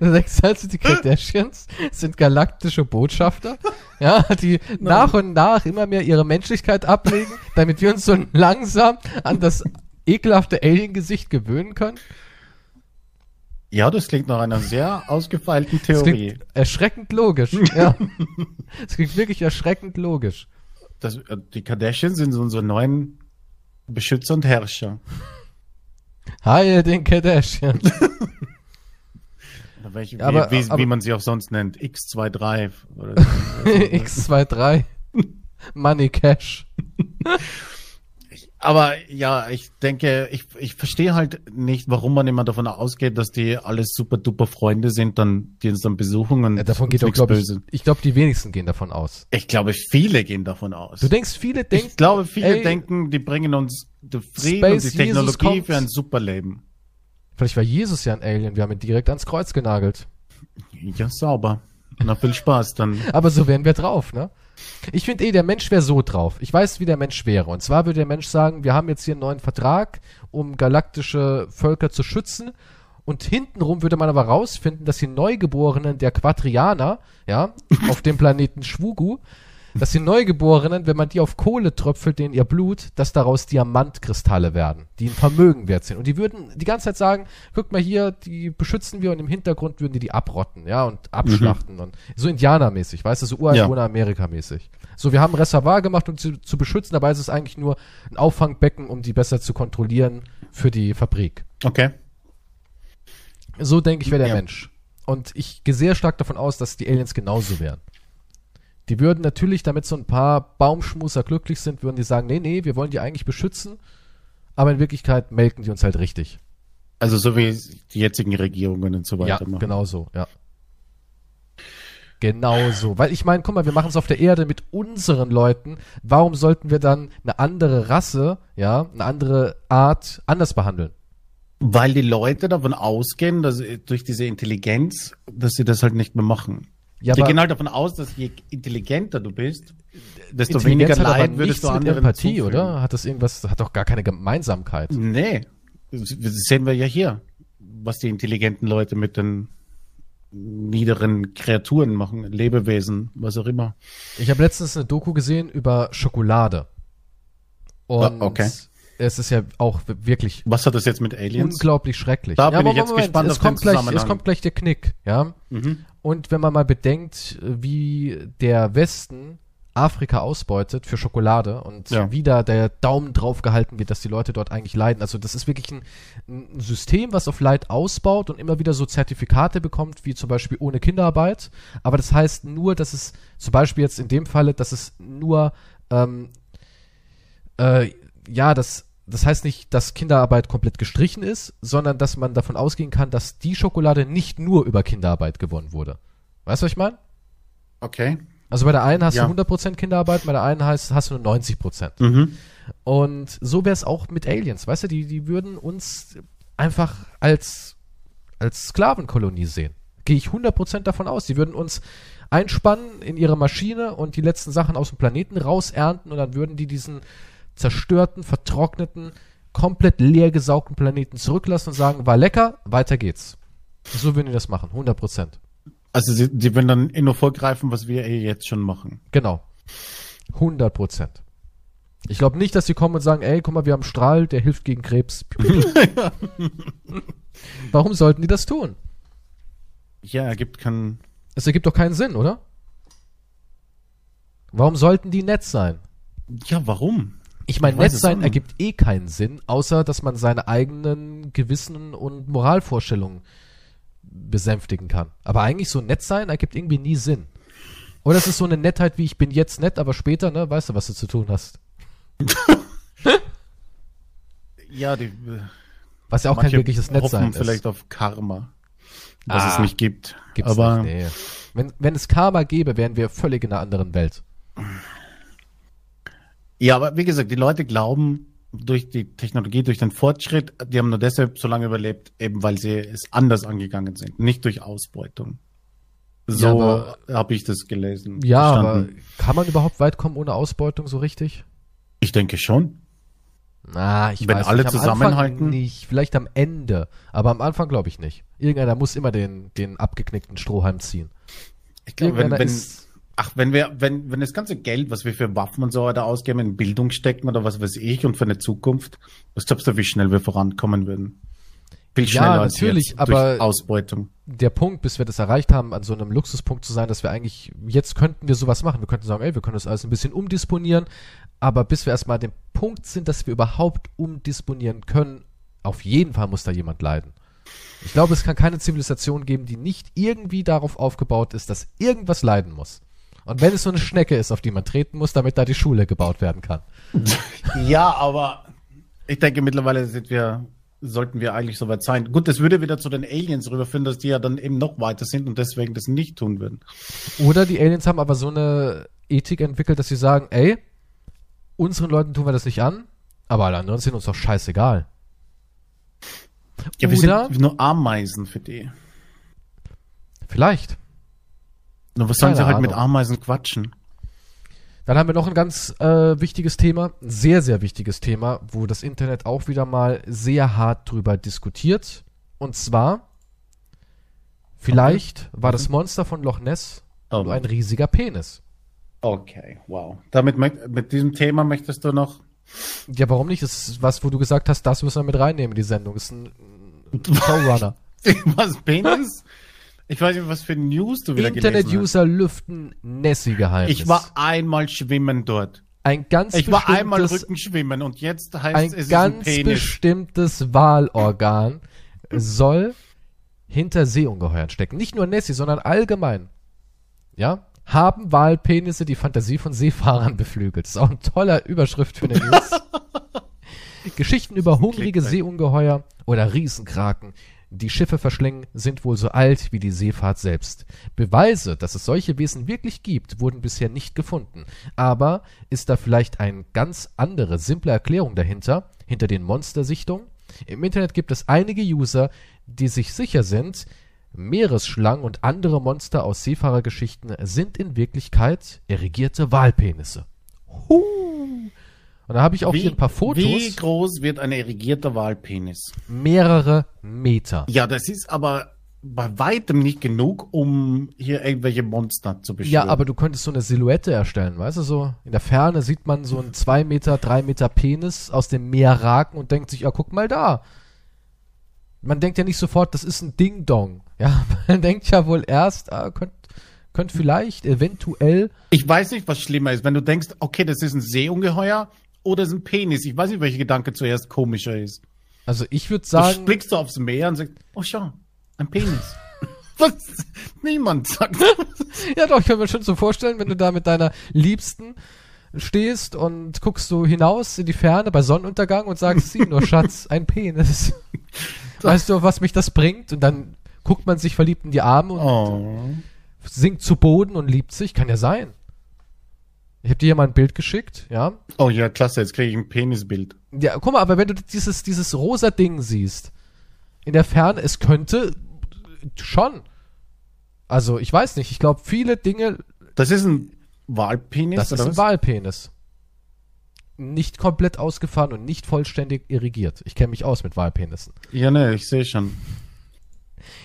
Du denkst also, die Kardashians sind galaktische Botschafter, [LAUGHS] ja, die nach und nach immer mehr ihre Menschlichkeit ablegen, damit wir uns so langsam an das ekelhafte Alien-Gesicht gewöhnen können. Ja, das klingt nach einer sehr ausgefeilten Das Theorie. klingt erschreckend logisch, [LAUGHS] ja. Das klingt wirklich erschreckend logisch. Das, äh, die Kardashians sind so unsere neuen Beschützer und Herrscher. Heil den Kardashians. [LAUGHS] Welche, Aber- wie, wie, aber- wie man sie auch sonst nennt. X23 oder [LAUGHS] so. X23. Money Cash. Aber ja, ich denke, ich, ich verstehe halt nicht, warum man immer davon ausgeht, dass die alles super duper Freunde sind, dann, die uns dann besuchen und Ja, davon geht uns doch, glaube ich, ich glaube, die wenigsten gehen davon aus. Ich glaube, viele gehen davon aus. Du denkst, viele denken, ich glaube, viele ey, denken, die bringen uns den Frieden Space und die Technologie für ein Superleben. vielleicht war Jesus ja ein Alien, wir haben ihn direkt ans Kreuz genagelt. Ja, sauber. Na, viel Spaß dann. [LAUGHS] Aber so wären wir drauf, ne? Ich finde eh, der Mensch wäre so drauf. Ich weiß, wie der Mensch wäre. Und zwar würde der Mensch sagen, wir haben jetzt hier einen neuen Vertrag, um galaktische Völker zu schützen. Und hintenrum würde man aber rausfinden, dass die Neugeborenen der Quadrianer, ja, auf dem Planeten Schwugu, dass die Neugeborenen, wenn man die auf Kohle tröpfelt, in ihr Blut, dass daraus Diamantkristalle werden, die ein Vermögen wert sind. Und die würden die ganze Zeit sagen, guck mal hier, die beschützen wir und im Hintergrund würden die die abrotten, ja, und abschlachten und so Indianermäßig, weißt du, so Ureinwohner Amerika-mäßig. So, wir haben ein Reservoir gemacht, um sie zu beschützen, dabei ist es eigentlich nur ein Auffangbecken, um die besser zu kontrollieren für die Fabrik. Okay. So denke ich, wäre der Ja. Mensch. Und ich gehe sehr stark davon aus, dass die Aliens genauso wären. Die würden natürlich, damit so ein paar Baumschmuser glücklich sind, würden die sagen, nee, nee, wir wollen die eigentlich beschützen, aber in Wirklichkeit melken die uns halt richtig. Also so wie die jetzigen Regierungen und so Ja, weiter machen. genau so, ja. Genau so. Weil ich meine, guck mal, wir machen es auf der Erde mit unseren Leuten. Warum sollten wir dann eine andere Rasse, ja, eine andere Art anders behandeln? Weil die Leute davon ausgehen, dass durch diese Intelligenz, dass sie das halt nicht mehr machen. Ja, die aber gehen halt davon aus, dass je intelligenter du bist, desto weniger Leid würdest du anderen Empathie, zufügen. oder? Hat das irgendwas, hat doch gar keine Gemeinsamkeit. Nee, das sehen wir ja hier, was die intelligenten Leute mit den niederen Kreaturen machen, Lebewesen, was auch immer. Ich habe letztens eine Doku gesehen über Schokolade. Und Ah, okay. es ist ja auch wirklich Was hat das jetzt mit Aliens? unglaublich schrecklich. Da bin aber ich jetzt gespannt es kommt gleich, Es kommt gleich der Knick, ja. Mhm. Und wenn man mal bedenkt, wie der Westen Afrika ausbeutet für Schokolade und Ja. wie da der Daumen drauf gehalten wird, dass die Leute dort eigentlich leiden. Also das ist wirklich ein, ein System, was auf Leid ausbaut und immer wieder so Zertifikate bekommt, wie zum Beispiel ohne Kinderarbeit. Aber das heißt nur, dass es zum Beispiel jetzt in dem Falle, dass es nur ähm, äh, ja, das, das heißt nicht, dass Kinderarbeit komplett gestrichen ist, sondern dass man davon ausgehen kann, dass die Schokolade nicht nur über Kinderarbeit gewonnen wurde. Weißt du, was ich meine? Okay. Also bei der einen hast Ja. du 100% Kinderarbeit, bei der einen heißt, hast du nur 90%. Mhm. Und so wäre es auch mit Aliens, weißt du, die, die würden uns einfach als, als Sklavenkolonie sehen. Gehe ich 100% davon aus. Die würden uns einspannen in ihre Maschine und die letzten Sachen aus dem Planeten rausernten und dann würden die diesen zerstörten, vertrockneten, komplett leergesaugten Planeten zurücklassen und sagen, war lecker, weiter geht's. So würden die das machen, 100%. Also sie, sie werden dann eh nur vorgreifen, was wir eh jetzt schon machen. Genau. 100 Prozent. Ich glaube nicht, dass sie kommen und sagen, ey, guck mal, wir haben Strahl, der hilft gegen Krebs. [LAUGHS] Warum sollten die das tun? Ja, ergibt keinen. Es ergibt doch keinen Sinn, oder? Warum sollten die nett sein? Ja, warum? Ich meine, nett sein ergibt eh keinen Sinn, außer dass man seine eigenen Gewissen und Moralvorstellungen besänftigen kann. Aber eigentlich so nett sein ergibt irgendwie nie Sinn. Oder es ist so eine Nettheit wie ich bin jetzt nett, aber später, ne, weißt du, was du zu tun hast. [LAUGHS] Ja, die. Was ja auch kein wirkliches Nettsein ist. vielleicht auf Karma, was Ah, es nicht gibt. Gibt's Aber nicht, nee. Wenn, wenn es Karma gäbe, wären wir völlig in einer anderen Welt. Ja, aber wie gesagt, die Leute glauben durch die Technologie, durch den Fortschritt, die haben nur deshalb so lange überlebt, eben weil sie es anders angegangen sind, nicht durch Ausbeutung. So Ja, habe ich das gelesen. Ja, aber kann man überhaupt weit kommen ohne Ausbeutung so richtig? ich denke schon. Na, ich Wenn weiß alle nicht. Am zusammenhalten? Nicht, vielleicht am Ende, aber am Anfang glaube ich nicht. Irgendeiner muss immer den, den abgeknickten Strohhalm ziehen. Ich glaube, wenn, wenn, ist, ach, wenn wir, wenn, wenn das ganze Geld, was wir für Waffen und so weiter ausgeben, in Bildung stecken oder was weiß ich und für eine Zukunft, was glaubst du, wie schnell wir vorankommen würden? Viel Ja, schneller als natürlich, jetzt aber- durch Ausbeutung. der Punkt, bis wir das erreicht haben, an so einem Luxuspunkt zu sein, dass wir eigentlich, jetzt könnten wir sowas machen. Wir könnten sagen, ey, wir können das alles ein bisschen umdisponieren, aber bis wir erstmal an dem Punkt sind, dass wir überhaupt umdisponieren können, auf jeden Fall muss da jemand leiden. Ich glaube, es kann keine Zivilisation geben, die nicht irgendwie darauf aufgebaut ist, dass irgendwas leiden muss. Und wenn es so eine Schnecke ist, auf die man treten muss, damit da die Schule gebaut werden kann. [LAUGHS] Ja, aber ich denke, mittlerweile sind wir, sollten wir eigentlich soweit sein. Gut, das würde wieder zu den Aliens rüberführen, dass die ja dann eben noch weiter sind und deswegen das nicht tun würden. Oder die Aliens haben aber so eine Ethik entwickelt, dass sie sagen, ey, unseren Leuten tun wir das nicht an, aber alle anderen sind uns doch scheißegal. Ja, wir Oder- sind nur Ameisen für die. Vielleicht. Nur was sollen sie halt mit Ahnung. Ameisen quatschen? Dann haben wir noch ein ganz äh, wichtiges Thema, ein sehr, sehr wichtiges Thema, wo das Internet auch wieder mal sehr hart drüber diskutiert. Und zwar, vielleicht war das Monster von Loch Ness Oh. nur ein riesiger Penis. Okay, wow. Damit mit diesem Thema möchtest du noch Ja, warum nicht? Das ist was, wo du gesagt hast, das müssen wir mit reinnehmen in die Sendung. Das ist ein, ein Showrunner. [LAUGHS] was Penis? Ich weiß nicht, was für News du wieder. Internet-User lüften Nessie-Geheimnis. Ich war einmal schwimmen dort. ein ganz Ich war einmal Rückenschwimmen und jetzt heißt ein es, ist ein ganz Penis. bestimmtes Wahlorgan soll hinter Seeungeheuern stecken. Nicht nur Nessie, sondern allgemein. Ja? Haben Walpenisse die Fantasie von Seefahrern beflügelt. Das ist auch ein toller Überschrift für eine News. [LAUGHS] Geschichten über hungrige. Seeungeheuer oder Riesenkraken, die Schiffe verschlingen, sind wohl so alt wie die Seefahrt selbst. Beweise, dass es solche Wesen wirklich gibt, wurden bisher nicht gefunden. Aber ist da vielleicht eine ganz andere, simple Erklärung dahinter, hinter den Monstersichtungen? Im Internet gibt es einige User, die sich sicher sind, Meeresschlangen und andere Monster aus Seefahrergeschichten sind in Wirklichkeit erigierte Walpenisse. Huh. Und da habe ich auch hier ein paar Fotos. Wie groß wird ein erigierter Walpenis? mehrere Meter. Ja, das ist aber bei weitem nicht genug, um hier irgendwelche Monster zu beschwören. Ja, aber du könntest so eine Silhouette erstellen, weißt du, so in der Ferne sieht man so einen zwei Meter, drei Meter Penis aus dem Meer ragen und denkt sich, ja, guck mal da. Man denkt ja nicht sofort, das ist ein Ding-Dong. Ja, [LAUGHS] man denkt ja wohl erst, ah, könnte könnt vielleicht, eventuell, Ich weiß nicht, was schlimmer ist, wenn du denkst, okay, das ist ein Seeungeheuer oder ist ein Penis. Ich weiß nicht, welcher Gedanke zuerst komischer ist. also ich würde Du sagen, blickst du aufs Meer und sagst, oh schau, ein Penis. [LAUGHS] was? Niemand sagt. [LAUGHS] ja doch, ich kann mir schon so vorstellen, wenn du da mit deiner Liebsten stehst und guckst so hinaus in die Ferne bei Sonnenuntergang und sagst, sieh nur, [LAUGHS] Schatz, ein Penis. weißt du, was mich das bringt? Und dann guckt man sich verliebt in die Arme und Oh. sinkt zu Boden und liebt sich. Kann ja sein. Ich habe dir hier mal ein Bild geschickt, ja. oh ja, klasse, jetzt kriege ich ein Penisbild. Ja, guck mal, aber wenn du dieses, dieses rosa Ding siehst, in der Ferne, es könnte schon. Also, ich weiß nicht, ich glaube, viele Dinge, Das ist ein Walpenis, das ist ein was? Walpenis. Nicht komplett ausgefahren und nicht vollständig irrigiert. Ich kenne mich aus mit Walpenissen. Ja, ne, ich sehe schon.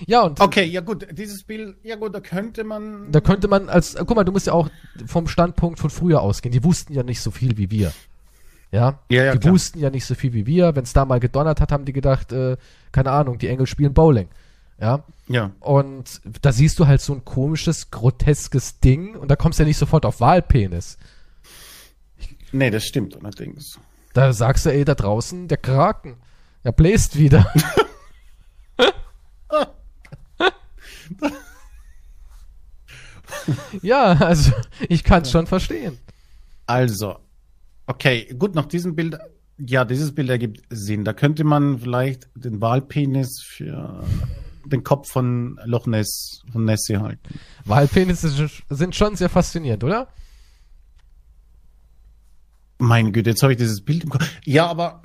Ja, und Okay, ja gut, dieses Bild, ja gut, da könnte man. da könnte man als, guck mal, du musst ja auch vom Standpunkt von früher ausgehen. Die wussten ja nicht so viel wie wir. Ja, Ja, ja, die klar. wussten ja nicht so viel wie wir. Wenn es da mal gedonnert hat, haben die gedacht, äh, keine Ahnung, die Engel spielen Bowling. Ja, Ja. und da siehst du halt so ein komisches, groteskes Ding und da kommst du ja nicht sofort auf Wahlpenis. Nee, das stimmt allerdings. Da sagst du, ey, da draußen, der Kraken, der bläst wieder. [LAUGHS] [LAUGHS] ja, also ich kann es schon verstehen. Also, okay, gut, nach diesem Bild, ja, dieses Bild ergibt Sinn. Da könnte man vielleicht den Walpenis für den Kopf von Loch Ness, von Nessie halten. Wahlpenisse sind schon sehr faszinierend, oder? Mein Güte, jetzt habe ich dieses Bild im Kopf. Ja, aber.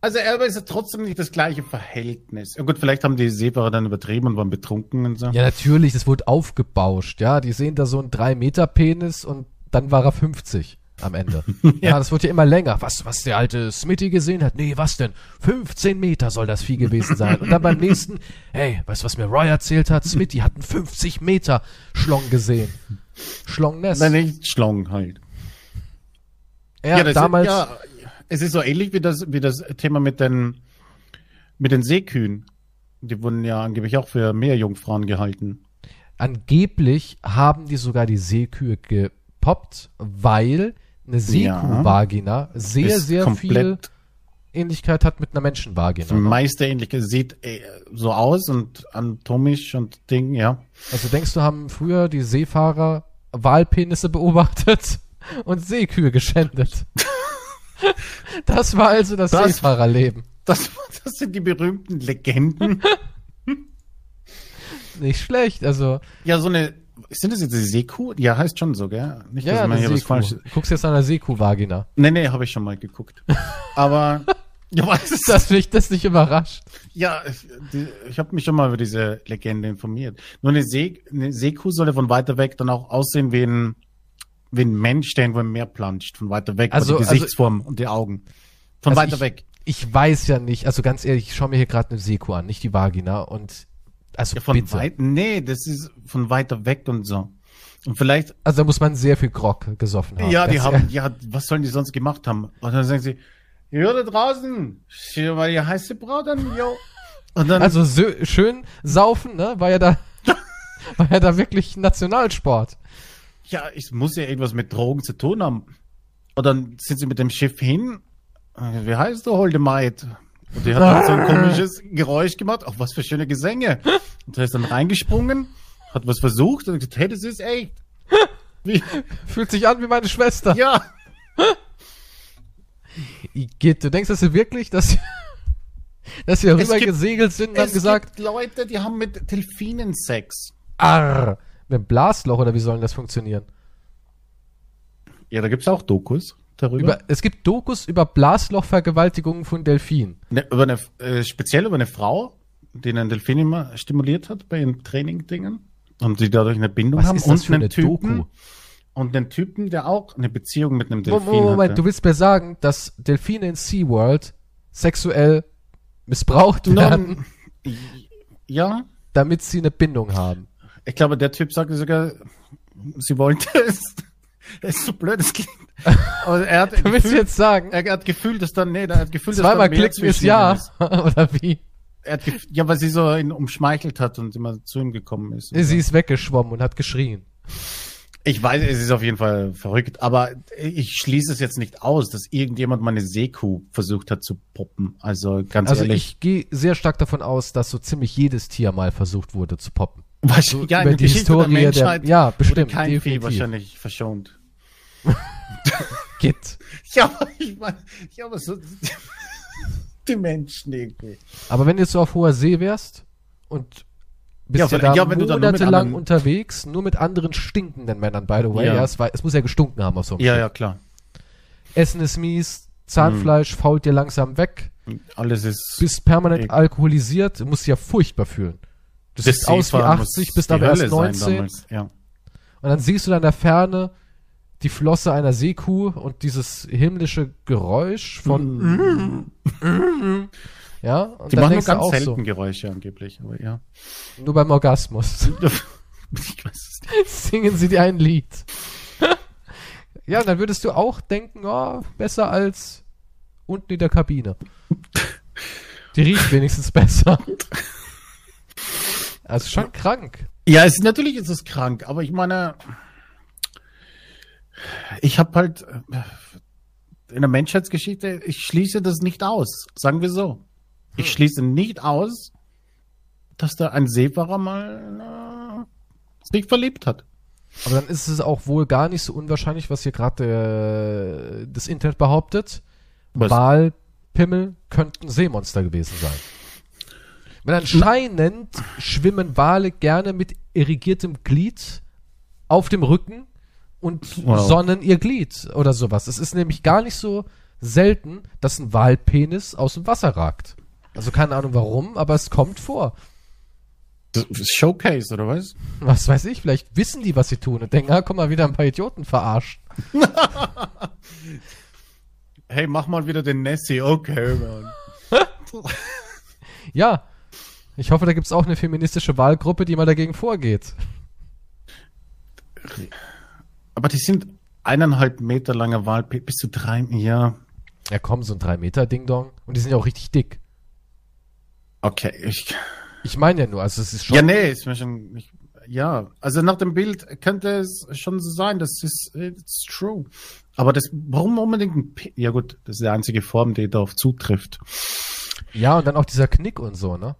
Also er ist ja trotzdem nicht das gleiche Verhältnis. Ja gut, vielleicht haben die Seefahrer dann übertrieben und waren betrunken und so. Ja, natürlich, das wurde aufgebauscht, ja. Die sehen da so einen 3-Meter-Penis und dann war er 50 am Ende. [LAUGHS] ja. das wird ja immer länger. Was, was der alte Smitty gesehen hat? Nee, was denn? 15 Meter soll das Vieh gewesen sein. Und dann beim nächsten, hey, weißt du, was mir Roy erzählt hat? Smitty hat einen 50 Meter Schlong gesehen. Schlongness. Nein, nicht Schlong halt. Ja, das damals. Ist, ja, es ist so ähnlich wie das, wie das Thema mit den, mit den Seekühen. Die wurden ja angeblich auch für Meerjungfrauen gehalten. Angeblich haben die sogar die Seekühe gepoppt, weil eine Seekuh-Vagina sehr, sehr viel Ähnlichkeit hat mit einer Menschenvagina. Ne? meiste Ähnlichkeit sieht äh, so aus und anatomisch und Ding, ja. Also denkst du, haben früher die Seefahrer Walpenisse beobachtet [LAUGHS] und Seekühe geschändet? [LAUGHS] [LAUGHS] das war also das, Das- Seefahrerleben. Das, das sind die berühmten Legenden. [LAUGHS] Nicht schlecht, also ja, so eine, sind das jetzt die Seekuh? Ja, heißt schon so, gell? Nicht, ja, dass man hier was falsches. Du guckst jetzt an der Seekuh-Vagina. Nee, nee, habe ich schon mal geguckt. [LAUGHS] Aber, ja, was Dass mich das nicht überrascht. Ja, ich- ich habe mich schon mal über diese Legende informiert. Nur eine, See, eine Seekuh sollte von weiter weg dann auch aussehen wie ein, wie ein Mensch, der irgendwo im Meer planscht. Von weiter weg, Also- also, die also- Gesichtsform und die Augen. Von Also weiter ich- weg. Ich weiß ja nicht, also ganz ehrlich, ich schaue mir hier gerade eine Seekuh an, nicht die Vagina und also Ja, von bitte. weit, nee, das ist von weiter weg und so. Und vielleicht, Also da muss man sehr viel Grog gesoffen haben. ja, die haben, ja, was sollen die sonst gemacht haben? Und dann sagen sie, ja, da draußen, schau mal die heiße Braut an, jo. Und dann, Also sö- schön saufen, ne? War ja da [LAUGHS] war ja da wirklich Nationalsport. Ja, es muss ja irgendwas mit Drogen zu tun haben. Und dann sind sie mit dem Schiff hin. Wie heißt du, holde Maid? Und die hat dann so ein [LAUGHS] komisches Geräusch gemacht. Ach, was für schöne Gesänge. Und er ist dann reingesprungen, hat was versucht und gesagt, hey, das ist echt. [LAUGHS] Wie? Fühlt sich an wie meine Schwester. Ja. Igitt, du denkst, dass sie wirklich, dass sie, [LAUGHS] dass sie rüber gibt- gesegelt sind und haben Es gesagt, gibt Leute, die haben mit Delfinen Sex. arr, mit Blasloch oder wie soll denn das funktionieren? Ja, da gibt's auch Dokus darüber. Über, es gibt Dokus über Blaslochvergewaltigungen von Delfinen. Ne, über eine, äh, speziell über eine Frau, die einen Delfin immer stimuliert hat bei ihren Training-Dingen. Und die dadurch eine Bindung Was haben. ist das und für einen eine Typen, Doku? Und einen Typen, der auch eine Beziehung mit einem Delfin Moment, hatte. du willst mir sagen, dass Delfine in SeaWorld sexuell missbraucht werden, ja, damit sie eine Bindung haben. Ich glaube, der Typ sagte sogar, sie wollte [LAUGHS] es. Das ist so blöd, das klingt. Aber er hat [LAUGHS] Du willst gefühlt, jetzt sagen, er hat gefühlt, dass dann, nee, er hat gefühlt, dass zweimal klicken ist ja, ist. [LAUGHS] oder wie? Er hat ja, weil sie so ihn umschmeichelt hat und immer zu ihm gekommen ist. Sie ist weggeschwommen und hat geschrien. Ich weiß, es ist auf jeden Fall verrückt, aber ich schließe es jetzt nicht aus, dass irgendjemand mal eine Seekuh versucht hat zu poppen. Also ganz Also ehrlich. ich gehe sehr stark davon aus, dass so ziemlich jedes Tier mal versucht wurde zu poppen. Wahrscheinlich, ja, in über die Geschichte Historie der der- ja, bestimmt, kein Vieh definitiv. wahrscheinlich verschont. [LAUGHS] Git. Ja, aber ich meine, ja, aber so [LAUGHS] die Menschen irgendwie. Aber wenn du jetzt so auf hoher See wärst und bist Ja, ja, da ja, monatelang unterwegs, nur mit anderen stinkenden Männern, by the way. Ja. Ja. es, war, es muss ja gestunken haben auf so einem Ja, Schiff. ja, klar. Essen ist mies, Zahnfleisch Mhm. fault dir langsam weg, Alles ist. bist permanent alkoholisiert, musst dich ja furchtbar fühlen. Du das siehst aus wie Seefahren muss 80, bist aber erst Hölle sein 19 damals, Ja. und dann siehst du da in der Ferne die Flosse einer Seekuh und dieses himmlische Geräusch von [LAUGHS] ja, und Die machen nur ganz selten Geräusche angeblich, aber ja. so, nur beim Orgasmus [LAUGHS] ich weiß es nicht. [LAUGHS] singen sie dir ein Lied. ja, und dann würdest du auch denken, oh, besser als unten in der Kabine. Die riecht wenigstens besser. Also schon krank. Ja, es natürlich ist es krank, aber ich meine, ich habe halt äh, in der Menschheitsgeschichte, ich schließe das nicht aus, sagen wir so. Ich schließe nicht aus, dass da ein Seefahrer mal äh, sich verliebt hat. Aber dann ist es auch wohl gar nicht so unwahrscheinlich, was hier gerade äh, das Internet behauptet. Was? Walpimmel könnten Seemonster gewesen sein. Weil anscheinend schwimmen Wale gerne mit irrigiertem Glied auf dem Rücken und Wow. sonnen ihr Glied oder sowas. Es ist nämlich gar nicht so selten, dass ein Walpenis aus dem Wasser ragt. Also keine Ahnung warum, aber es kommt vor. Showcase, oder was? Was weiß ich, vielleicht wissen die, was sie tun und denken, ah, komm mal, wieder ein paar Idioten verarscht. [LAUGHS] Hey, mach mal wieder den Nessie. Okay, man. [LAUGHS] Ja, ich hoffe, da gibt's auch eine feministische Wahlgruppe, die mal dagegen vorgeht. Aber die sind eineinhalb Meter lange Wahl, bis zu drei, ja. Ja komm, so ein 3 Meter Ding-Dong. Und die sind ja auch richtig dick. Okay, ich, Ich meine ja nur, also es ist schon... ja, nee, ist mir schon, ich, ja, also nach dem Bild könnte es schon so sein, das ist, it's true. Aber das, warum unbedingt ein P Ja gut, das ist die einzige Form, die darauf zutrifft. Ja, und dann auch dieser Knick und so, ne?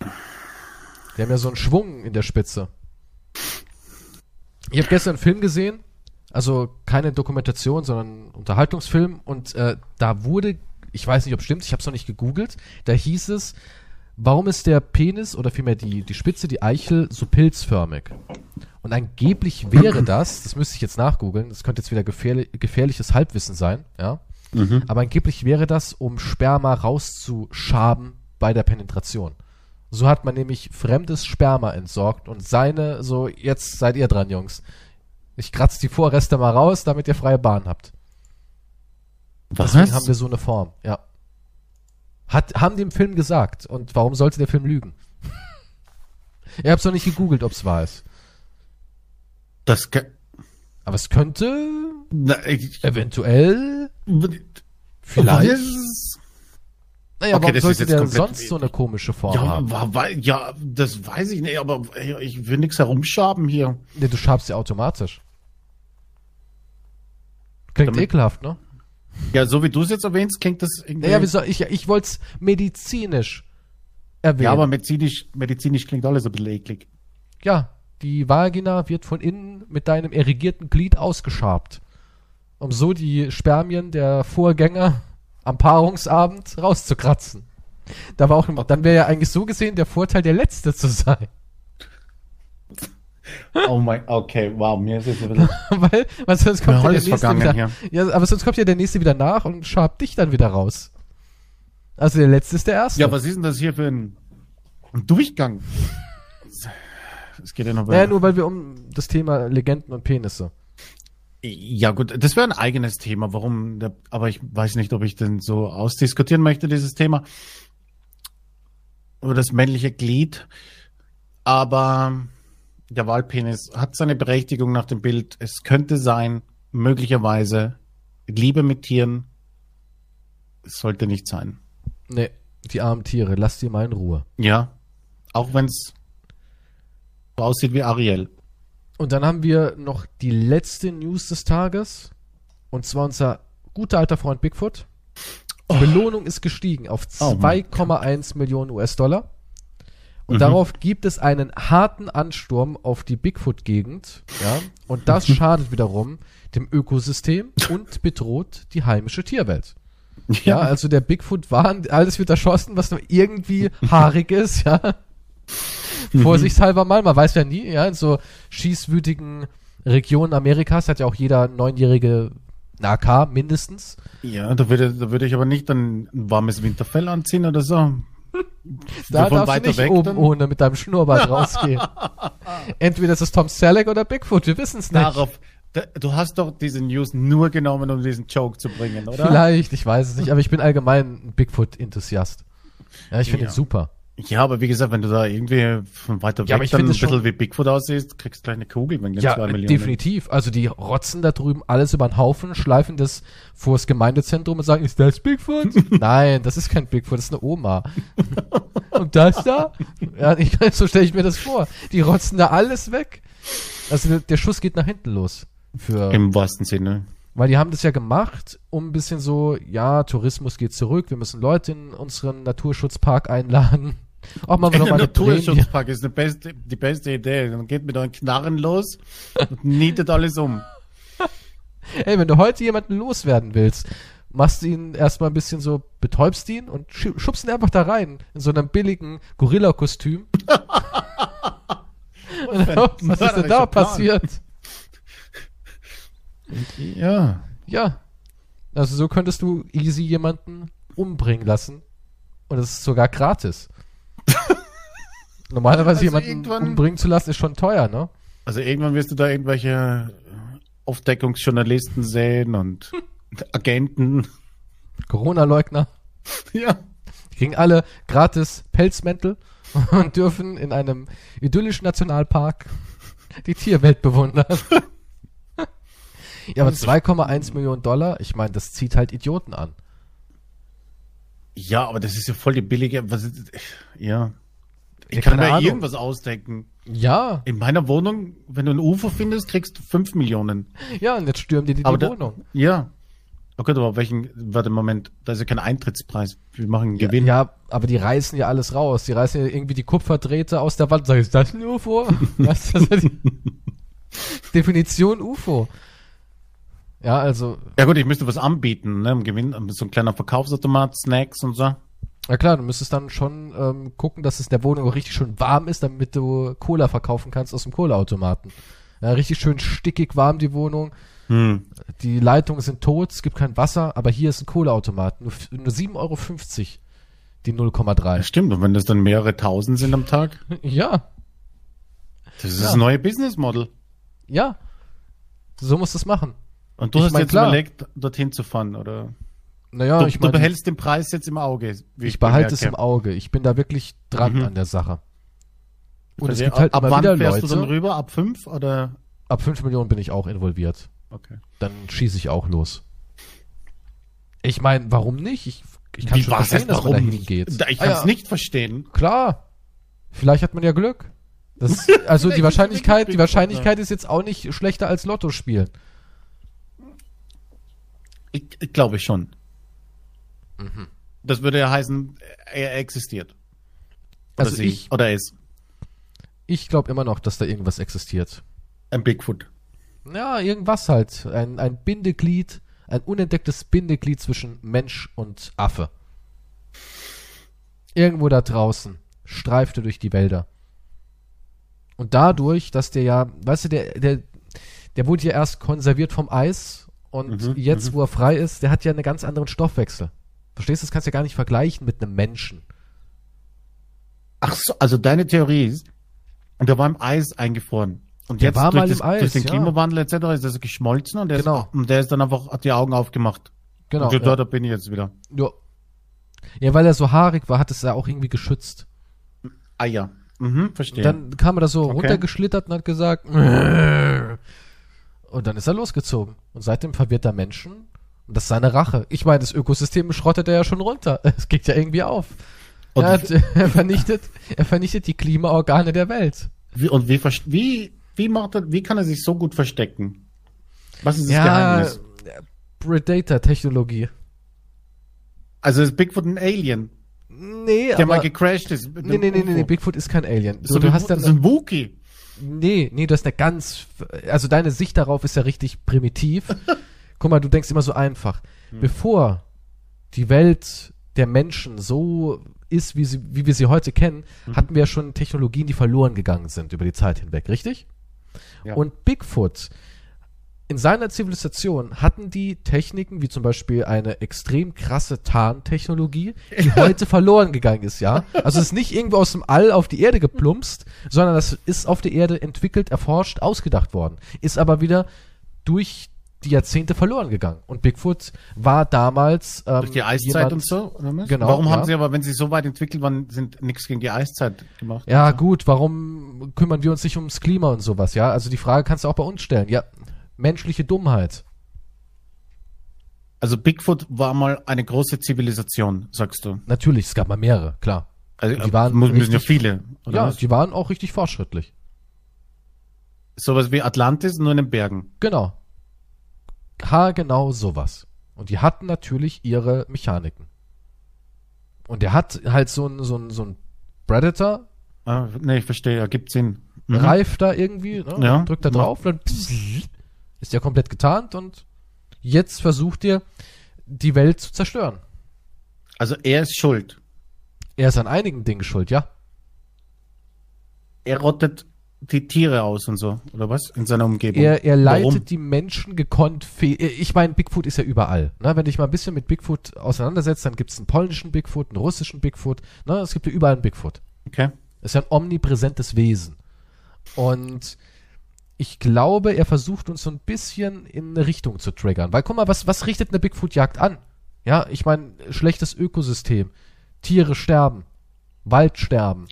Die haben ja so einen Schwung in der Spitze. Ich habe gestern einen Film gesehen, also keine Dokumentation, sondern Unterhaltungsfilm und äh, da wurde, ich weiß nicht, ob es stimmt, ich habe es noch nicht gegoogelt, da hieß es, warum ist der Penis oder vielmehr die, die Spitze, die Eichel, so pilzförmig? Und angeblich wäre das, das müsste ich jetzt nachgoogeln, das könnte jetzt wieder gefährlich, gefährliches Halbwissen sein, ja, aber angeblich wäre das, um Sperma rauszuschaben bei der Penetration. So hat man nämlich fremdes Sperma entsorgt und seine, so, jetzt seid ihr dran, Jungs. Ich kratze die Vorreste mal raus, damit ihr freie Bahn habt. Deswegen haben wir so eine Form, ja. Hat, haben die im Film gesagt. Und warum sollte der Film lügen? [LAUGHS] Ihr habt's noch nicht gegoogelt, ob's wahr ist. Das, ge- Aber es könnte na, ich, eventuell, vielleicht. Naja, Okay, warum das ist sollte jetzt der sonst so eine komische Form Ja, haben? wa- wa- ja, das weiß ich nicht, aber ey, ich will nichts herumschaben hier. Nee, du schabst ja automatisch. Klingt Damit- ekelhaft, ne? Ja, so wie du es jetzt erwähnst, klingt das irgendwie. Naja, wie soll ich, ich wollte es medizinisch erwähnen. ja, aber medizinisch, medizinisch klingt alles ein bisschen eklig. Ja, die Vagina wird von innen mit deinem erigierten Glied ausgeschabt. Um so die Spermien der Vorgänger am Paarungsabend rauszukratzen. Da war auch, dann wäre ja eigentlich so gesehen der Vorteil, der Letzte zu sein. Oh mein, okay, wow, mir ist jetzt ein bisschen. [LAUGHS] Weil, weil sonst kommt ja der Nächste vergangen wieder, ja, aber sonst kommt ja der Nächste wieder nach und schabt dich dann wieder raus. Also der Letzte ist der Erste. Ja, was ist denn das hier für ein, ein Durchgang? [LAUGHS] Es geht ja noch Naja, nur weil wir um das Thema Legenden und Penisse. Ja gut, das wäre ein eigenes Thema, warum, aber ich weiß nicht, ob ich denn so ausdiskutieren möchte, dieses Thema. Über das männliche Glied. Aber der Wahlpenis hat seine Berechtigung nach dem Bild. Es könnte sein, möglicherweise, Liebe mit Tieren, es sollte nicht sein. Nee, die armen Tiere, lass die mal in Ruhe. Ja, auch wenn es so aussieht wie Ariel. Und dann haben wir noch die letzte News des Tages. Und zwar unser guter alter Freund Bigfoot. Belohnung ist gestiegen auf Oh mein 2,1 Millionen US-Dollar. Und Mhm. darauf gibt es einen harten Ansturm auf die Bigfoot-Gegend. Ja, und das [LAUGHS] schadet wiederum dem Ökosystem und bedroht die heimische Tierwelt. Ja, also der Bigfoot war, alles wird erschossen, was nur irgendwie [LAUGHS] haarig ist, ja. Vorsichtshalber mal, man weiß ja nie, ja, in so schießwütigen Regionen Amerikas hat ja auch jeder neunjährige AK mindestens. Ja, da würde, da würde ich aber nicht dann ein warmes Winterfell anziehen oder so. [LAUGHS] Da Von darfst du nicht weg oben dann? ohne mit deinem Schnurrbart [LAUGHS] rausgehen. Entweder ist es Tom Selleck oder Bigfoot, wir wissen es nicht. Darauf, da, du hast doch diese News nur genommen, um diesen Joke zu bringen, oder? Vielleicht, ich weiß es nicht, aber ich bin allgemein ein Bigfoot-Enthusiast. Ja, ich finde Ja. ihn super. Ja, aber wie gesagt, wenn du da irgendwie von weiter weg aber ich dann ein es schon- bisschen wie Bigfoot aussiehst, kriegst du gleich eine Kugel wegen den Ja, zwei Millionen. definitiv. Also die rotzen da drüben alles über den Haufen, schleifen das vors Gemeindezentrum und sagen, ist das Bigfoot? [LAUGHS] Nein, das ist kein Bigfoot, das ist eine Oma. [LAUGHS] und das da? Ja, ich, so stelle ich mir das vor. Die rotzen da alles weg. Also der, der Schuss geht nach hinten los. Für, Im wahrsten Sinne. weil die haben das ja gemacht, um ein bisschen so, ja, Tourismus geht zurück, wir müssen Leute in unseren Naturschutzpark einladen. Auch mal noch mal eine. Naturschutzpark ist die beste, die beste Idee. Dann geht mit euren Knarren los und nietet alles um. Ey, wenn du heute jemanden loswerden willst, machst du ihn erstmal ein bisschen so, betäubst ihn und schu- schubst ihn einfach da rein. In so einem billigen Gorilla-Kostüm. [LAUGHS] Und dann, Was ist denn da passiert? Ja. Ja. Also so könntest du easy jemanden umbringen lassen. Und es ist sogar gratis. [LAUGHS] Normalerweise Also jemanden umbringen zu lassen, ist schon teuer, ne? Also irgendwann wirst du da irgendwelche Aufdeckungsjournalisten sehen und [LAUGHS] Agenten. Corona-Leugner. [LAUGHS] Ja. Die kriegen alle gratis Pelzmäntel und dürfen in einem idyllischen Nationalpark die Tierwelt bewundern. ja, aber 2,1 Millionen Dollar, ich meine, das zieht halt Idioten an. Ja, aber das ist ja voll die billige. Was ist, ja. Ich Ja, kann mir Ahnung. irgendwas ausdenken. Ja, In meiner Wohnung, wenn du ein UFO findest, kriegst du 5 Millionen. ja, und jetzt stürmen die die, Aber die da- Wohnung. Ja. Okay, aber welchen, warte, Moment, da ist ja kein Eintrittspreis. Wir machen einen Gewinn. Ja, aber die reißen ja alles raus. Die reißen ja irgendwie die Kupferdrähte aus der Wand. Sag ich, ist das ein UFO? [LAUGHS] Was ist das denn? Definition UFO. Ja, also, Ja gut, ich müsste was anbieten, ne, im Gewinn, so ein kleiner Verkaufsautomat, Snacks und so. na klar, du müsstest dann schon ähm, gucken, dass es in der Wohnung auch richtig schön warm ist, damit du Cola verkaufen kannst aus dem Cola-Automaten. Ja, richtig schön stickig warm die Wohnung. Hm. Die Leitungen sind tot, es gibt kein Wasser, aber hier ist ein Cola-Automat. Nur, nur 7,50 Euro die Ja, 0,3. stimmt, und wenn das dann mehrere tausend sind am Tag, [LAUGHS] Ja, das ist Ja. das neue Business Model. ja. So musst du es machen. Und du Ich hast mein, jetzt klar. überlegt, dorthin zu fahren, oder? Naja, du, ich du meine, behältst den Preis jetzt im Auge. wie ich behalte es im. Auge. Ich bin da wirklich dran Mhm. an der Sache. Und es Verstehe. gibt halt ab immer wann fährst du dann Leute, rüber? Ab fünf oder? ab 5 Millionen bin ich auch involviert. Okay. Dann schieße ich auch los. Ich meine, warum nicht? Ich, ich kann schon was verstehen, dass man da hingeht. Ich Ah, kann es ja, nicht verstehen. Klar. Vielleicht hat man ja Glück. Das, [LAUGHS] also die Wahrscheinlichkeit, ist die Wahrscheinlichkeit ist jetzt auch nicht schlechter als Lotto spielen. Ich, ich glaube schon. Das würde ja heißen, er existiert. Oder Also sie. ich, Oder es. ich glaube immer noch, dass da irgendwas existiert. Ein Bigfoot. Ja, irgendwas halt. Ein, ein Bindeglied, ein unentdecktes Bindeglied zwischen Mensch und Affe. Irgendwo da draußen streifte durch die Wälder. Und dadurch, dass der ja, weißt du, der, der, der wurde ja erst konserviert vom Eis und Mhm, jetzt, wo er frei ist, der hat ja einen ganz anderen Stoffwechsel. Verstehst du, das kannst du ja gar nicht vergleichen mit einem Menschen. Ach so, also deine Theorie ist, und der war im Eis eingefroren. Und Der jetzt war durch, mal das, im Eis, durch den ja. Klimawandel etc. ist das geschmolzen und der, Genau. ist, und der ist dann einfach, hat die Augen aufgemacht. Genau. und ja. da, da bin ich jetzt wieder. Ja. ja, weil er so haarig war, hat es ja auch irgendwie geschützt. Ah ja. Mhm, verstehe. Und dann kam er da so Okay. runtergeschlittert und hat gesagt, [LAUGHS] "Mäh." Und dann ist er losgezogen. Und seitdem verwirrt er Menschen. Und das ist seine Rache. Ich meine, das Ökosystem schrottet er ja schon runter. [LAUGHS] Es geht ja irgendwie auf. Und er, hat, [LAUGHS] er, vernichtet, er vernichtet die Klimaorgane der Welt. wie, und wie, wie, wie macht er, wie kann er sich so gut verstecken? Was ist das Ja, Geheimnis? Predator-Technologie. Also ist Bigfoot ein Alien, Nee, der aber, mal gecrashed ist. nee, nee, nee, nee. Bigfoot ist kein Alien. So du ein- hast dann, so ein Wookie. Nee, nee, du hast eine ganz, also deine Sicht darauf ist ja richtig primitiv. [LAUGHS] Guck mal, du denkst immer so einfach. Bevor die Welt der Menschen so ist, wie, sie, wie wir sie heute kennen, hatten wir ja schon Technologien, die verloren gegangen sind über die Zeit hinweg, richtig? Ja. Und Bigfoot, in seiner Zivilisation hatten die Techniken, wie zum Beispiel eine extrem krasse Tarntechnologie, die [LAUGHS] heute verloren gegangen ist, ja. Also es ist nicht irgendwo aus dem All auf die Erde geplumpst, sondern das ist auf der Erde entwickelt, erforscht, ausgedacht worden. Ist aber wieder durch die Jahrzehnte verloren gegangen. Und Bigfoot war damals ähm, Durch die Eiszeit jemand- und so? Genau, Warum haben ja. sie aber, wenn sie so weit entwickelt waren, sind nichts gegen die Eiszeit gemacht? Ja, gut, warum kümmern wir uns nicht ums Klima und sowas, ja? Also die Frage kannst du auch bei uns stellen. Ja, menschliche Dummheit. Also Bigfoot war mal eine große Zivilisation, sagst du. Natürlich, es gab mal mehrere, klar. Also Die waren müssen ja richtig- viele. Oder ja, was? die waren auch richtig fortschrittlich. Sowas wie Atlantis, nur in den Bergen. Genau. Ha, genau sowas. Und die hatten natürlich ihre Mechaniken. Und der hat halt so ein, so ein, so ein Predator, Ah, nee, ich verstehe, ergibt Sinn. Mhm. reift da irgendwie, ne, Ja. drückt da drauf, dann ist der komplett getarnt und jetzt versucht er, die Welt zu zerstören. Also er ist schuld. Er ist an einigen Dingen schuld, ja. Er rottet die Tiere aus und so, oder was? In seiner Umgebung. Er, er leitet Warum? die Menschen gekonnt Ich meine, Bigfoot ist ja überall. Ne? Wenn dich mal ein bisschen mit Bigfoot auseinandersetzt, dann gibt es einen polnischen Bigfoot, einen russischen Bigfoot. Ne? Es gibt ja überall einen Bigfoot. Okay. ist ja ein omnipräsentes Wesen. Und ich glaube, er versucht uns so ein bisschen in eine Richtung zu triggern. Weil guck mal, was, was richtet eine Bigfoot-Jagd an? Ja, ich meine, schlechtes Ökosystem. Tiere sterben. Wald sterben.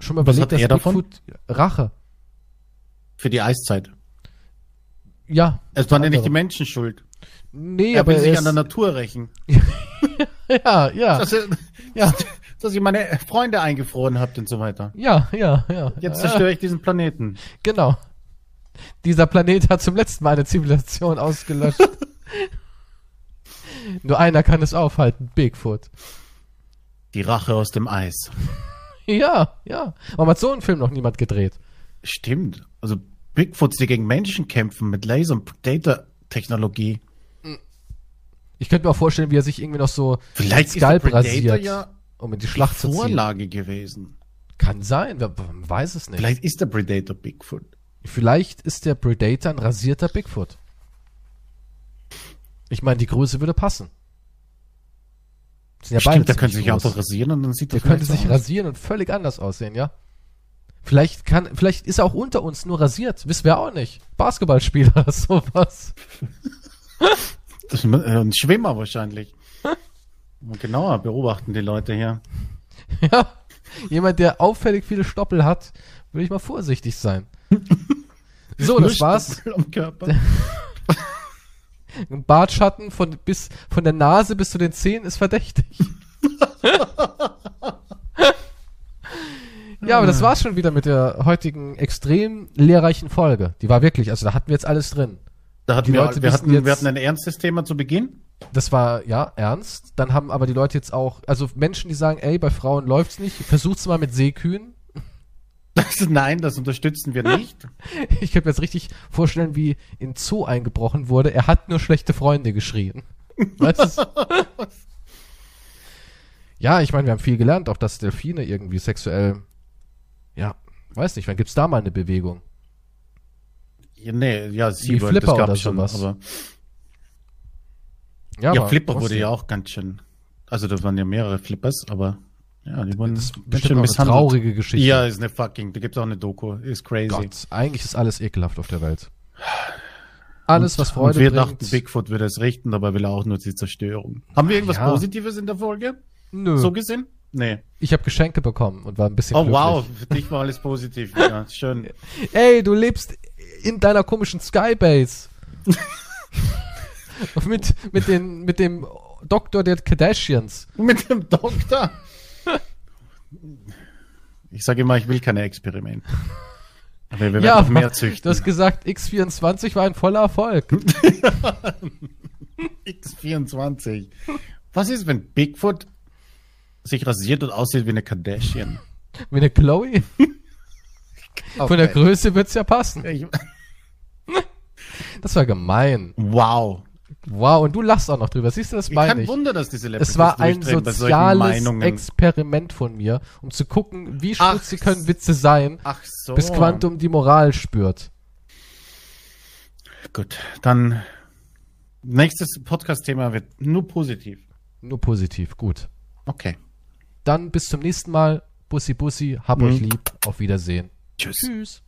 Schon mal Was überlegt, er davon? Bigfoot Rache. Für die Eiszeit. Ja. Es waren ja nicht die. Menschen schuld. Nee, Er aber will sich an der ist, Natur rächen. [LAUGHS] ja, ja, Dass, ihr- ja, [LAUGHS] dass ihr meine Freunde eingefroren habt und so weiter. ja, ja, ja. Jetzt ja, zerstöre ich diesen Planeten. [LAUGHS] Genau. Dieser Planet hat zum letzten Mal eine Zivilisation ausgelöscht. [LAUGHS] Nur einer kann es aufhalten, Bigfoot. Die Rache aus dem Eis. [LAUGHS] Ja, ja. Warum hat so einen Film noch niemand gedreht? Stimmt. Also Bigfoots, die gegen Menschen kämpfen mit Laser- und Predator-Technologie. Ich könnte mir auch vorstellen, wie er sich irgendwie noch so Vielleicht mit ist der Skalp Predator rasiert, ja um in die Schlacht zu ziehen. Vorlage gewesen. Kann sein, man weiß es nicht. Vielleicht. Vielleicht ist der Predator Bigfoot. ist der Predator ein rasierter Bigfoot. Ich meine, die Größe würde passen. Sind ja beide Stimmt, der könnte sich groß. einfach rasieren und dann sieht Der könnte vielleicht sich aus. rasieren und völlig anders aussehen, ja? Vielleicht kann, vielleicht ist er auch unter uns nur rasiert. Wissen wir auch nicht. Basketballspieler, [LAUGHS] sowas. Das ist äh, ein Schwimmer wahrscheinlich. Genauer beobachten die Leute hier. [LAUGHS] Ja. Jemand, der auffällig viele Stoppel hat, würde ich mal vorsichtig sein. [LAUGHS] So, das war's. Stoppel Am Körper. Ein [LAUGHS] Bartschatten von bis von der Nase bis zu den Zähnen ist verdächtig. ja, aber das war's schon wieder mit der heutigen extrem lehrreichen Folge. Die war wirklich, also da hatten wir jetzt alles drin. Da hatten Die wir, Leute wir, hatten, jetzt- wir hatten ein ernstes Thema zu Beginn. Das war ja ernst. Dann haben aber die Leute jetzt auch, also Menschen, die sagen, ey, bei Frauen läuft's nicht, versucht's mal mit Seekühen. Das, nein, das unterstützen wir nicht. [LAUGHS] Ich könnte mir jetzt richtig vorstellen, wie in Zoo eingebrochen wurde. Er hat nur schlechte Freunde geschrien. Weißt du? [LAUGHS] ja, ich meine, wir haben viel gelernt, auch dass Delfine irgendwie sexuell, ja, weiß nicht, wann gibt's da mal eine Bewegung? Ja, nee, ja, das gab oder schon. sowas. Aber, ja, aber Flipper wurde ja auch ganz schön. Also da waren ja mehrere Flippers, aber ja, die wurden Das ist ganz schön auch eine misshandelt. traurige Geschichte. Ja, ist eine fucking, da gibt's auch eine Doku, ist crazy. Gott, eigentlich ist alles ekelhaft auf der Welt. Alles, was Und Freude wir bringt. dachten, Bigfoot würde es richten, dabei will er auch nur die Zerstörung. Haben wir irgendwas Ja. Positives in der Folge? Nö. So gesehen? Nee. Ich habe Geschenke bekommen und war ein bisschen Oh glücklich. wow, für dich war alles positiv. Ja, [LAUGHS] schön. Ey, du lebst in deiner komischen Skybase. [LAUGHS] [LAUGHS] mit, mit, den, mit dem Doktor der Kardashians. Mit dem Doktor. Ich sage immer, ich will keine Experimente. Aber wir werden ja, noch mehr züchten. du hast gesagt, X24 war ein voller Erfolg. [LAUGHS] X24. Was ist, wenn Bigfoot sich rasiert und aussieht wie eine Kardashian? Wie eine Chloe. Von der Größe wird's ja passen. Ich, Das war gemein. wow. Wow, und du lachst auch noch drüber. Siehst du, das meine Kein ich. Wunder, dass diese Es war ein soziales. Experiment von mir, um zu gucken, wie schmutzig können Witze sein, Ach so. bis Quantum die Moral spürt. Gut, dann nächstes Podcast-Thema wird nur positiv. Nur positiv, gut. Okay. Dann bis zum nächsten Mal. Bussi Bussi, hab Mhm. euch lieb, auf Wiedersehen. Tschüss. Tschüss.